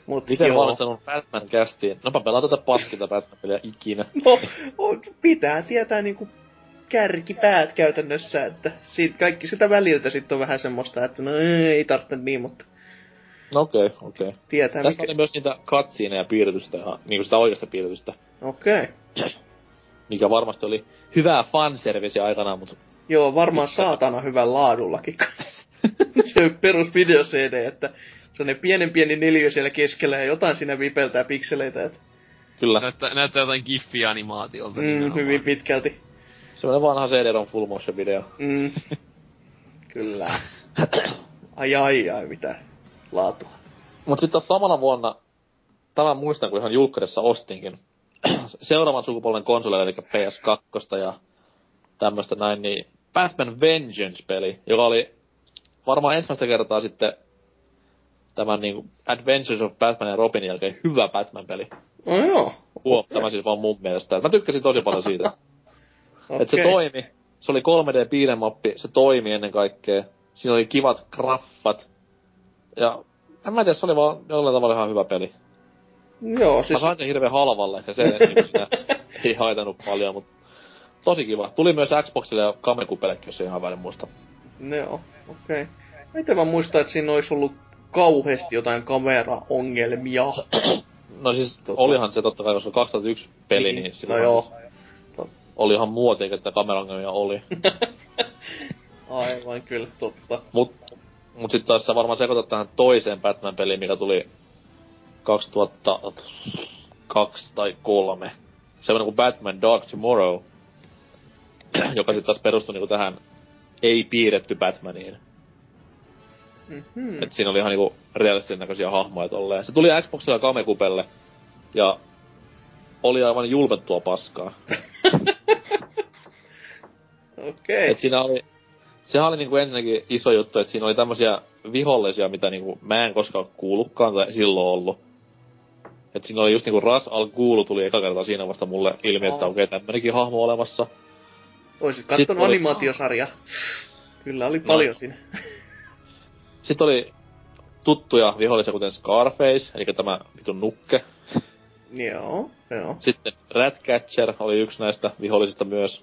Mut Miten joo. valmistanut Batman kästiin? Nopa pelaa tätä paskinta Batman-peliä ikinä. No, on, pitää tietää niinku kärkipäät käytännössä, että siitä, kaikki sitä väliltä sitten on vähän semmoista, että no ei tarvitse niin, mutta okei, okay, okei. Okay. tietää Tässä mikä... oli myös niitä katsiineja ja piirretystä, ihan, niinku sitä oikeasta piirretystä, Okei. Okay. mikä varmasti oli hyvää fanservice aikanaan, mut Joo, varmaan saatana hyvän laadullakin. se on perus video CD, että se on ne pienen pieni neliö siellä keskellä ja jotain siinä vipeltää pikseleitä, että kyllä. Näyttää, näyttää jotain giffi-animaatiolta mm, nimenomaan. hyvin pitkälti. Semmoinen vanha CD-ROM full motion video. Mm. Kyllä. Ai ai ai, mitä laatua. Mut sitten taas samana vuonna, tämän muistan kun ihan julkkarissa ostinkin, seuraavan sukupolven konsoleille, eli PS2 ja tämmöstä näin, niin Batman Vengeance-peli, joka oli varmaan ensimmäistä kertaa sitten tämän niinku Adventures of Batman ja Robin jälkeen hyvä Batman-peli. No joo. Huom, tämä siis vaan mun mielestä. Mä tykkäsin tosi paljon siitä. Okei. Et se toimi. Se oli 3D piirremappi, se toimi ennen kaikkea. Siinä oli kivat graffat. Ja en mä tiedä, se oli vaan jollain tavalla ihan hyvä peli. Joo, Mä siis... sain sen hirveän halvalle, ja se niin ei haitanut paljon, mutta tosi kiva. Tuli myös Xboxille ja Kamekupellekin, jos ei ihan väärin muista. Joo, okei. Okay. Mä mä muistan, että siinä olisi ollut kauheasti jotain kameraongelmia. No siis olihan se totta kai, koska 2001 peli, niin, niin no silloin joo. oli ihan muoti, että kamerangelmia oli. Aivan kyllä, totta. Mut, mut sit taas sä varmaan sekoitat tähän toiseen Batman-peliin, mikä tuli 2002 tai 3. Semmoinen kuin Batman Dark Tomorrow, joka sitten taas perustui niinku tähän ei piirretty Batmaniin. Mm-hmm. Et siinä oli ihan niinku realistisen näköisiä hahmoja tolleen. Se tuli Xboxilla ja Kamekupelle. Ja oli aivan julmettua paskaa. Okei. Et siinä oli, sehän oli niinku ensinnäkin iso juttu, että siinä oli tämmösiä vihollisia, mitä niinku mä en koskaan kuullutkaan tai silloin ollut. Et siinä oli just niinku Ras Al Ghul tuli eka kertaa siinä vasta mulle ilmi, että okei, okay, tämmönenkin hahmo olemassa. Oisit kattonut oli- animaatiosarja. Kyllä oli paljon No. siinä. Sitten oli tuttuja vihollisia, kuten Scarface, eli tämä vitun nukke. Joo, joo. Sitten Ratcatcher oli yksi näistä vihollisista myös.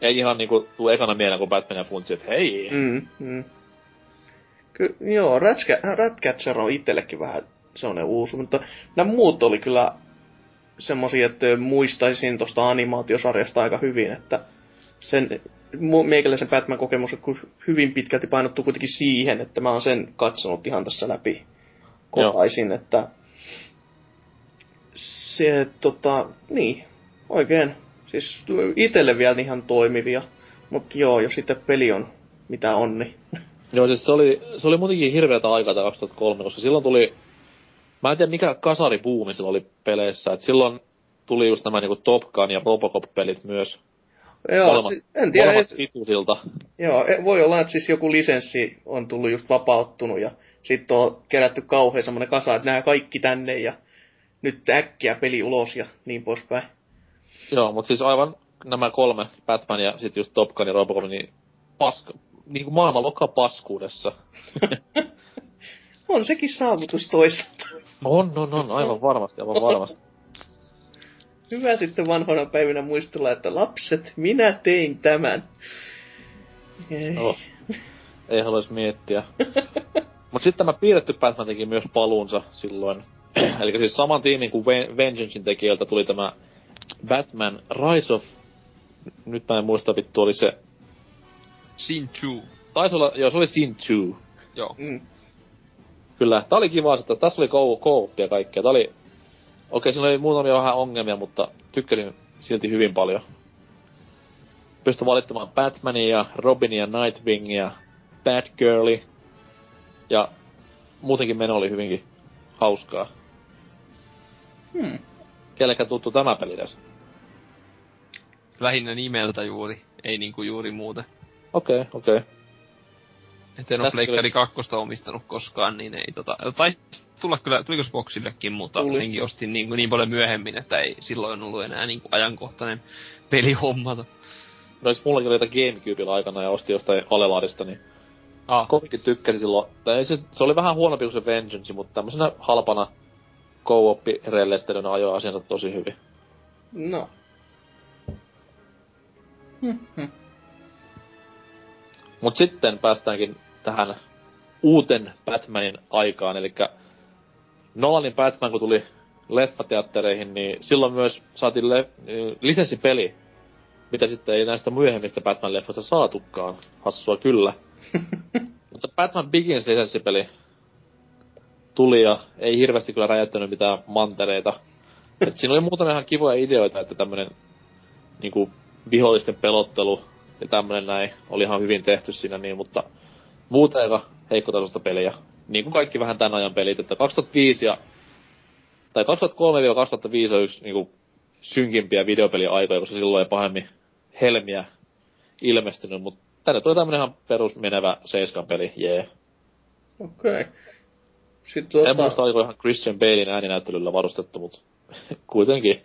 Ei ihan niinku tuu ekana mieleen, kun Batman funtsi, että hei, Mm, mm. Ky- joo, Ratca- Ratcatcher on itsellekin vähän semmonen uusi, mutta nämä muut oli kyllä semmosia, että muistaisin tosta animaatiosarjasta aika hyvin, että sen meikäläisen Batman-kokemus on hyvin pitkälti painottuu kuitenkin siihen, että mä oon sen katsonut ihan tässä läpi. Kopaisin, että se, tota, niin, oikein, siis itelle vielä ihan toimivia, mutta joo, jos sitten peli on mitä on, niin Joo, siis se oli, se oli muutenkin hirveätä aikaa tää 2003, koska silloin tuli... Mä en tiedä mikä kasaribuumi silloin oli peleissä, että silloin tuli just nämä niinku Top Gun ja Robocop-pelit myös. Joo, Molemmat- si- en tiedä, Molemmat edes, vitusilta. joo, e- voi olla, että siis joku lisenssi on tullut just vapauttunut ja sitten on kerätty kauhean semmonen kasa, että nämä kaikki tänne ja nyt äkkiä peli ulos ja niin poispäin. Joo, mutta siis aivan nämä kolme, Batman ja sitten just Top Gun ja Robocop, niin paska, niinku maailmanluokkaa paskuudessa. On sekin saavutus toista. On, on, on, aivan varmasti, aivan varmasti. Hyvä sitten vanhoina päivinä muistella, että lapset, minä tein tämän. Ei. No, ei haluaisi miettiä. Mut sitten tämä piirretty Batman teki myös paluunsa silloin. Eli siis saman tiimin kuin Ven- Vengeancein tekijöiltä tuli tämä Batman Rise of... Nyt mä en muista vittu, oli se... Sin 2. Taisi olla, joo se oli Sin 2. Joo. Mm. Kyllä, tää oli kiva, että tässä oli co- co ja kaikkea. Tää oli... Okei, siinä oli muutamia vähän ongelmia, mutta tykkäsin silti hyvin paljon. Pystyi valittamaan Batmania ja Robinia, Nightwingia, Batgirli. Ja muutenkin meno oli hyvinkin hauskaa. Hmm. Kellekä tuttu tämä peli tässä? Lähinnä nimeltä juuri, ei niinku juuri muuten. Okei, okay, okei. Okay. Et en Tässä Pleikkari kakkosta omistanut koskaan, niin ei tota... Tai tulla kyllä, tuliko se Boxillekin, mutta Tuli. Tuli. ostin niin, niin paljon myöhemmin, että ei silloin ollut enää niin ajankohtainen peli hommata. No siis mullakin oli tätä Gamecubella aikana ja ostin jostain Alelaadista, niin Ah, kovinkin tykkäsin silloin. Tai ei se, se oli vähän huonompi kuin se Vengeance, mutta tämmöisenä halpana co-oppi relestelynä ajoi asiansa tosi hyvin. No. Hmm. Mut sitten päästäänkin tähän uuten Batmanin aikaan, eli Nolanin Batman, kun tuli leffateattereihin, niin silloin myös saatiin le- lisenssipeli, mitä sitten ei näistä myöhemmistä Batman-leffoista saatukaan. Hassua kyllä. Mutta Batman Begins lisenssipeli tuli ja ei hirveästi kyllä räjäyttänyt mitään mantereita. Et siinä oli muutamia ihan kivoja ideoita, että tämmönen niinku vihollisten pelottelu ja tämmönen näin oli ihan hyvin tehty siinä niin, mutta muuten aika heikkotasosta peliä. Niin kuin kaikki vähän tämän ajan pelit, että 2005 ja tai 2003-2005 on yksi niinku synkimpiä videopeliaikoja, koska silloin ei pahemmin helmiä ilmestynyt, mutta tänne tuli tämmönen ihan perusmenevä seiskan peli, jee. Yeah. Okei. Okay. Sitten En tuota, muista, oliko ihan Christian Balein ääninäyttelyllä varustettu, mutta kuitenkin.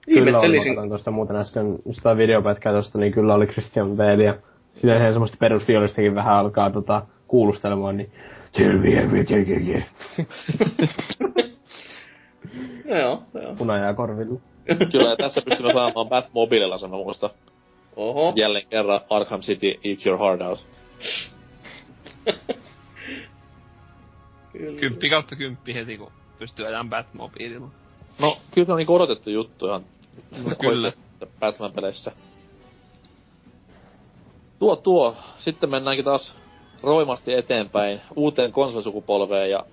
Kyllä oli, mä ihmettelisin, katsoin tuosta muuten äsken sitä videopätkää tosta, niin kyllä oli Christian Bale ja siinä ihan semmoista perusviolistakin vähän alkaa tota, kuulustelemaan, niin Tell me everything again. joo, joo. Punajaa korvilla. Kyllä, ja tässä pystymme saamaan Batmobilella sen mä muista. Oho. Jälleen kerran Arkham City Eat Your Heart Out. Kyllä. kymppi kautta kymppi heti, kun pystyy ajan Batmobiililla. No, kyllä se on niinku odotettu juttu ihan No kyllä. Batman-peleissä. Tuo tuo, sitten mennäänkin taas roimasti eteenpäin uuteen konsolisukupolveen ja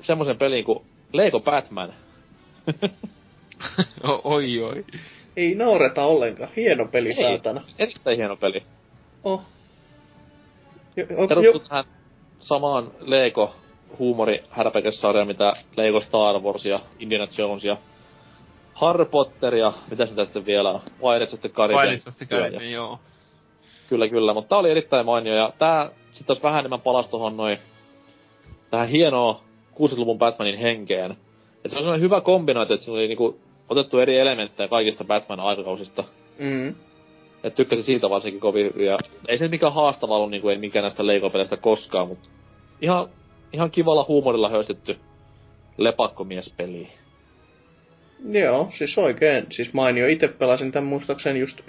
semmoisen peliin kuin Lego Batman. O- oi oi. Ei naureta ollenkaan. Hieno peli, Ei. saatana. Erittäin hieno peli. Oh. Jo, jo, jo, tähän samaan Lego huumori härpäkesarjaan, mitä Lego Star Wars ja Indiana Jones ja Harry Potter ja mitä se tästä vielä on? Pirates of the Caribbean. Pirates of the Caribbean, joo. Kyllä, kyllä. Mutta tää oli erittäin mainio ja tää sit taas vähän enemmän palasi tohon noin tähän hienoa 60-luvun Batmanin henkeen. Et se on sellainen hyvä kombinaatio, että siinä oli niinku otettu eri elementtejä kaikista Batman-aikakausista. Mm. Et tykkäsin siitä varsinkin kovin hyvin. Ja ei se mikään haastava ollut, niinku ei mikään näistä Lego-peleistä koskaan, mutta ihan, ihan kivalla huumorilla höystetty lepakkomiespeli. Joo, siis oikein. Siis mainio. Itse pelasin tämän muistaakseni just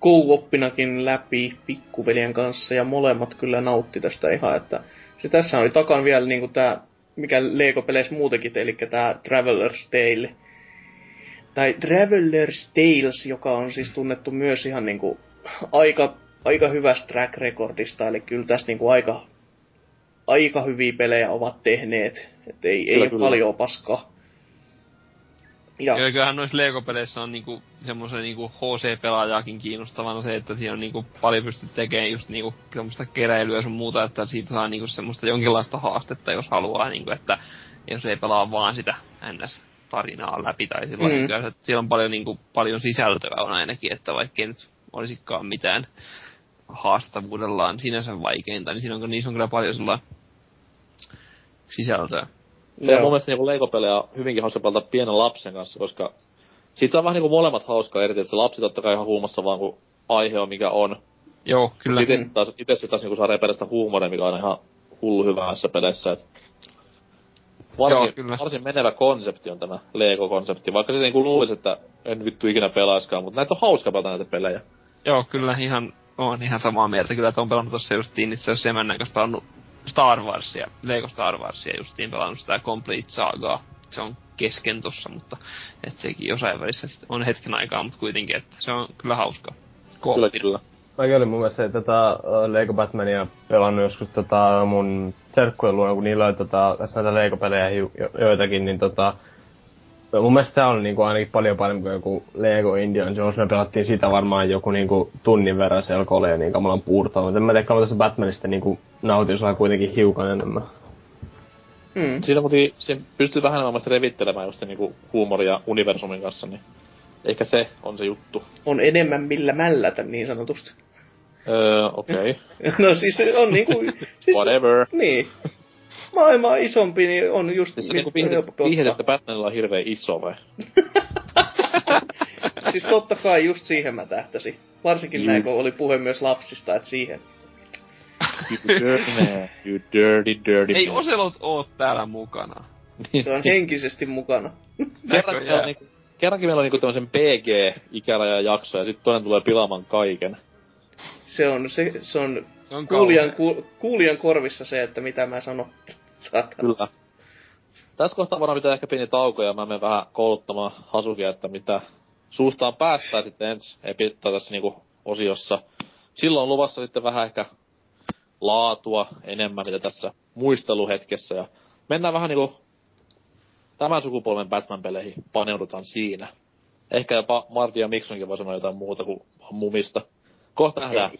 co-oppinakin läpi pikkuveljen kanssa ja molemmat kyllä nautti tästä ihan, että siis tässä oli takan vielä niinku tää, mikä Lego-peleissä muutenkin, eli tää Traveler's Tale. Tai Traveler's Tales, joka on siis tunnettu myös ihan niinku aika, aika hyvästä track recordista, eli kyllä tässä niinku aika, aika hyviä pelejä ovat tehneet. Et ei, Kyllä, ei ole kyllä. paljon paskaa. Ja, Ja kyllähän noissa Lego-peleissä on niinku semmoisen niinku HC-pelaajaakin kiinnostavana se, että siinä on niinku paljon pystyt tekemään just niinku semmoista keräilyä sun muuta, että siitä saa niinku semmoista jonkinlaista haastetta, jos haluaa niinku, että jos ei pelaa vaan sitä NS-tarinaa läpi tai sillä Mm. mm. kyllä, että siellä on paljon niinku, paljon sisältöä on ainakin, että vaikkei nyt olisikaan mitään haastavuudellaan sinänsä vaikeinta, niin siinä on, niissä on kyllä paljon sillä sisältöä. Se on mun mielestä niinku Lego-pelejä hyvinkin hauska pelata pienen lapsen kanssa, koska siitä saa vähän niinku molemmat hauskaa eri, että se lapsi totta kai ihan huumassa vaan kun aihe on mikä on. Joo, kyllä. Itse sit taas, ite sit taas niinku saa repeillä sitä huumoria, mikä on ihan hullu hyvä näissä peleissä. Et varsin, Joo, kyllä. varsin menevä konsepti on tämä Lego-konsepti, vaikka se niinku luulisi, että en vittu ikinä pelaiskaan, mutta näitä on hauska pelata näitä pelejä. Joo, kyllä ihan, on ihan samaa mieltä. Kyllä, että on pelannut tossa justiin itse asiassa emännän kanssa pelannut Star Warsia, Lego Star Warsia justiin pelannut sitä Complete Sagaa. Se on kesken tossa, mutta et sekin jossain välissä sit on hetken aikaa, mutta kuitenkin, että se on kyllä hauskaa. Kyllä, kyllä. Mäkin olin mun mielestä se, tota, Lego Batmania pelannut joskus tota, mun serkkujen luona, kun niillä oli tota, tässä näitä Lego-pelejä jo, jo, joitakin, niin tota, mun mielestä tää on niinku ainakin paljon parempi kuin joku Lego Indian Jones. Me pelattiin sitä varmaan joku niinku tunnin verran selkoille ja niin kamalan puurtaa, mutta en mä tiedä, tästä Batmanista niinku nautin saa kuitenkin hiukan enemmän. Mm. Siinä kun siinä pystyy vähän enemmän revittelemään just sen niinku huumoria universumin kanssa, niin ehkä se on se juttu. On enemmän millä mällätä niin sanotusti. Öö, okei. Okay. No siis se on niinku... Siis, Whatever. Niin. Maailma on isompi, niin on just... Siis niinku on helppo vihjet, vihjet, ottaa. että Batmanilla on hirveä iso vai? Siis totta kai just siihen mä tähtäsin. Varsinkin Juu. näin, kun oli puhe myös lapsista, että siihen. You dirty man. You dirty, dirty Ei man. Oselot oo täällä mukana. Se on henkisesti mukana. Kerrankin Näköjään. meillä on, niinku, kerrankin meillä on niinku tämmösen PG-ikärajan jakso ja sitten toinen tulee pilaamaan kaiken. Se on, se, se on Se on kuulijan, ku, kuulijan korvissa se, että mitä mä sanon. Saatana. Kyllä. Tässä kohtaa varmaan pitää ehkä pieni tauko ja mä menen vähän kouluttamaan Hasukia, että mitä suustaan päästään sitten ensi epi- tai tässä niinku osiossa. Silloin on luvassa sitten vähän ehkä laatua enemmän, mitä tässä muisteluhetkessä. Ja mennään vähän niinku tämän sukupolven Batman-peleihin, paneudutaan siinä. Ehkä jopa Martin ja Miksonkin voi sanoa jotain muuta kuin vaan mumista. Kohta nähdään.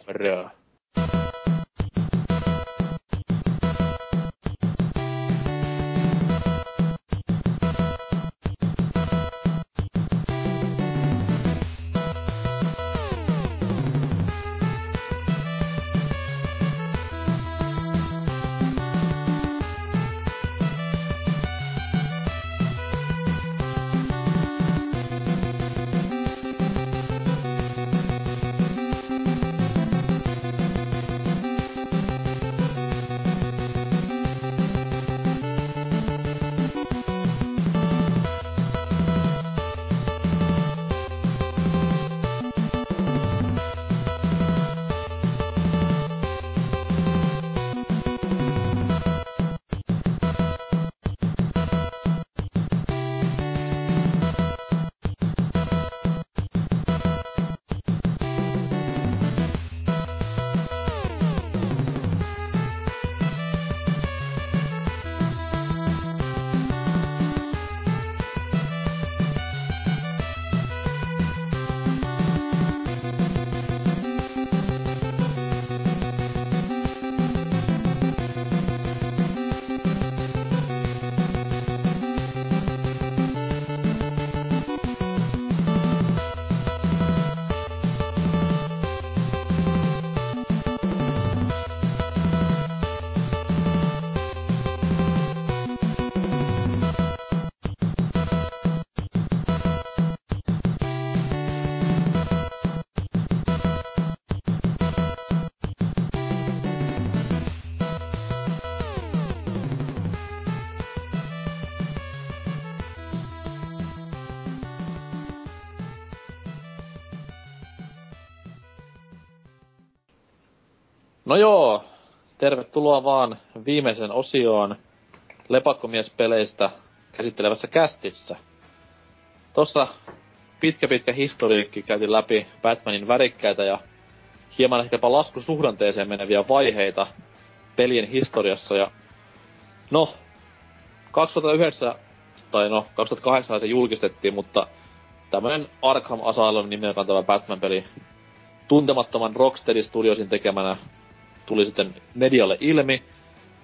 Tervetuloa vaan viimeisen osioon Lepakkomies-peleistä käsittelevässä kästissä. Tossa pitkä pitkä historiikki käytiin läpi Batmanin värikkäitä ja hieman ehkäpä laskusuhdanteeseen meneviä vaiheita pelien historiassa ja no, 2009 tai no, 2008 se julkistettiin, mutta tämmönen Arkham Asylum nimeä kantava Batman-peli tuntemattoman Rocksteady Studiosin tekemänä tuli sitten medialle ilmi.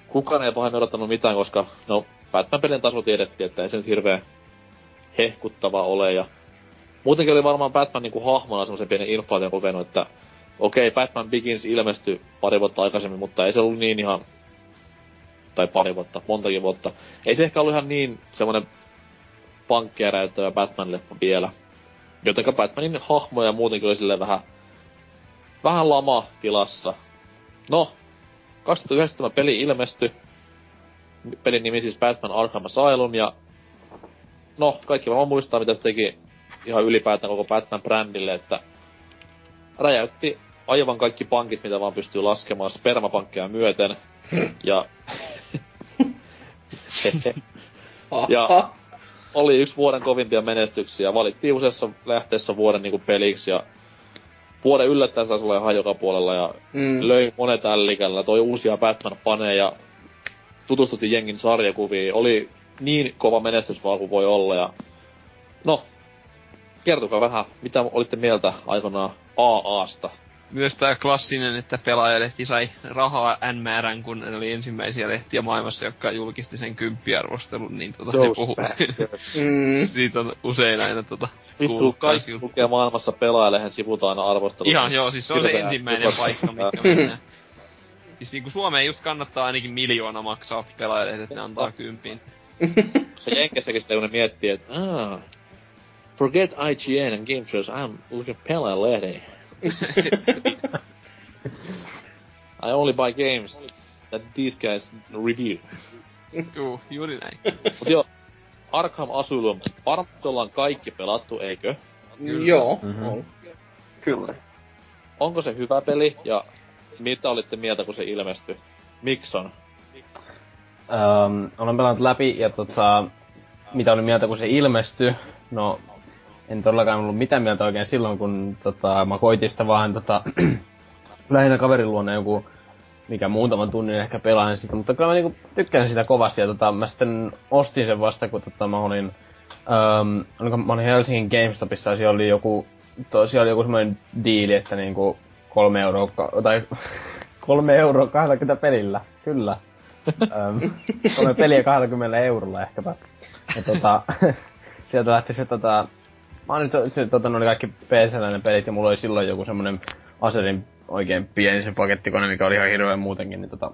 Kukaan ei pahemmin odottanut mitään, koska no, Batman-pelin taso tiedettiin, että ei se nyt hirveä hehkuttava ole. Ja muutenkin oli varmaan Batman niinku hahmona semmoisen pienen inflaation kokenut, että okei, okay, Batman Begins ilmestyi pari vuotta aikaisemmin, mutta ei se ollut niin ihan tai pari vuotta, montakin vuotta. Ei se ehkä ollut ihan niin semmoinen pankkia räjäyttävä Batman-leffa vielä. Jotenka Batmanin hahmo ja muutenkin oli silleen vähän, vähän lama tilassa. No, 2009 tämä peli ilmestyi. Pelin nimi siis Batman Arkham Asylum ja no, kaikki varmaan muistaa mitä se teki ihan ylipäätään koko Batman-brändille, että räjäytti aivan kaikki pankit, mitä vaan pystyy laskemaan spermapankkeja myöten. ja ja oli yksi vuoden kovimpia menestyksiä. Valittiin useassa lähteessä vuoden niinku peliksi ja vuoden yllättäen taisi olla ihan joka puolella ja mm. löi monet ällikällä, toi uusia Batman-faneja, tutustutti jengin sarjakuviin, oli niin kova menestys vaan kuin voi olla ja no, kertokaa vähän, mitä olitte mieltä aikanaan AAsta? Myös tämä klassinen, että pelaajalehti sai rahaa n määrän, kun ne oli ensimmäisiä lehtiä maailmassa, jotka julkisti sen kymppiarvostelun, niin tota, ne puhuu mm. siitä on usein aina tota, Vittu, kaikki lukee maailmassa pelaajalehen sivut aina arvostelut. Ihan joo, siis se on se ensimmäinen paikka, mikä mennään. Siis niinku Suomeen just kannattaa ainakin miljoona maksaa pelaajalehdet, että ne antaa kympiin. se Jenkessäkin sitä, kun ne miettii, että ah, forget IGN and Game Trailers, I'm looking pelaajalehden. I only buy games that these guys review. Juu, juuri näin. Mut joo, Arkham Asylum, varmasti ollaan kaikki pelattu, eikö? Kyllä. Joo, mm-hmm. on. Kyllä. Onko se hyvä peli ja mitä olitte mieltä, kun se ilmestyi? Miksi on? Um, olen pelannut läpi ja tota, mitä oli mieltä, kun se ilmestyi? No, en todellakaan ollut mitään mieltä oikein silloin, kun tota, mä koitin sitä vaan tota, lähinnä kaverin luonne joku mikä muutaman tunnin ehkä pelaan sitä, mutta kyllä mä niinku tykkään sitä kovasti ja tota, mä sitten ostin sen vasta, kun tota, mä olin, oliko, mä olin Helsingin GameStopissa ja siellä oli joku, to, siellä oli joku semmoinen diili, että niinku kolme euroa, tai kolme euroa 20 pelillä, kyllä. kolme peliä 20 eurolla ehkäpä. Ja tota, sieltä lähti se tota, Mä oon nyt, se, tota, ne oli kaikki pc pelit ja mulla oli silloin joku semmonen Aserin oikein pieni se pakettikonen, mikä oli ihan hirveän muutenkin, niin tota...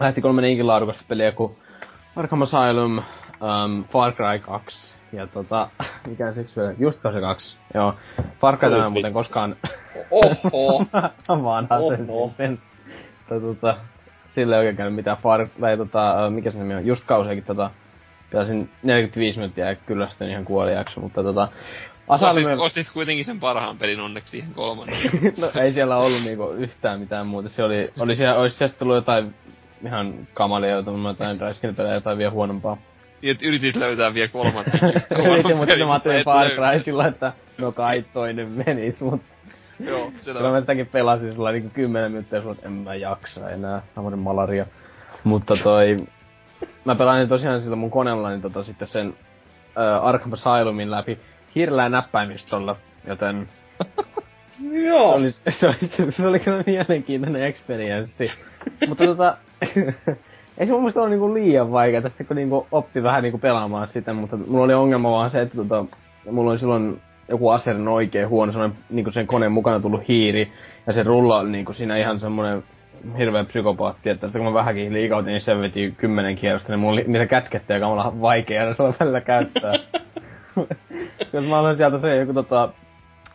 Lähti kolme niinkin laadukasta peliä kuin Arkham Asylum, um, Far Cry 2 ja tota, mikä se vielä, just se 2, joo. Far Cry ei muuten koskaan... Oho! Vanha sen sitten. Tota, sille ei oikein käynyt mitään Far... Tai tota, mikä se nimi on, just kausiakin tota... Pelasin 45 minuuttia ja kyllästyin ihan kuoli jakso, mutta tota... Asylum... Ostit, ostit kuitenkin sen parhaan pelin onneksi siihen kolmannen. no ei siellä ollut niinku yhtään mitään muuta. Se oli, oli siellä, olisi sieltä tullut jotain ihan kamalia, jotain räiskintäpelejä, jotain vielä huonompaa. Niin, että yritit löytää vielä kolmannen. Yritin, mutta mä ajattelin Far Cry sillä, että no kai toinen menis, mut... Joo, se Kyllä mä sitäkin pelasin sillä niinku kymmenen minuuttia, että en mä jaksa enää, samainen malaria. Mutta toi... Mä pelasin tosiaan sillä mun koneella, niin tota sitten sen uh, Arkham Asylumin läpi hirveä näppäimistöllä, joten... Joo. Se oli, se oli, se oli kyllä mielenkiintoinen experienssi. Mutta tota... ei se mun mielestä ole niinku liian vaikea tästä, kun niinku oppi vähän niinku pelaamaan sitä, mutta mulla oli ongelma vaan se, että tota, mulla oli silloin joku aserin oikein huono, sellainen niinku sen koneen mukana tullut hiiri, ja se rulla oli niinku siinä ihan semmonen hirveä psykopaatti, että kun mä vähänkin liikautin, niin se veti kymmenen kierrosta, niin mulla oli niitä kätkettyjä kamala vaikea, ja se on välillä käyttää. Jos mä olen sieltä se joku tota,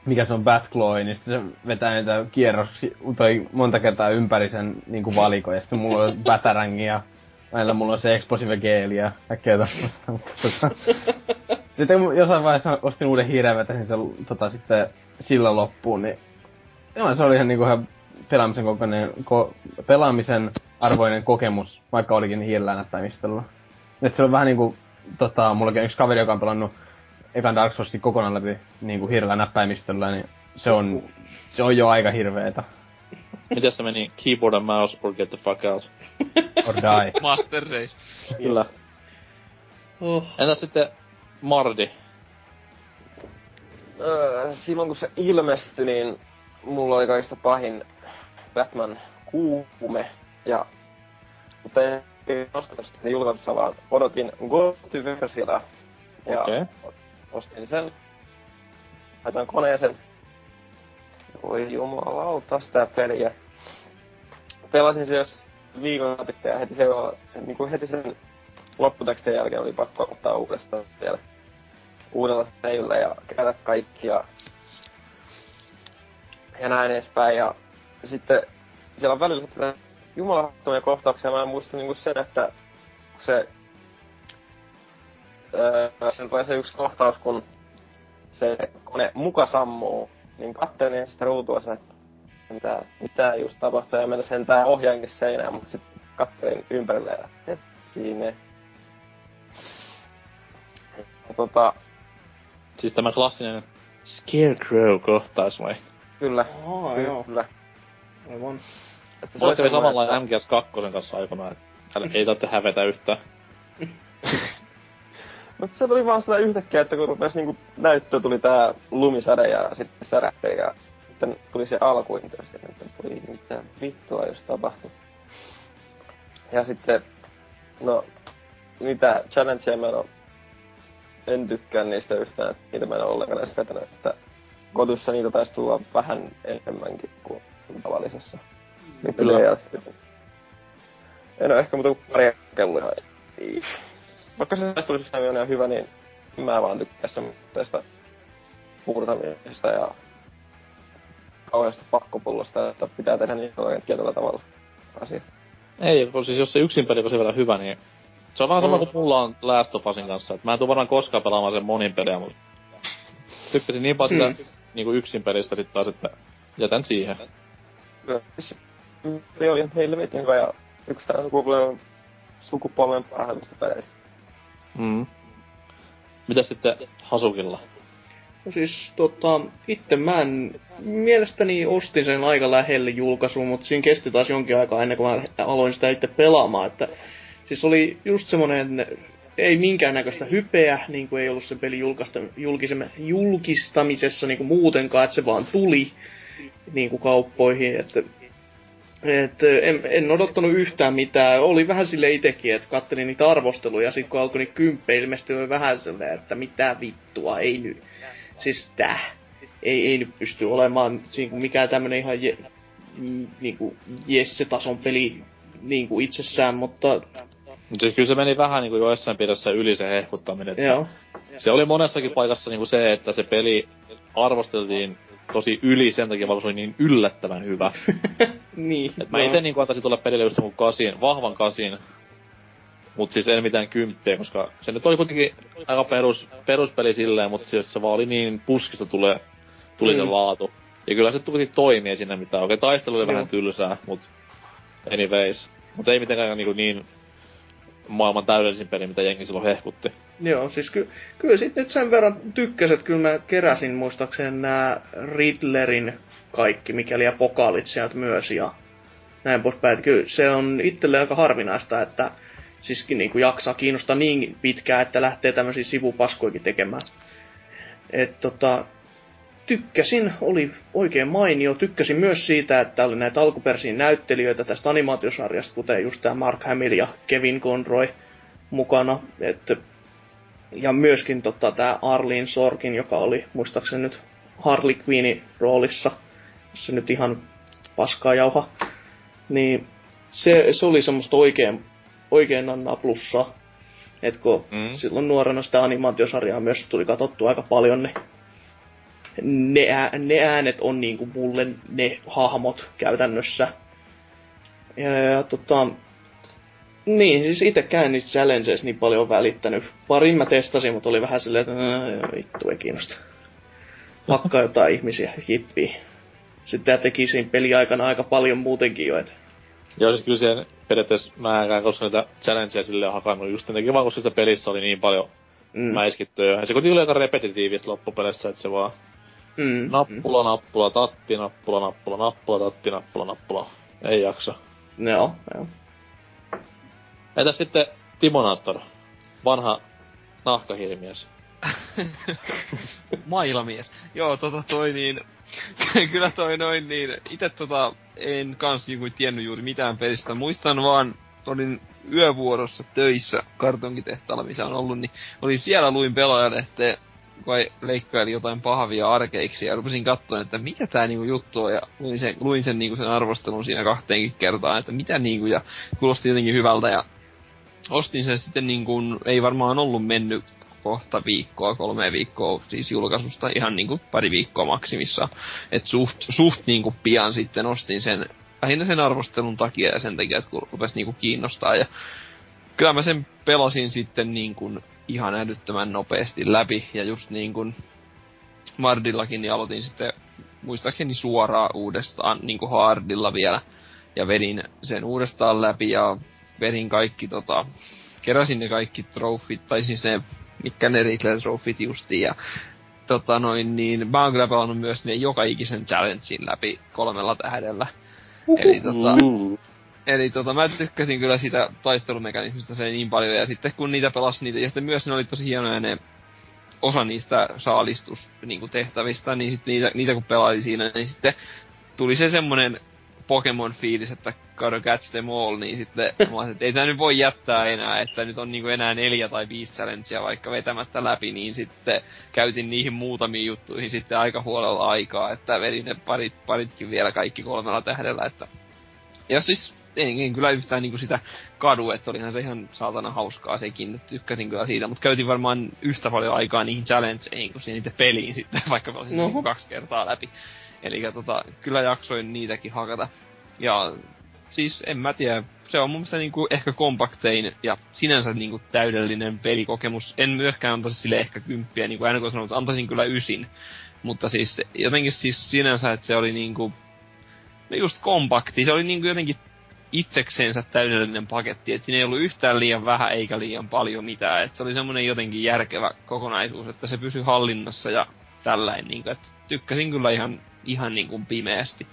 mikä se on Batclaw, niin sitten se vetää niitä kierroksia toi monta kertaa ympäri sen niinku valiko, ja sitten mulla on Batarang ja Näillä mulla on se Explosive Gale ja äkkiä tota. Sitten jossain vaiheessa ostin uuden hiiren vetäsin sen tota sitten sillä loppuun, niin Joo, se oli ihan niinku ihan pelaamisen, kokoinen, ko, pelaamisen arvoinen kokemus, vaikka olikin hiirellä näppäimistöllä. Et se on vähän niinku, tota, mullakin yksi kaveri, joka on pelannut ekan Dark Soulsin kokonaan läpi niinku hiirellä näppäimistöllä, niin se on, se on jo aika hirveetä. Miten se meni? Keyboard and mouse or get the fuck out. Or die. Master Race. Kyllä. Oh. Entä sitten Mardi? Öö, silloin kun se ilmestyi, niin mulla oli kaikista pahin Batman kuume. Ja, mutta en ostanut sitä julkaisussa, vaan odotin GoTo-versiota. Ja Okei. Ostin sen. Laitan koneeseen. Voi jumalauta sitä peliä. Pelasin se jos viikon ja heti, se, niin kuin heti sen lopputekstin jälkeen oli pakko ottaa uudestaan vielä uudella seillä ja kerätä kaikki ja, ja näin edespäin. Ja sitten siellä on välillä tätä jumalattomia kohtauksia. Mä en muista niinku sen, että kun se öö, sen tulee se yksi kohtaus, kun se kone muka sammuu, niin katselin sitä ruutua sen, että mitä, mitä just tapahtuu, ja meillä sentään ohjaankin seinään, mutta sitten katselin ympärille ja hetkinen. Ja tota, Siis tämä klassinen Scarecrow-kohtaus vai? kyllä, joo. kyllä. Aivan. Että Mulla kävi semmoinen, samanlainen MGS2 kanssa aikoinaan, että ei tarvitse hävetä yhtään. Mutta se tuli vaan sitä yhtäkkiä, että kun rupesi niinku näyttö, tuli tää lumisade ja sitten särähti ja sitten tuli se alkuinto ja sitten tuli mitä vittua jos tapahtui. Ja sitten, no, mitä challengeja mä en en tykkää niistä yhtään, että niitä mä en oo ollenkaan edes vetänyt, että kotussa niitä taisi tulla vähän enemmänkin kuin tavallisessa. Kyllä. En oo ehkä muuta kuin pari kelloa. Vaikka se taistelusysteemi on ihan hyvä, niin mä vaan tykkään semmoista puurtamisesta ja kauheasta pakkopullosta, että pitää tehdä niin oikein tietyllä tavalla asia. Ei, kun siis jos se yksin peli on verran hyvä, niin se on vähän sama Mm. kuin mulla on Last of Usin kanssa. Et mä en tuu varmaan koskaan pelaamaan sen monin peliä, mutta tykkäsin niin paljon sitä niinku yksin pelistä sit taas, että jätän siihen. Kyllä, siis oli ihan helvetin hyvä ja yksi tämän sukupolven parhaimmista peleistä. Mm. Mitä sitten Hasukilla? No siis tota, itse mä en, mielestäni ostin sen aika lähelle julkaisuun, mutta siinä kesti taas jonkin aikaa ennen kuin mä aloin sitä itse pelaamaan, että siis oli just semmonen, ei minkäännäköistä hypeä, niin kuin ei ollut sen pelin julkaista, julkistamisessa niin kuin muutenkaan, että se vaan tuli niin kuin kauppoihin, että et, en, en odottanut yhtään mitään. Oli vähän sille itekin, että kattelin niitä arvosteluja, ja sitten kun alkoi niitä kymppejä ilmestyä, oli vähän silleen, että mitä vittua, ei nyt. Siis tää. Ei, ei nyt pysty olemaan siinä mikään tämmönen ihan je, niinku Jesse-tason peli niinku itsessään, mutta Mut siis kyllä se meni vähän niinku joissain piirissä yli se hehkuttaminen. joo. Se oli monessakin paikassa niinku se, että se peli arvosteltiin tosi yli sen takia, vaikka se oli niin yllättävän hyvä. niin. Et mä ite niinku antaisin tulla pelille just mun kasin, vahvan kasin. Mut siis en mitään kymppiä, koska se nyt oli kuitenkin aika perus, peruspeli silleen, mutta siis se vaan oli niin puskista tulee, tuli mm. se Mm. laatu. Ja kyllä se tuli toimia sinne mitään. Okei, taistelu oli Joo. vähän tylsää, mut anyways. Mut ei mitenkään niinku niin maailman täydellisin peli, mitä jengi silloin hehkutti. Joo, siis ky- kyllä sit nyt sen verran tykkäsin, että kyllä mä keräsin muistaakseni nämä Riddlerin kaikki, mikäli ja pokaalit sieltä myös ja näin poispäin. Kyllä se on itselle aika harvinaista, että siis niin kuin jaksaa kiinnostaa niin pitkään, että lähtee tämmöisiä sivupaskoikin tekemään. Et tota, tykkäsin, oli oikein mainio. Tykkäsin myös siitä, että oli näitä alkuperäisiä näyttelijöitä tästä animaatiosarjasta, kuten just tämä Mark Hamill ja Kevin Conroy mukana. Et, ja myöskin tota, tämä Arlene Sorkin, joka oli muistaakseni nyt Harley Quinnin roolissa, jos se nyt ihan paskaa jauha. Niin se, se oli semmoista oikein, oikein annaa plussaa. Et kun Mm. silloin nuorena sitä animaatiosarjaa myös tuli katsottua aika paljon, niin ne, ää, ne äänet on niinku mulle ne hahmot käytännössä. Ja, ja tota, niin, siis itsekään niistä challengeista niin paljon välittänyt. Parin mä testasin, mutta oli vähän silleen, että "Ää, vittu ei kiinnosta. Pakkaa jotain ihmisiä, jippi. Sitä teki siinä peliaikana aika paljon muutenkin jo, et. Joo, siis kyllä siihen periaatteessa mä en koska niitä challengeja sille on hakannut just jotenkin vaan, koska sitä pelissä oli niin paljon mm. mäiskittyä. Ja se kuitenkin oli aika repetitiivistä loppupeleissä, että se vaan Mm. nappula, nappula, tatti, nappula, nappula, nappula, tatti, nappula, nappula. Ei jaksa. Mm. Joo, joo. Entäs sitten Timonaattor? Vanha nahkahiirimies. Mailamies. Joo, tota toi niin... kyllä toi noin niin... Ite tota en kans niinku tiennyt juuri mitään pelistä. Muistan vaan, olin yövuorossa töissä kartonkitehtaalla, missä on ollut, niin olin siellä luin pelaajalehteen kai leikkaili jotain pahavia arkeiksi ja rupesin katsoa, että mikä tää niinku juttu on ja luin sen, luin sen, niinku sen arvostelun siinä kahteenkin kertaan, että mitä niinku ja kuulosti jotenkin hyvältä ja ostin sen sitten niinku, ei varmaan ollut mennyt kohta viikkoa, kolme viikkoa siis julkaisusta, ihan niinku pari viikkoa maksimissa. Et suht, suht niinku pian sitten ostin sen, lähinnä sen arvostelun takia ja sen takia, että kun rupesi niinku kiinnostaa. Ja kyllä mä sen pelasin sitten niinku ihan älyttömän nopeasti läpi. Ja just niin kuin Mardillakin, niin aloitin sitten muistaakseni suoraan uudestaan niin kuin hardilla vielä. Ja vedin sen uudestaan läpi ja vedin kaikki tota, keräsin ne kaikki trofit, tai siis ne, mitkä ne Riddler trofit justiin, ja tota noin, niin mä oon kyllä pelannut myös ne joka ikisen challengein läpi kolmella tähdellä. Eli tota, Eli tota, mä tykkäsin kyllä sitä taistelumekanismista se niin paljon, ja sitten kun niitä pelasi niitä, ja sitten myös ne oli tosi hienoja ne osa niistä saalistus niinku tehtävistä, niin sitten niitä, niitä kun pelaili siinä, niin sitten tuli se semmonen Pokemon-fiilis, että gotta catch them all, niin sitten mä että ei tää nyt voi jättää enää, että nyt on niinku enää neljä tai viisi challengea vaikka vetämättä läpi, niin sitten käytin niihin muutamiin juttuihin sitten aika huolella aikaa, että vedin ne parit, paritkin vielä kaikki kolmella tähdellä, että ja siis en, en kyllä yhtään niinku sitä kadu, että olihan se ihan saatana hauskaa sekin, että tykkäsin kyllä siitä, mutta käytin varmaan yhtä paljon aikaa niihin challengeihin kuin siihen niitä peliin sitten, vaikka pelasin no. niinku kaksi kertaa läpi. Eli tota, kyllä jaksoin niitäkin hakata. Ja siis en mä tiedä, se on mun mielestä niinku ehkä kompaktein ja sinänsä niinku täydellinen pelikokemus. En myöskään antaisi sille ehkä kymppiä, niin kuin NK sanoi, mutta antaisin kyllä ysin. Mutta siis jotenkin siis sinänsä, että se oli niinku just kompakti. Se oli niinku jotenkin itsekseensä täydellinen paketti, että siinä ei ollut yhtään liian vähän eikä liian paljon mitään, että se oli semmoinen jotenkin järkevä kokonaisuus, että se pysyi hallinnassa ja tällainen, niin kuin, että tykkäsin kyllä ihan, ihan niin kuin pimeästi.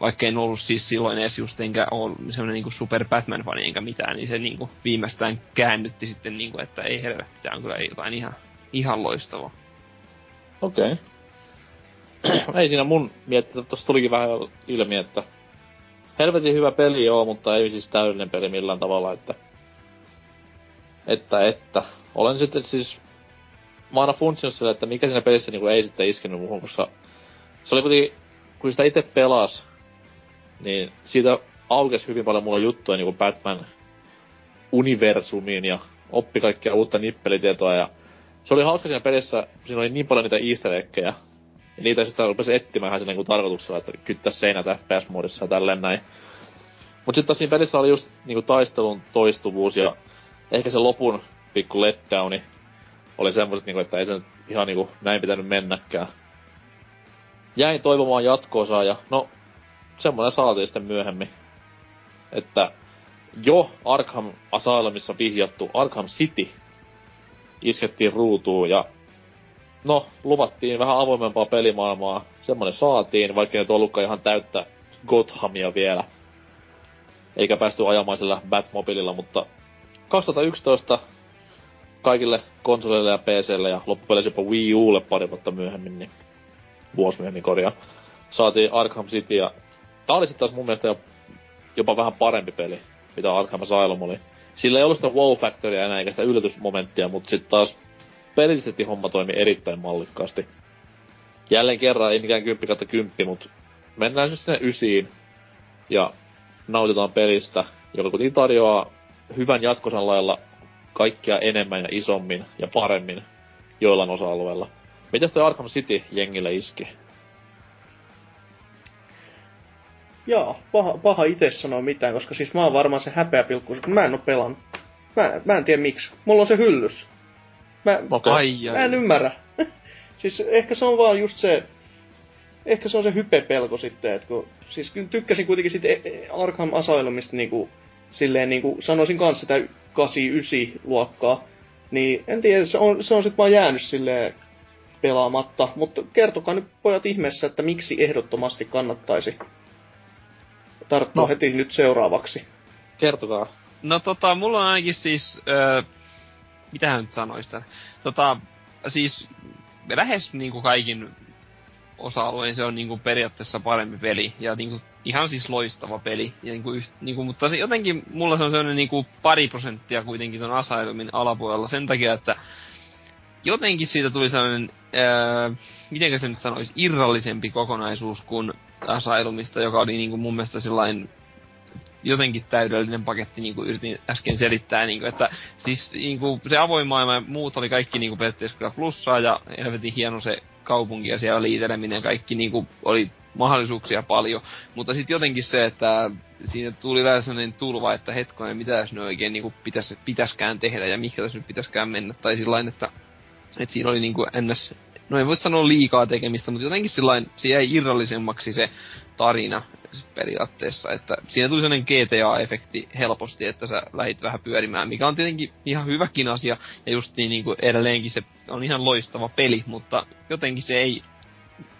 Vaikka en ollut siis silloin edes just enkä ole semmoinen niin super Batman-fani enkä mitään, niin se niin kuin viimeistään käännytti sitten niin kuin, että ei helvetti, tämä on kyllä jotain ihan, ihan loistavaa. Okei. Okay. ei siinä mun miettiä, tuossa tulikin vähän ilmi, että helvetin hyvä peli joo, mutta ei siis täydellinen peli millään tavalla, että... Että, että. Olen sitten siis... Mä aina funtsinut sille, että mikä siinä pelissä niinku ei sitten iskenyt muuhun, koska... Se oli kuitenkin... Kun sitä itse pelas, niin siitä aukesi hyvin paljon mulla juttuja niinku Batman universumiin ja oppi kaikkia uutta nippelitietoa ja se oli hauska siinä pelissä, siinä oli niin paljon niitä easter eggejä, ja niitä sitten rupesi etsimään ihan niinku tarkoituksella, että kyttää seinät FPS-moodissa ja tälleen näin. Mut sitten siinä pelissä oli just niinku taistelun toistuvuus ja ehkä se lopun pikku letdowni oli semmoiset, niinku, että ei se ihan niinku näin pitänyt mennäkään. Jäin toivomaan jatkoosaa ja no, semmoinen saatiin sitten myöhemmin. Että jo Arkham Asylumissa vihjattu Arkham City iskettiin ruutuun ja no, luvattiin vähän avoimempaa pelimaailmaa. Semmonen saatiin, vaikka nyt ollutkaan ihan täyttä Gothamia vielä. Eikä päästy ajamaan sillä Batmobililla, mutta 2011 kaikille konsoleille ja PClle ja loppupeleissä jopa Wii Ulle pari vuotta myöhemmin, niin vuosi myöhemmin korjaa. Saatiin Arkham City ja tää oli sitten taas mun mielestä jopa vähän parempi peli, mitä Arkham Asylum oli. Sillä ei ollut sitä wow factoria enää eikä sitä yllätysmomenttia, mutta sitten taas pelillisesti homma toimi erittäin mallikkaasti. Jälleen kerran ei mikään 10 kautta 10, mutta mennään siis sinne ysiin ja nautitaan pelistä, joka kuitenkin tarjoaa hyvän jatkosan lailla kaikkia enemmän ja isommin ja paremmin joillain osa-alueilla. Mitäs toi Arkham City jengille iski? Joo, paha, paha itse sanoa mitään, koska siis mä oon varmaan se häpeäpilkku, kun mä en oo pelannut. Mä, mä en tiedä miksi. Mulla on se hyllys. Mä, okay. ai, ai. mä en ymmärrä. siis ehkä se on vaan just se, ehkä se on se hypepelko sitten, että kun, siis kyllä tykkäsin kuitenkin sitten e- Arkham Asylumista niinku, silleen niinku, sanoisin kanssa sitä 8-9 luokkaa, niin en tiedä, se on, se on sitten vaan jäänyt silleen pelaamatta, mutta kertokaa nyt pojat ihmeessä, että miksi ehdottomasti kannattaisi tarttua no. heti nyt seuraavaksi. Kertokaa. No tota, mulla on ainakin siis, öö, mitähän nyt sanoista. Tota, siis lähes niinku kaikin osa-alueen se on niinku periaatteessa parempi peli. Ja niinku ihan siis loistava peli. Ja niinku, yht, niinku, mutta se, jotenkin mulla se on sellainen niinku pari prosenttia kuitenkin ton Asylumin alapuolella sen takia, että jotenkin siitä tuli sellainen, ää, miten se nyt sanoisi, irrallisempi kokonaisuus kuin Asylumista, joka oli niinku mun mielestä sellainen jotenkin täydellinen paketti, niin kuin yritin äsken selittää, niin kuin, että siis niin kuin, se avoin maailma ja muut oli kaikki niin kuin, periaatteessa kyllä plussaa ja helvetin hieno se kaupunki ja siellä liiteleminen kaikki niin kuin, oli mahdollisuuksia paljon, mutta sitten jotenkin se, että siinä tuli vähän sellainen tulva, että hetkonen, mitä tässä nyt oikein niin pitäis, pitäskään tehdä ja mikä tässä nyt pitäskään mennä, tai sillä että, että siinä oli niin kuin ns no ei voi sanoa liikaa tekemistä, mutta jotenkin sillain, se jäi irrallisemmaksi se tarina periaatteessa, että siinä tuli sellainen GTA-efekti helposti, että sä lähit vähän pyörimään, mikä on tietenkin ihan hyväkin asia, ja just niin, niin kuin edelleenkin se on ihan loistava peli, mutta jotenkin se ei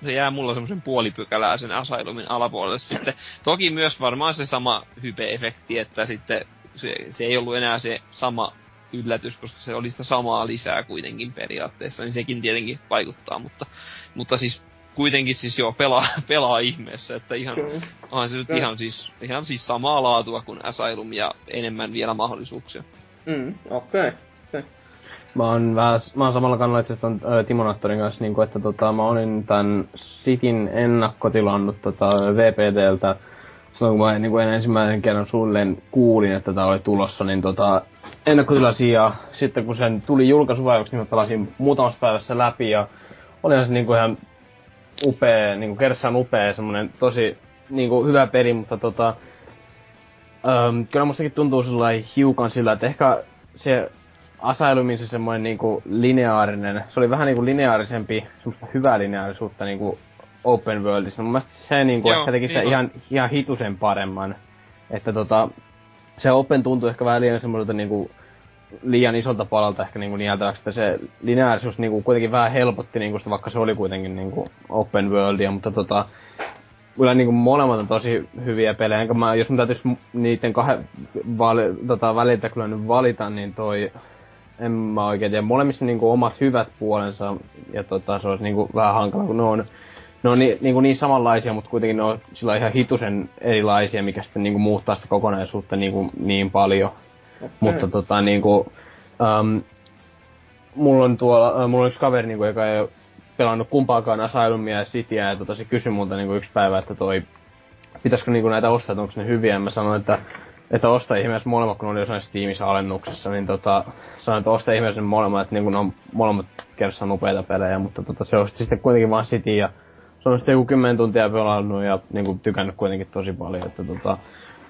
se jää mulla semmoisen puolipykälää sen Asylumin alapuolelle sitten. Toki myös varmaan se sama hype-efekti, että sitten se, se ei ollut enää se sama yllätys, koska se oli sitä samaa lisää kuitenkin periaatteessa, niin sekin tietenkin vaikuttaa, mutta, mutta siis kuitenkin siis joo, pelaa, pelaa ihmeessä, että ihan, onhan se nyt Kyllä. ihan siis, ihan siis samaa laatua kuin Asylum ja enemmän vielä mahdollisuuksia. Mm, okei. Okay. Okay. Mä oon vähän, mä oon samalla kannalla itse asiassa kanssa, niin kuin, että tota, mä olin tän Sitin ennakkotilannut tota, VPTltä silloin kun mä niin kuin ensimmäisen kerran suunnilleen kuulin, että tää oli tulossa, niin tota, ennakkotilasin ja sitten kun sen tuli julkaisuvaiheeksi, niin mä pelasin muutamassa päivässä läpi ja olihan se niinku ihan upea, niinku kerrassaan upea, semmonen tosi niinku hyvä peli, mutta tota, äm, kyllä mustakin tuntuu sellainen hiukan sillä, että ehkä se Asylumin se semmoinen niinku lineaarinen, se oli vähän niinku lineaarisempi, semmoista hyvää lineaarisuutta niinku open worldissa. Mun mielestä se niinku Joo, ehkä teki niin ihan, ihan hitusen paremman. Että tota, se Open tuntuu ehkä vähän liian semmoiselta niinku liian isolta palalta ehkä niinku nieltäväksi, että se lineaarisuus niinku kuitenkin vähän helpotti niinku sitä, vaikka se oli kuitenkin niinku open worldia, mutta tota, kyllä niinku molemmat on tosi hyviä pelejä, enkä mä, jos mä täytyis niiden kahden vali, tota, väliltä kyllä nyt valita, niin toi, en mä oikein tiedä, molemmissa niinku omat hyvät puolensa, ja tota, se olisi niinku vähän hankala, kun ne on ne on niin, niin, kuin niin samanlaisia, mutta kuitenkin ne on sillä ihan hitusen erilaisia, mikä sitten niin kuin muuttaa sitä kokonaisuutta niin, kuin, niin paljon. Okay. Mutta tota niin kuin, um, mulla on tuolla, uh, mulla on yksi kaveri, niin kuin, joka ei pelannut kumpaakaan Asylumia ja Cityä, ja tota, se kysyi multa niin kuin yksi päivä, että toi, pitäisikö niin kuin näitä ostaa, onko ne hyviä, ja mä sanoin, että että osta ihmeessä molemmat, kun oli jossain Steamissa alennuksessa, niin tota, sanoin, että osta ihmeessä molemmat, että niin kuin ne on molemmat kerrassa upeita pelejä, mutta tota, se osti sitten kuitenkin vaan City ja se on sitten joku 10 tuntia pelannut ja niinku tykännyt kuitenkin tosi paljon, että tota,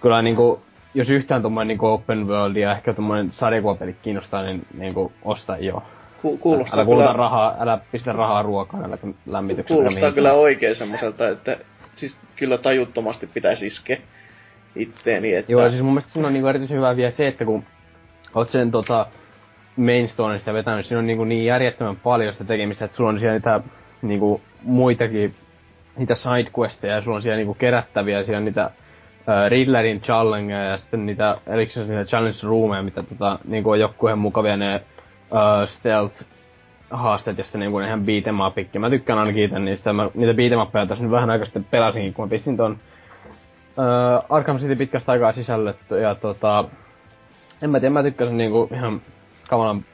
kyllä niinku, jos yhtään tuommoinen niinku open world ja ehkä tuommoinen sarjakuvapeli kiinnostaa, niin niinku osta jo. Ku- kuulostaa älä kyllä... rahaa, älä pistä rahaa ruokaan, älä lämmitykseen. Kuulostaa kyllä oikein semmoiselta, että siis kyllä tajuttomasti pitäisi iskeä itteeni. Että... Joo, siis mun mielestä siinä on niinku erityisen hyvä vielä se, että kun oot sen tota, main stoneista vetänyt, siinä on niinku niin järjettömän paljon sitä tekemistä, että sulla on siellä niitä niinku muitakin niitä sidequesteja, sulla on siellä niinku kerättäviä, siellä niitä äh, Riddlerin challengeja ja sitten niitä erikseen niitä challenge roomeja, mitä tota, niinku on joku mukavia ne uh, stealth haasteet ja sitten niinku ihan beat'em upikki. Mä tykkään ainakin itse niistä. Mä niitä beat'em uppeja tässä nyt vähän aikaa sitten pelasinkin, kun mä pistin ton uh, Arkham City pitkästä aikaa sisälle. Ja tota, en mä tiedä, mä tykkäsin niinku ihan kamalan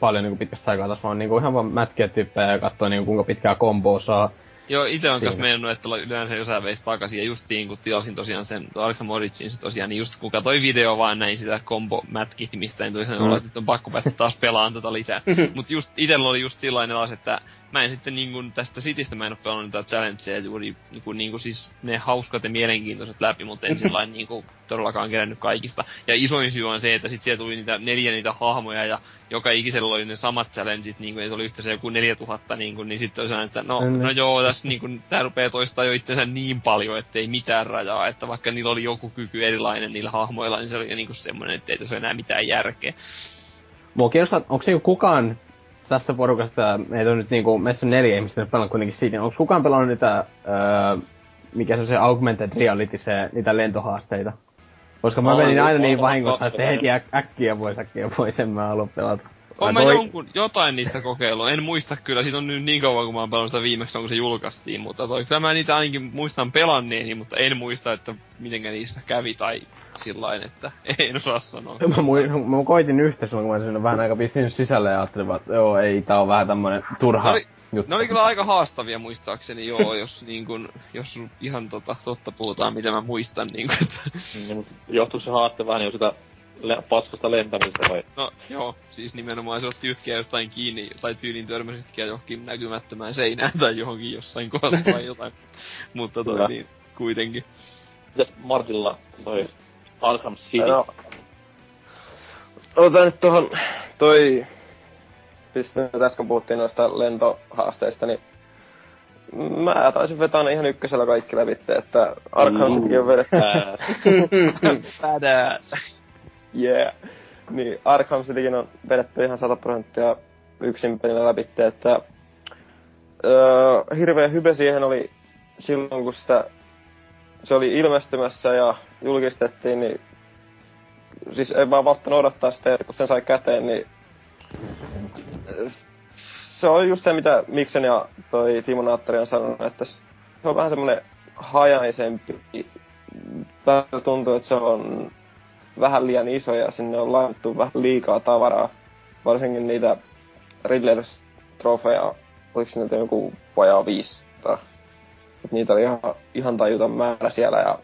paljon niinku pitkästä aikaa tässä vaan niinku ihan vaan mätkiä tyyppejä ja katsoa niinku kuinka pitkää komboa saa Joo, itse on kanssa mennyt, että yleensä jossain veisi takaisin, ja justiin kun tilasin tosiaan sen Arkham Origins tosiaan, niin just kun katsoin video vaan näin sitä combo mistä niin tuli mm. olla, että nyt on pakko päästä taas pelaamaan tätä tota lisää. Mut just itellä oli just sellainen asia, että mä en sitten niinku tästä Citystä mä en oo pelannut niitä challengeja juuri niinku, niinku siis ne hauskat ja mielenkiintoiset läpi, mutta en sillain niinku todellakaan kerännyt kaikista. Ja isoin syy on se, että sit siellä tuli niitä neljä niitä hahmoja ja joka ikisellä oli ne samat challengeit, niinku, että oli yhteensä joku 4000 niinku, niin sitten oli sellainen, että no, Mm. no joo, tässä niinku, tää rupee toistaa jo itsensä niin paljon, ettei mitään rajaa, että vaikka niillä oli joku kyky erilainen niillä hahmoilla, niin se oli niinku semmoinen, että ei tässä ole enää mitään järkeä. Mua kiinnostaa, onko niinku kukaan tästä porukasta, meitä on nyt niinku, meissä on neljä ihmistä nyt pelannut kuitenkin siitä, onko kukaan pelannut niitä, öö, mikä se on se augmented reality, se, niitä lentohaasteita? Koska mä Mä menin aina niin vahingossa, että heti äk- äkkiä pois, äkkiä pois, en mä halua pelata. On Vai mä toi- jonkun, jotain niistä kokeillut. En muista kyllä, siitä on nyt niin kauan kun mä oon pelannut sitä viimeksi, kun se julkaistiin, mutta toi, kyllä mä niitä ainakin muistan pelanneeni, mutta en muista, että mitenkä niistä kävi tai sillain, että en osaa sanoa. Mä, mu- mä koitin yhtä silloin, kun mä sinne vähän aika pistin sisälle ja ajattelin, että joo, ei, tää on vähän tämmönen turha Ne oli- juttu. Ne oli kyllä aika haastavia muistaakseni, joo, jos niin kun, jos ihan tota, totta puhutaan, mitä mä muistan, niin kun, että, Niin, mut johtuuko se haaste vähän niinku sitä le- paskasta lentämistä vai? no joo, siis nimenomaan se otti yhtäkkiä jostain kiinni, tai tyylin törmäsi yhtäkkiä johonkin näkymättömään seinään tai johonkin jossain kohdassa tai jotain, mutta toi Kyllä. niin, kuitenkin. Mitäs Martilla toi Arkham City? No, otan nyt tohon toi, siis nyt äsken puhuttiin noista lentohaasteista, niin mä taisin vetää ne ihan ykkösellä kaikki läpi, että Arkham City on vedetty. Badass. Yeah. Niin, Arkham Citykin on vedetty ihan 100 prosenttia yksin pelillä läpi, että öö, hirveä hype siihen oli silloin, kun sitä, se oli ilmestymässä ja julkistettiin, niin siis ei vaan valttanut odottaa sitä, että kun sen sai käteen, niin se on just se, mitä Miksen ja toi Timo Naattori on sanonut, että se on vähän semmoinen hajanaisempi. Täällä tuntuu, että se on vähän liian iso ja sinne on laitettu vähän liikaa tavaraa. Varsinkin niitä Riddlers trofeja, oliko niitä joku vajaa 500. Et niitä oli ihan, ihan tajuton määrä siellä ja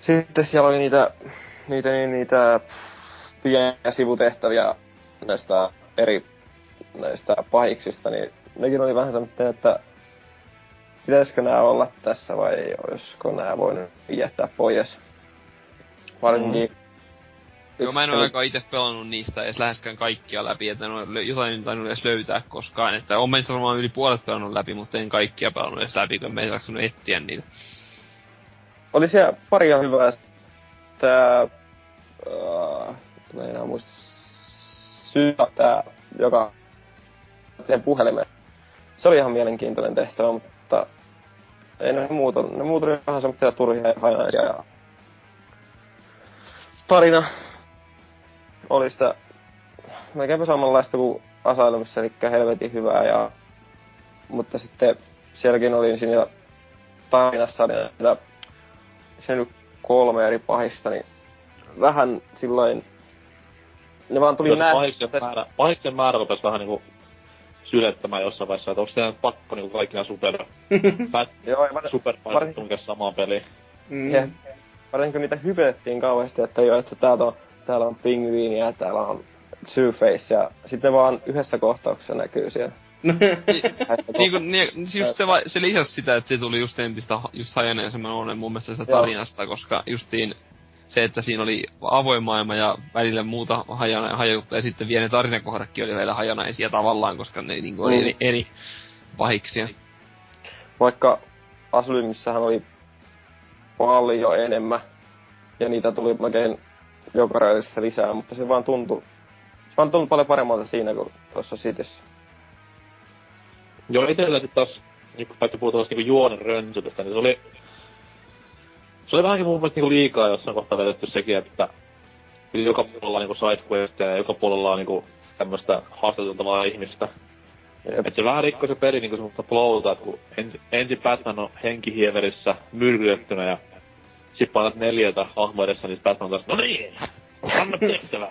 sitten siellä oli niitä, niitä, niitä, niitä pieniä sivutehtäviä näistä eri näistä pahiksista, niin nekin oli vähän semmoinen, että pitäisikö nämä olla tässä vai olisiko nämä voinut jättää pois. Varsinkin... Joo, mä en ole aika itse pelannut niistä edes läheskään kaikkia läpi, että en ole jotain en tainnut edes löytää koskaan. Että on meistä varmaan yli puolet pelannut läpi, mutta en kaikkia pelannut edes läpi, kun me ei jaksanut etsiä niitä. Oli siellä pari ihan hyvää. Tää... Uh, mä en enää muista. Syy, tää, joka siihen puhelimeen. Se oli ihan mielenkiintoinen tehtävä, mutta ei ne muut, ne muut oli vähän semmoisia turhia ja hajanaisia ja tarina oli sitä melkeinpä samanlaista kuin Asylumissa, eli helvetin hyvää ja mutta sitten sielläkin oli siinä tarinassa oli näitä se nyt kolme eri pahista, niin vähän sillain ne vaan tuli näin. pahiksen määrä, pahiksen määrä rupes vähän niinku sylettämään jossain vaiheessa, että onko teidän pakko niinku kaikki nää super, Joo, ja super varsin- tunkea samaan peliin. Mm. ja varsinkin kun niitä hypetettiin kauheasti, että joo, että täältä on, täällä on pingviini ja täällä on Two-Face ja sitten vaan yhdessä kohtauksessa näkyy siellä. Niin kuin, niin, siis just se, va- se lisäsi sitä, että se tuli just entistä just hajaneisemman mun mielestä sitä tarinasta, koska justiin se, että siinä oli avoin maailma ja välillä muuta hajana, hajuttua ja sitten vielä ne tarinakohdatkin oli välillä hajanaisia tavallaan, koska ne niin oli Mm. eri, eri pahiksia. Vaikka Asylymissähän oli paljon enemmän ja niitä tuli melkein joka lisää, mutta se vaan tuntui, se vaan tuntui paljon paremmalta siinä kuin tuossa Cityssä. Joo, itellä sit taas, niin kun puhua tuosta niinku juonen rönsyydestä, niin se oli... Se oli vähänkin mun mielestä niinku liikaa jossain kohtaa vedetty sekin, että joka puolella on niinku sidequesteja ja joka puolella on niinku tämmöstä haastateltavaa ihmistä. Jep. Et se vähän rikkoi se peli niinku semmoista flowta, että kun ensin, ensin Batman on henkihieverissä myrkytettynä ja sit painat neljältä hahmo edessä, niin Batman on taas, no niin, anna tehtävä.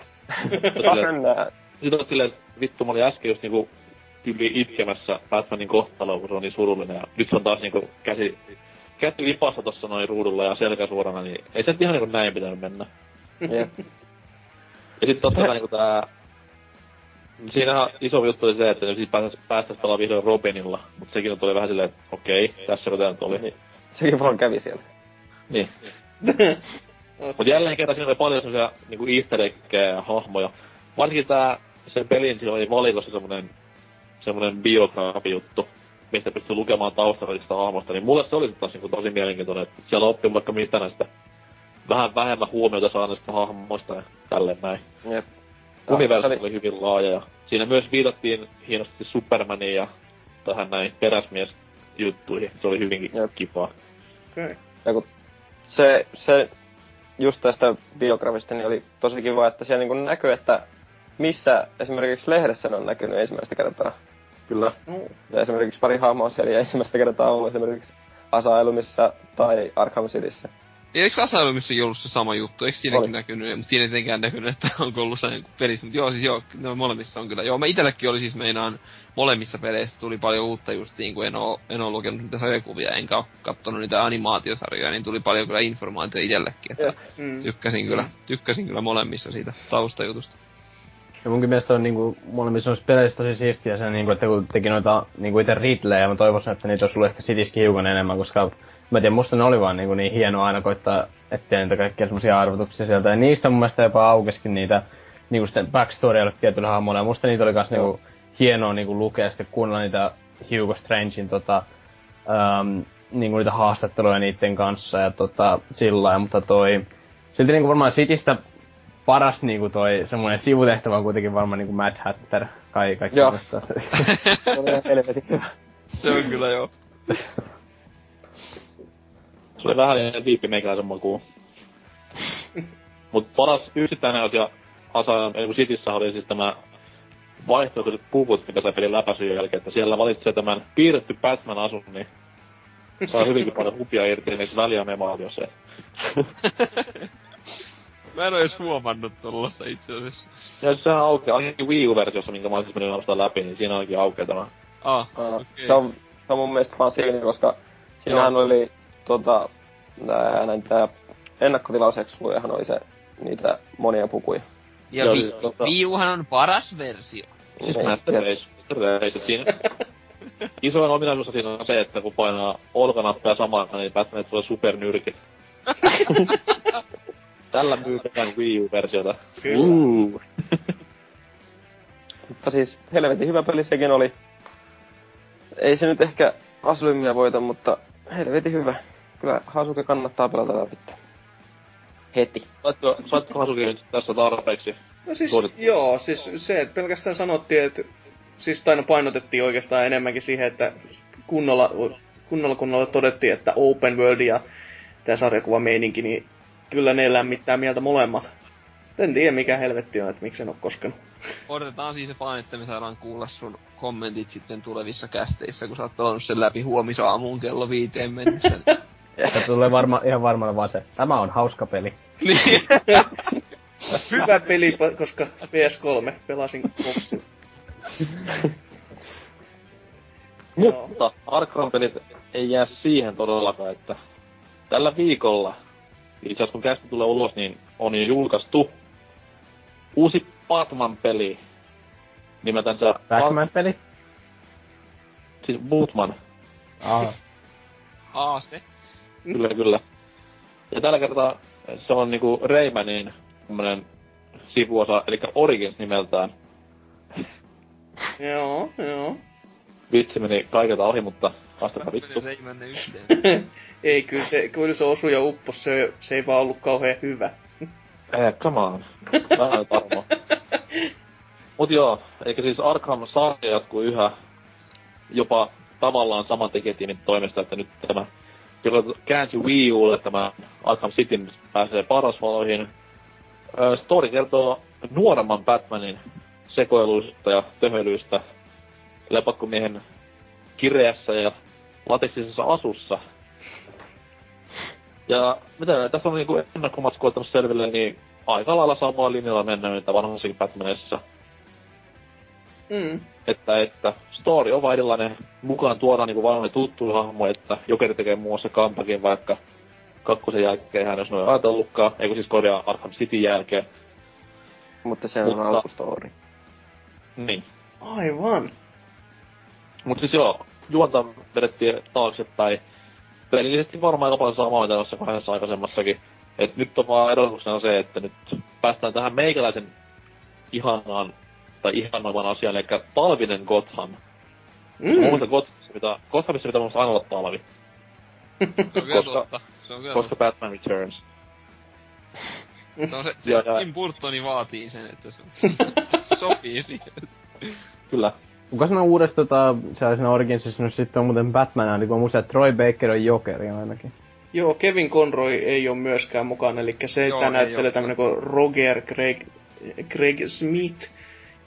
Sitten on silleen, vittu, mä olin äsken just niinku yli itkemässä Batmanin kohtaloa, kun se on niin surullinen. Ja nyt se on taas niinku käsi, käsi lipassa tossa noin ruudulla ja selkä suorana, niin ei se nyt ihan niinku näin pitänyt mennä. Jep. Ja sit totta kai niinku tää Siinähän iso juttu oli se, että ne siis päästäis, päästäis pelaamaan vihdoin Robinilla, mutta sekin tuli vähän silleen, että okei, tässä tämä nyt oli. Niin. Sekin vaan kävi siellä. Niin. Mut jälleen kerran siinä oli paljon semmosia niinku easter hahmoja. Varsinkin tää, sen pelin siinä oli valikossa semmonen, semmonen biografi-juttu, mistä pystyy lukemaan taustallista hahmosta, niin mulle se oli taas niinku tosi mielenkiintoinen, että siellä oppi vaikka mitä näistä vähän vähemmän huomiota saaneista hahmoista ja tälleen näin. Jep. Universo oli... oli hyvin laaja ja siinä myös viitattiin hienosti Supermaniin ja tähän näin peräsmies juttuihin. Se oli hyvinkin Jep. kivaa. Okei. Ja kun se, se just tästä biografista niin oli tosi kiva, että siellä niin näkyy, että missä esimerkiksi lehdessä ne on näkynyt ensimmäistä kertaa. Kyllä. No. Ja esimerkiksi pari hahmoa siellä ei ensimmäistä kertaa ollut esimerkiksi Asylumissa tai Arkham Cityssä. Eikö Asylumissa ollut se sama juttu? Eikö siinäkin Oli. näkynyt? Mutta siinä ei tietenkään näkynyt, että onko ollut se pelissä. Mutta joo, siis joo, no molemmissa on kyllä. Joo, mä itellekin oli siis meinaan molemmissa peleissä tuli paljon uutta justiin, kun en oo, en oo lukenut niitä sarjakuvia, enkä oo kattonut niitä animaatiosarjoja, niin tuli paljon kyllä informaatiota itsellekin. Että. Mm. tykkäsin kyllä, tykkäsin kyllä molemmissa siitä taustajutusta. Ja munkin mielestä on niinku molemmissa noissa peleissä tosi siistiä se, niinku, että kun teki noita niinku itse Ridleyä, mä toivoisin, että niitä olisi ollut ehkä Cityskin hiukan enemmän, koska mä en tiedä, musta ne oli vaan niinku niin hienoa aina koittaa etsiä niitä kaikkia semmosia arvotuksia sieltä. Ja niistä mun mielestä jopa aukeskin niitä niinku sitten backstoryille tietyllä hahmoilla. Ja musta niitä oli kans niinku hienoa niinku lukea sitten kuunnella niitä Hugo Strangein tota, um, niinku niitä haastatteluja niiden kanssa ja tota, sillä lailla, mutta toi, silti niinku varmaan Citystä paras niinku toi semmoinen sivutehtävä on kuitenkin varmaan niinku Mad Hatter. Kai, kaikki Joo. se. Se hyvä. Se on kyllä joo. Se oli vähän liian viippi meikäläisen makuun. Mut paras yksittäinen asia ei kun Cityssä oli siis tämä vaihtoehtoiset puvut, mikä sai pelin läpäisyn jälkeen, että siellä valitsee tämän piirretty Batman-asun, niin saa hyvinkin paljon hupia irti niistä välianemaaliossa. Mä en oo edes huomannut tollasta itse asiassa. Ja sehän aukeaa, ainakin Wii U-versiossa, minkä mä olisin mennyt ostaa läpi, niin siinä ainakin aukeaa tämä. Ah, Aa, okei. Se, on, se on mun mielestä vaan siinä, koska siinähän Joo. oli tota, nää, näitä ennakkotilauseksujahan oli se, niitä monia pukuja. Ja Joo, vi- siis tota- Wii Uhan on paras versio. Siis Niin, Master. Siinä isoin ominaisuus siinä on se, että kun painaa olkanappia samaan, niin Batmanit tulee supernyrkit. Tällä myydään Wii U-versiota. Kyllä. Uh. Mutta siis helvetin hyvä peli sekin oli. Ei se nyt ehkä Aslymia voita, mutta helvetin hyvä. Kyllä Hasuke kannattaa pelata läpi. Heti. Saatko, saatko Hasuki nyt tässä tarpeeksi? No siis, Suoritti. joo, siis se, että pelkästään sanottiin, että siis taina painotettiin oikeastaan enemmänkin siihen, että kunnolla, kunnolla kunnolla todettiin, että open world ja tämä sarjakuvameininki, niin kyllä ne lämmittää mieltä molemmat. En tiedä mikä helvetti on, että miksi en ole koskenut. Odotetaan siis vaan, että me saadaan kuulla sun kommentit sitten tulevissa kästeissä, kun sä oot pelannut sen läpi huomisaamuun kello viiteen mennessä. Ja tulee varma, ihan varmana vaan se, tämä on hauska peli. niin. Hyvä peli, koska PS3 pelasin boksilla. Mutta Arkham-pelit ei jää siihen todellakaan, että tällä viikolla, itse asiassa kun kästi tulee ulos, niin on jo julkaistu uusi Batman-peli nimeltänsä... Batman-peli? Siis Bootman, Aa. Aa, se. kyllä kyllä. Ja tällä kertaa se on niinku Raymanin tämmönen sivuosa, eli Origins nimeltään. Joo, joo. Vitsi meni kaikilta ohi, mutta vastakaa vittu. Se ei mennä yhteen. ei, kyllä se, kyllä se osui ja uppos, se, se ei vaan ollut kauhean hyvä. Eh, come on. Vähän tarmo. Mut joo, eikä siis Arkham-sarja jatkuu yhä jopa tavallaan saman tekijätiimin toimesta, että nyt tämä, joka käänsi Wii Ulle tämä Arkham City pääsee parasvaloihin. Ö, Story kertoo nuoremman Batmanin sekoiluista ja töhöilyistä lepakkomiehen kireässä ja lateksisessa asussa. Ja mitä tässä on niinku ennakkomatskua ottanut selville, niin aika lailla samalla linjalla mennään mitä vanhassakin Batmanissa. Mm. Että, että story on vaan erilainen. Mukaan tuodaan niinku vanhoja tuttu hahmo, että Jokeri tekee muun muassa comebackin vaikka kakkosen jälkeen hän jos noin ajatellutkaan, eikö siis korjaa Arkham City jälkeen. Mutta se on Mutta- alkustori. Niin. Aivan. Mut siis joo, juonta vedettiin taaksepäin. Pelillisesti varmaan aika paljon samaa mitä noissa kahdessa aikaisemmassakin. Et nyt on vaan erotuksena se, että nyt päästään tähän meikäläisen ihanaan, tai ihanoivan asiaan, eli talvinen Gotham. Mm. Mielestä Gothamissa pitää, Gothamissa pitää mun mielestä aina olla talvi, Se on kyllä Koska- totta. Se on kyllä koska Batman Returns. Se on se, se Joo, joo. Tim Burtoni vaatii sen, että se, se sopii siihen. Kyllä. Kuka siinä uudessa tota, siellä siinä Originsissa nyt sitten on muuten Batman, eli kun on muista, että Troy Baker on Jokeri ainakin. Joo, Kevin Conroy ei ole myöskään mukana, eli se Joo, näyttelee tämmönen kuin Roger Craig, Craig Smith.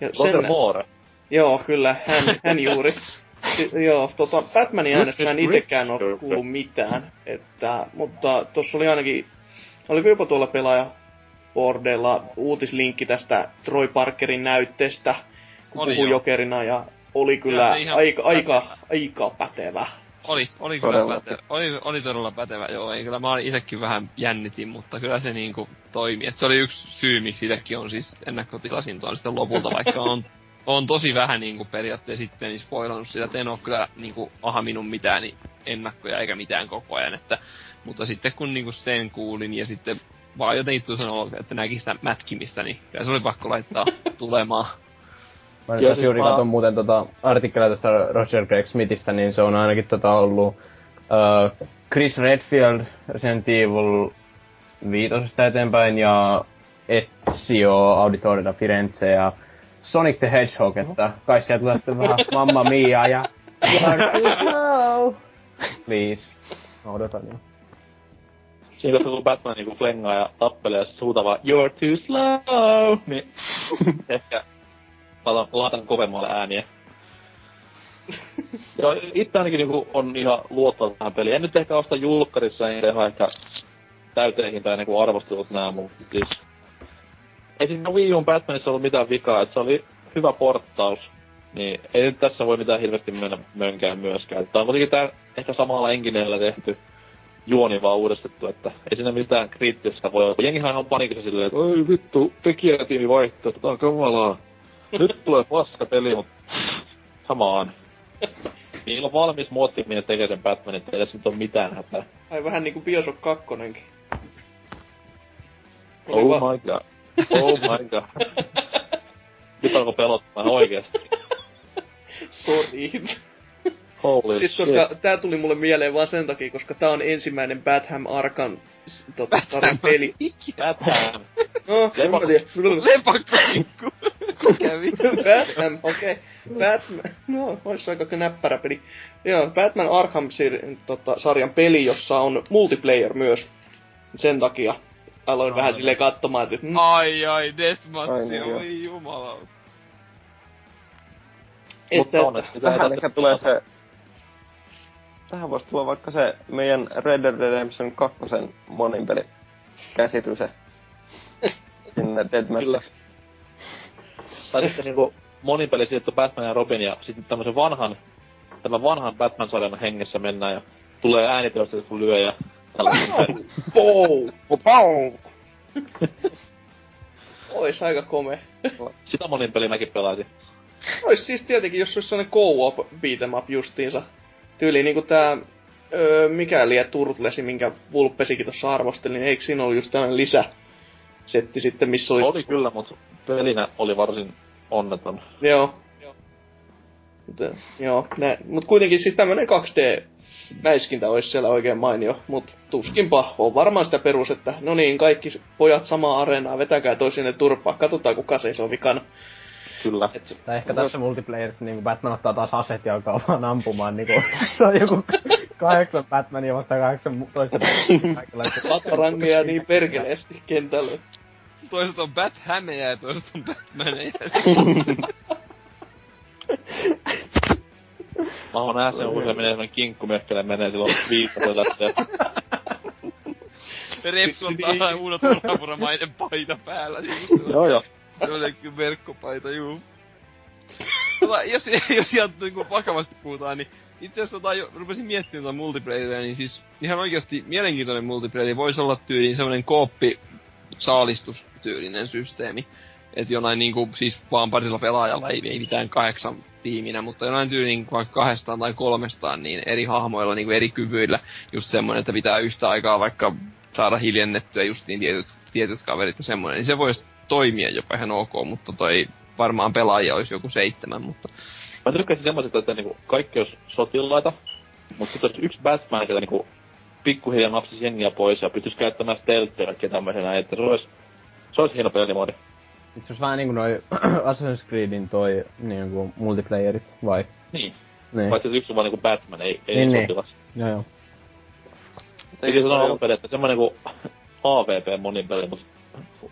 Ja Roger Moore. Joo, kyllä, hän, hän juuri. Joo, tota, Batmanin äänestä mä en Rich- oo kuullut mitään. Että, mutta tossa oli ainakin, oliko jopa tuolla pelaaja Bordella uutislinkki tästä Troy Parkerin näytteestä, Oli jokerina ja oli kyllä ihan aika, aika, pätevä. aika pätevä. Oli, oli kyllä Todellakin. pätevä. Oli, oli todella pätevä, joo. Ei, kyllä mä olin itekin vähän jännitin, mutta kyllä se niinku toimi. Et se oli yksi syy, miksi itekin on siis ennakkotilasin tuon sitten lopulta, vaikka on, on tosi vähän niinku periaatteessa sitten niin spoilannut sitä, et en oo kyllä niinku ahaminut mitään niin ennakkoja eikä mitään koko ajan, että, mutta sitten kun niinku sen kuulin ja sitten vaan jotenkin tuli olo, että näki sitä mätkimistä, niin kyllä se oli pakko laittaa tulemaan. Mä nyt juuri mä- katson muuten tota artikkeleja tästä Roger Craig Smithistä, niin se on ainakin tota ollut uh, Chris Redfield Resident Evil viitosesta eteenpäin ja Ezio Auditoria Firenze ja Sonic the Hedgehog, että kai sieltä tulee sitten vähän Mamma Mia ja You're too slow. Please. Mä odotan jo. Siinä kun Batman niinku flengaa ja tappelee ja vaan You're too slow, niin ehkä laitan, laitan kovemmalle ääniä. Joo, itse ainakin niinku on ihan luottanut tähän peliin. En nyt ehkä osta julkkarissa, enkä ihan ehkä täyteen hintaan kuin arvostelut nää, mutta siis... Ei siinä Wii U'n Batmanissa ollut mitään vikaa, että se oli hyvä porttaus. Niin ei nyt tässä voi mitään hirveästi mennä mönkään myöskään. Tää on kuitenkin tää ehkä samalla engineellä tehty juoni vaan uudistettu, että ei siinä mitään kriittistä voi olla. Jengihän on panikissa silleen, että oi vittu, tekijätiimi vaihtuu, tää on kamalaa. Nyt tulee paska peli, mut samaan. Niillä on valmis muottiminen tekee sen Batmanin, että ei tässä nyt ole mitään hätää. Ai vähän niinku Bioshock 2. Oli Oh va- my god. Oh my god. Nyt alkoi pelottaa oikeesti. Sorry. Holy Siis koska tää tuli mulle mieleen vaan sen takia, koska tää on ensimmäinen Batham Arkham s- tota, sarjan peli. Batman. No, en mä tiedä. Lepakko. Batman, okei. Okay. Batman, no, ois aika näppärä peli. Joo, Batman Arkham tota, sarjan peli, jossa on multiplayer myös. Sen takia aloin No, vähän silleen katsomaan, että mm, Ai ai, Deathmatch, niin, oi jumala. Mutta että, onneksi Tähän ehkä tulee se... Tähän voisi tulla vaikka se meidän Red Dead Redemption 2 monin peli käsity se sinne Deathmatchiksi. Tai sitten niinku monin peli että Batman ja Robin ja sitten tämmösen vanhan, tämän vanhan Batman-sarjan hengessä mennään ja tulee äänityöstä, kun lyö ja tällaista. Pow! Ois aika komea. Sitä monin peli mäkin pelasin. Ois siis tietenkin, jos olisi sellainen co-op beat'em up justiinsa. Tyyli niinku tää, öö, mikä liian Turtlesi, minkä Vulppesikin tuossa arvosteli, niin eikö siinä ollut just tämmönen lisä setti sitten, missä oli... Oli kyllä, mutta pelinä oli varsin onneton. Joo. Mutta, joo, nä, mut kuitenkin siis tämmönen 2D mäiskintä olisi siellä oikein mainio, mut tuskinpa on varmaan sitä perus, että no niin, kaikki pojat samaa areenaa, vetäkää toisille turpaa, katsotaan kuka seisoo vikana. Kyllä. Et, Tai ehkä tässä multiplayerissa niin Batman ottaa taas aset ja alkaa vaan ampumaan niinku, se on joku kahdeksan Batmania vastaan kahdeksan toista. Patarangia niin perkeleesti kentälle. Toiset on Bat-hämejä ja toiset on Batmaneja. Mä oon nähnyt sen, kun se menee kinkku möhkäle menee silloin viittosella ja Repsu on taas uuden turhapuramainen paita päällä. Niin Joo joo. Jollekin verkkopaita, juu. Tota, jos, jos ihan niinku vakavasti puhutaan, niin itse asiassa tota, jo, rupesin miettimään tota multiplayeria, niin siis ihan oikeasti mielenkiintoinen multiplayer voisi olla tyyliin semmonen kooppi saalistustyylinen systeemi. että jonain niinku, siis vaan parilla pelaajalla, ei, ei mitään kahdeksan tiiminä, mutta jonain tyyliin vaikka kahdestaan tai kolmestaan, niin eri hahmoilla, niinku eri kyvyillä, just semmoinen, että pitää yhtä aikaa vaikka saada hiljennettyä justiin tietyt, tietyt kaverit ja semmoinen, niin se voisi toimia jopa ihan ok, mutta toi varmaan pelaajia olisi joku seitsemän, mutta... Mä tykkäsin semmoisesta, että niinku kaikki olisi sotilaita, mutta sitten yksi Batman, joka niinku pikkuhiljaa napsisi jengiä pois ja pystyisi käyttämään stealthia ja tämmöisenä, että se olisi, se olisi hieno pelimoodi. Itse asiassa vähän niinku noi Assassin's Creedin toi niinku multiplayerit, vai? Niin. Niin. Paitsi että yksi on vaan niinku Batman, ei, ei Niin, niin. sotilas. Joo joo. Eikä se on alun perin, että semmoinen kuin AVP monin peli, mutta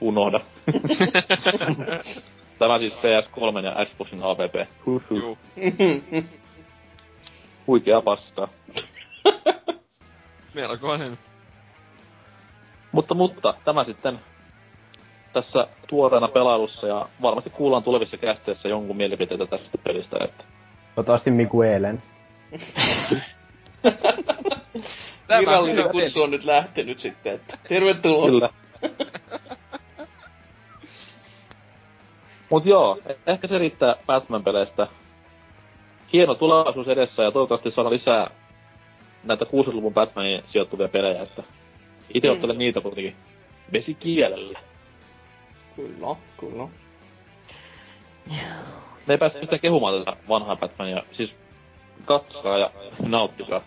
unohda. Tämä siis PS3 ja Xboxin AVP. Huhhuh. Juu. Huikea paskaa. Melkoinen. Mutta, mutta, tämä sitten tässä tuoreena pelailussa ja varmasti kuullaan tulevissa kästeissä jonkun mielipiteitä tästä pelistä, että Toivottavasti Miguelen. Tämä Virallinen kutsu on nyt lähtenyt sitten, että tervetuloa. kyllä. Mut joo, ehkä se riittää Batman-peleistä. Hieno tulevaisuus edessä ja toivottavasti saadaan lisää näitä 60-luvun Batmanin sijoittuvia pelejä, että itse Mm. ottelen niitä kuitenkin vesikielellä. Kyllä, kyllä. Me ei päästä yhtään kehumaan tätä vanhaa Batmania, siis katsokaa ja nauttikaa.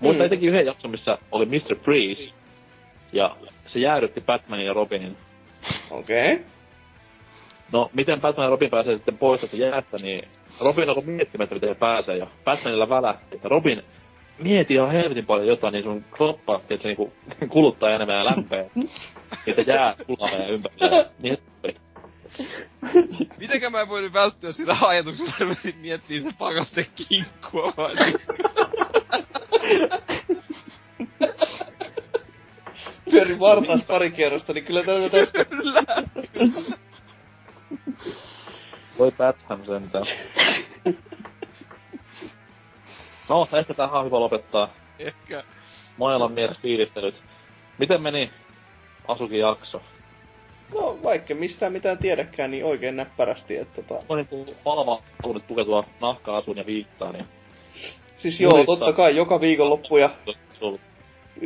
Muistan Mm. etenkin yhden jakson, missä oli Mr. Freeze, ja se jäädytti Batmanin ja Robinin. Okei. Okay. No, miten Batman ja Robin pääsee sitten pois tästä jäästä, niin Robin alkoi miettimään, että miten he pääsee, ja Batmanilla välähti, että Robin, mieti ihan helvetin paljon jotain, niin sun kroppa, että se niinku kuluttaa enemmän ja lämpöä. Niitä jää sulaa ja ympärillä. Niin Mitenkä mä voin välttyä sitä ajatuksesta, että mä sit miettii se pakaste kinkkua vai niin. Pyöri vartaas pari kierrosta, niin kyllä tämä tästä. Kyllä. Voi Batman sentään. No, ehkä tähän on hyvä lopettaa. Ehkä. Monella mielessä fiilistelyt. Miten meni Asukin jakso? No, vaikka mistään mitään tiedäkään, niin oikein näppärästi, että tota... Mä olin tullut Palma halunnut pukeutua nahka-asuun ja viittaan, niin Siis joo, Muista. totta kai joka viikonloppu ja on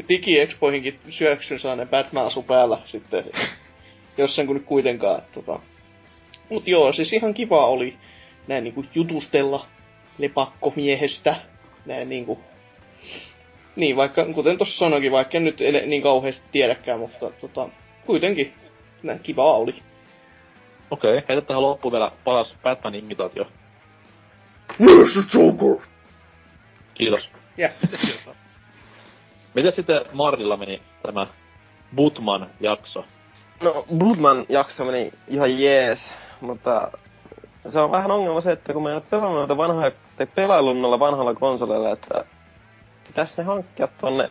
Digi-expoihinkin syöksyn saan Batman-asu päällä sitten. Jos sen kun nyt kuitenkaan, että tota... Mut joo, siis ihan kiva oli näin niinku jutustella lepakkomiehestä. Näin niinku... Niin, vaikka, kuten tuossa sanoikin, vaikka en nyt ele- niin kauheasti tiedäkään, mutta tota, kuitenkin näin kiva oli. Okei, okay, heitä tähän loppuun vielä paras Batman-imitaatio. Mr. Joker! Kiitos. Ja, Miten sitten Martilla meni tämä Butman-jakso? No, Bloodman jakso meni ihan jees, mutta se on vähän ongelma se, että kun mä en ole pelannut noita vanhoja, tai pelaillut noilla vanhalla konsoleilla, että pitäis ne hankkia tonne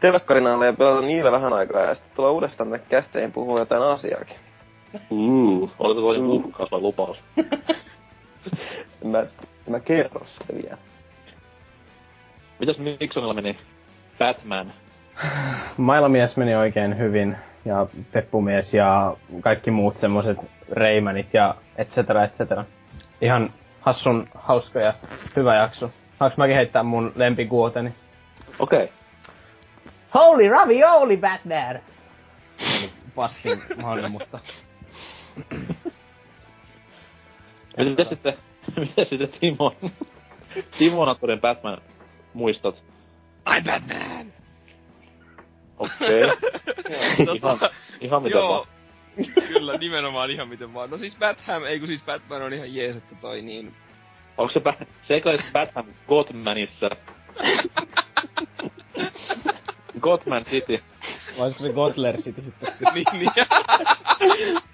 telkkarin alle ja pelata niillä vähän aikaa ja sitten tulla uudestaan tänne kästeen puhua jotain asiaakin. Uh, oliko tuo Mm. joku uhkaus vai lupaus? Mä, mä kerro sitä vielä. Mitäs Nixonilla meni Batman? Mailamies meni oikein hyvin, ja Peppumies ja kaikki muut semmoset Reimanit ja et cetera, et cetera. Ihan hassun hauska ja hyvä jakso. Saanko mäkin heittää mun lempikuoteni? Okei. Okay. Holy ravioli, Batman! Paskin mahdollinen, mutta... Miten sitten, miten sitten Timon? Timonatorin Batman muistat? I'm Batman! Okei. Okay. ihan, ihan mitä Joo. vaan. Kyllä, nimenomaan ihan miten vaan. No siis Batman, ei kun siis Batman on ihan jees, että toi niin... Onko se, Bat- se Batman Godmanissa? Godman City. Vai olisiko se Gotler City sitten? niin, niin.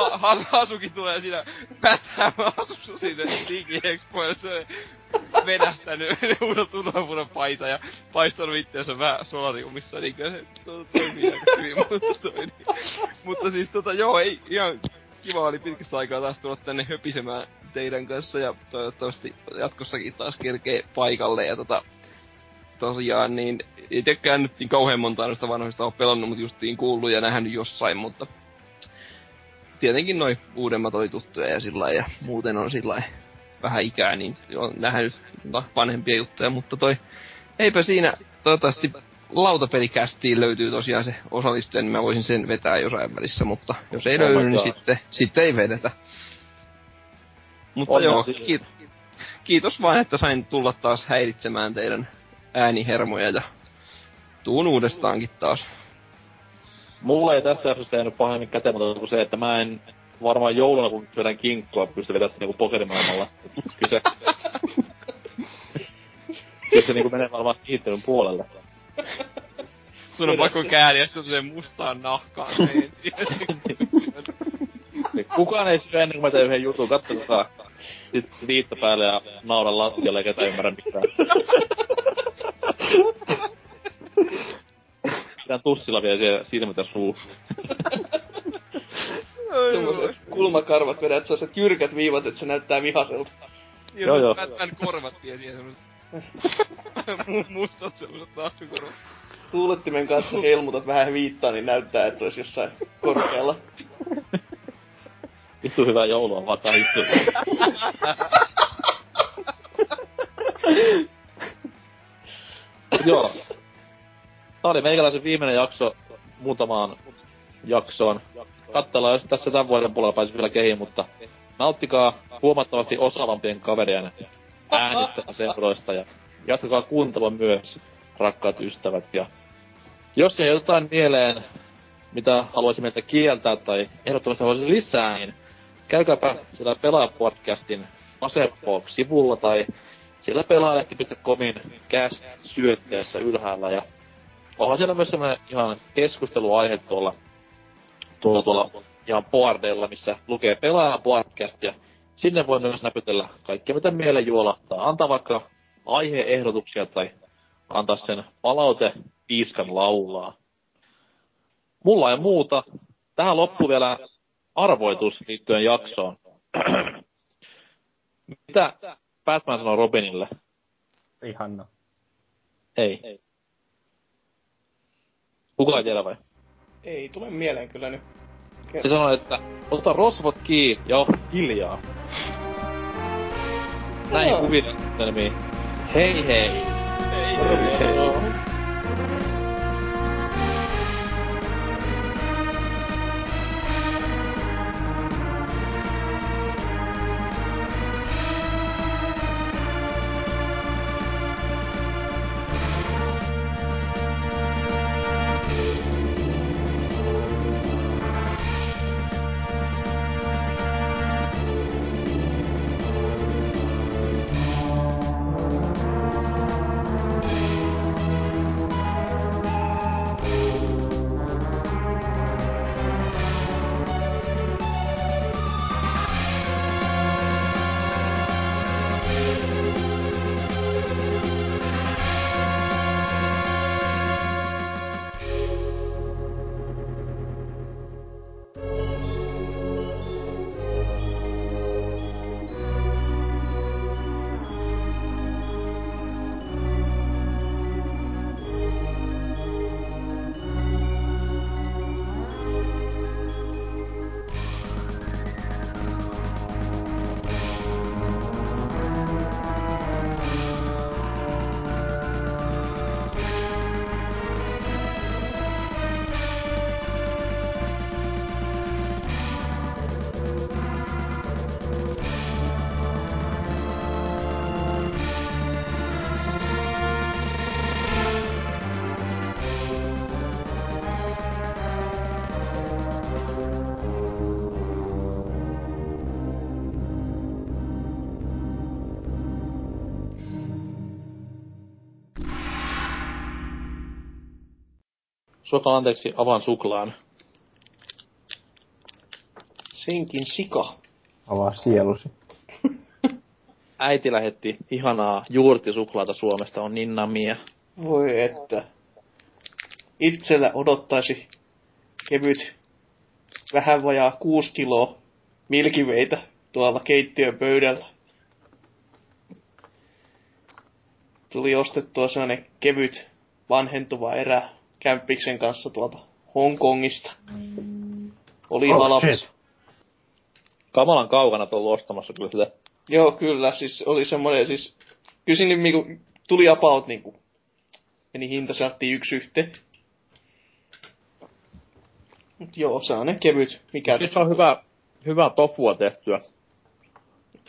ha, ha, Hasuki tulee siinä Batman asussa siinä Digi Expoilla se vedähtänyt uudet unohdunen paita ja paistanut itseänsä. Vähän solariumissa, niin kyllä se to, toimii aika hyvin, mutta, toi, niin. mutta siis tota joo, ei ihan kiva oli pitkästä aikaa taas tulla tänne höpisemään teidän kanssa ja toivottavasti jatkossakin taas kerkee paikalle. Ja tota, tosiaan niin itsekään nyt niin kauhean monta noista vanhoista ole pelannut, mutta justiin kuullut ja nähnyt jossain, mutta tietenkin noi uudemmat oli tuttuja ja sillä ja muuten on sillä vähän ikää, niin on nähnyt vanhempia juttuja, mutta toi eipä siinä toivottavasti lautapelikästiin löytyy tosiaan se osallistuja, niin mä voisin sen vetää jossain välissä, mutta jos ei oh löydy, niin sitten, sitten ei vedetä. Mutta on joo, kiitos, kiitos vain, että sain tulla taas häiritsemään teidän äänihermoja ja tuun uudestaankin taas. Mulla ei tässä jaksossa jäänyt pahemmin käteen kuin se, että mä en varmaan jouluna, kun syödään kinkkua, pysty vetämään niinku pokerimaailmalla. Kyllä se... Kyllä se niinku menee varmaan kiittelyn puolelle. Sun on pakko kääriä se mustaan nahkaan Kukaan ei syö ennen kuin mä teen yhden jutun, katsokaa. Sitten viitta päälle ja naudan lattialle, ketä ymmärrä mitään. Pidän tussilla vielä siellä silmitä suu. kulmakarvat vedät sellaiset jyrkät viivat, että se näyttää vihaselta. Joo, joo. Batman korvat vie siihen semmoset mustat semmoset nahkakorvat. Tuulettimen kanssa helmutat vähän viittaa, niin näyttää, että olisi jossain korkealla. Vittu hyvää joulua, vaikka hittu. Joo. Tää oli meikäläisen viimeinen jakso muutamaan jaksoon. Katsellaan, jos tässä tämän vuoden puolella pääsi vielä kehiin, mutta nauttikaa huomattavasti osaavampien kaverien äänistä ja seuroista ja jatkakaa kuuntelua myös, rakkaat ystävät. Ja jos ei jotain mieleen, mitä haluaisin meiltä kieltää tai ehdottomasti haluaisin lisää, niin käykääpä sillä Pelaajapodcastin Masepop-sivulla tai sillä pelaajalehti.comin cast syötteessä ylhäällä. Ja onhan siellä myös semmoinen ihan keskusteluaihe tuolla, tuolla, tuolla ihan boardeilla, missä lukee pelaaja podcast ja sinne voi myös näpytellä kaikkea, mitä mieleen juolahtaa. Antaa vaikka aiheehdotuksia tai antaa sen palaute piiskan laulaa. Mulla ei muuta. Tähän loppuu vielä arvoitus liittyen jaksoon. Mitä Batman sanoo Robinille? Ihanna. Ei. ei. Kuka ei tiedä vai? Ei tule mieleen kyllä nyt. Se sanoi, että ota rosvot kiinni ja hiljaa. Näin kuvitelmiin. Hei hei. Hei hei. hei. hei. Suokaa anteeksi, avaan suklaan. Senkin sika. Avaa sielusi. Äiti lähetti ihanaa juurtisuklaata Suomesta, on niin namia. Voi että. Itsellä odottaisi kevyt vähän vajaa kuusi kiloa milkiveitä tuolla keittiön pöydällä. Tuli ostettua sellainen kevyt vanhentuva erä Kämppiksen kanssa tuolta Hongkongista. Oli oh, halpas. kamalan kaukana tullut ostamassa kyllä sitä. Joo, kyllä, siis oli semmoinen, siis kyllä sinne niinku, tuli about niinku, meni hinta saattiin yksi yhteen. Mut joo, se on ne kevyt, mikä... Siis on hyvä, hyvää tofua tehtyä.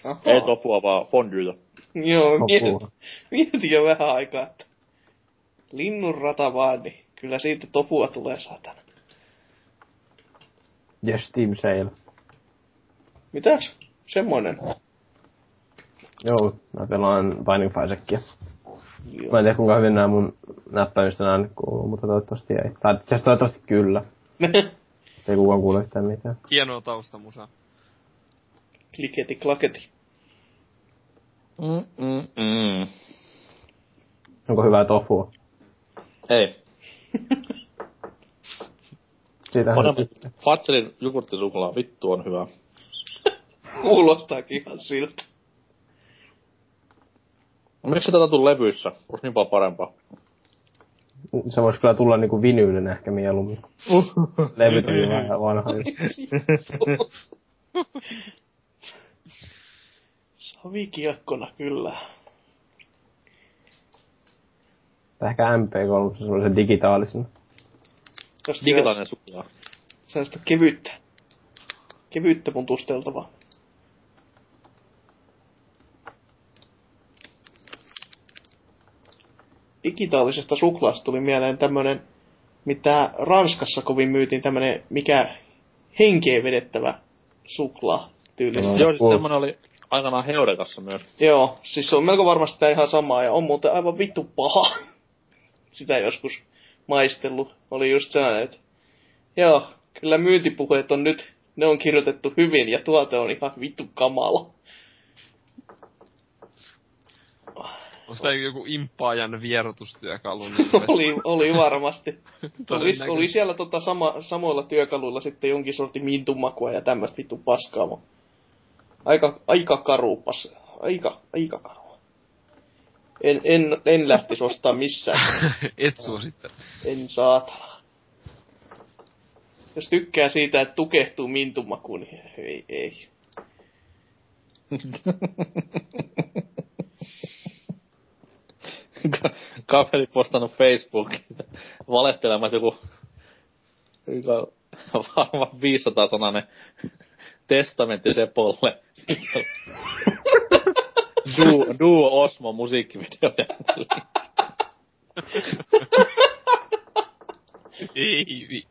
Aha. Ei tofua, vaan fondyitä. Joo, mietin, mietin jo vähän aikaa, että linnun rata vaan, niin kyllä siitä topua tulee saatana. Yes, Steam Sale. Mitäs? Semmoinen. Joo, mä pelaan Binding of Isaacia. Joo. Mä en tiedä kuinka hyvin nämä mun näppäimistä nää nyt kuuluu, mutta toivottavasti ei. Tai itse asiassa toivottavasti kyllä. Ei kukaan kuule yhtään mitään. Hienoa taustamusaa. Kliketi klaketi. Mm, mm, mm. Onko hyvää tofua? Ei. Siitähän Parempi. Fatselin jogurttisuklaa, vittu on hyvä. Kuulostaakin ihan siltä. No, Miksi tätä tuli levyissä? Olisi niin paljon parempaa. se voisi kyllä tulla niinku vinyylin ehkä mieluummin. Levyt on vähän vanha. Savikiekkona kyllä. Tai ehkä MP3 semmoisen digitaalisena. Tästä Digitaalinen suklaa. Sellaista kevyttä. Kevyttä mun tusteltavaa. Digitaalisesta suklaasta tuli mieleen tämmönen, mitä Ranskassa kovin myytiin tämmönen, mikä henkeä vedettävä suklaa tyyli. No. Joo, siis semmonen oli aikanaan Heurekassa myös. Joo, siis se on melko varmasti ihan samaa ja on muuten aivan vittu paha. Sitä joskus maistellut. Oli just sellainen, että joo, kyllä myyntipuheet on nyt, ne on kirjoitettu hyvin ja tuote on ihan vittu kamala. Onko tää joku imppaajan vierotustyökalu? Niin oli, oli varmasti. oli, oli siellä tota sama, samoilla työkaluilla sitten jonkin sortin mintumakua ja tämmöistä vittu paskaa. Aika, aika karupas. Aika, aika karu. En, en, en lähtisi ostaa missään. Et suosittele. En saatana. Jos tykkää siitä, että tukehtuu mintumaku, niin ei, ei. Kaveri postannut Facebookiin valestelemaan joku varmaan 500 sananen testamentti Sepolle. Duo, Duo Osmo musiikkivideo. Ei vi.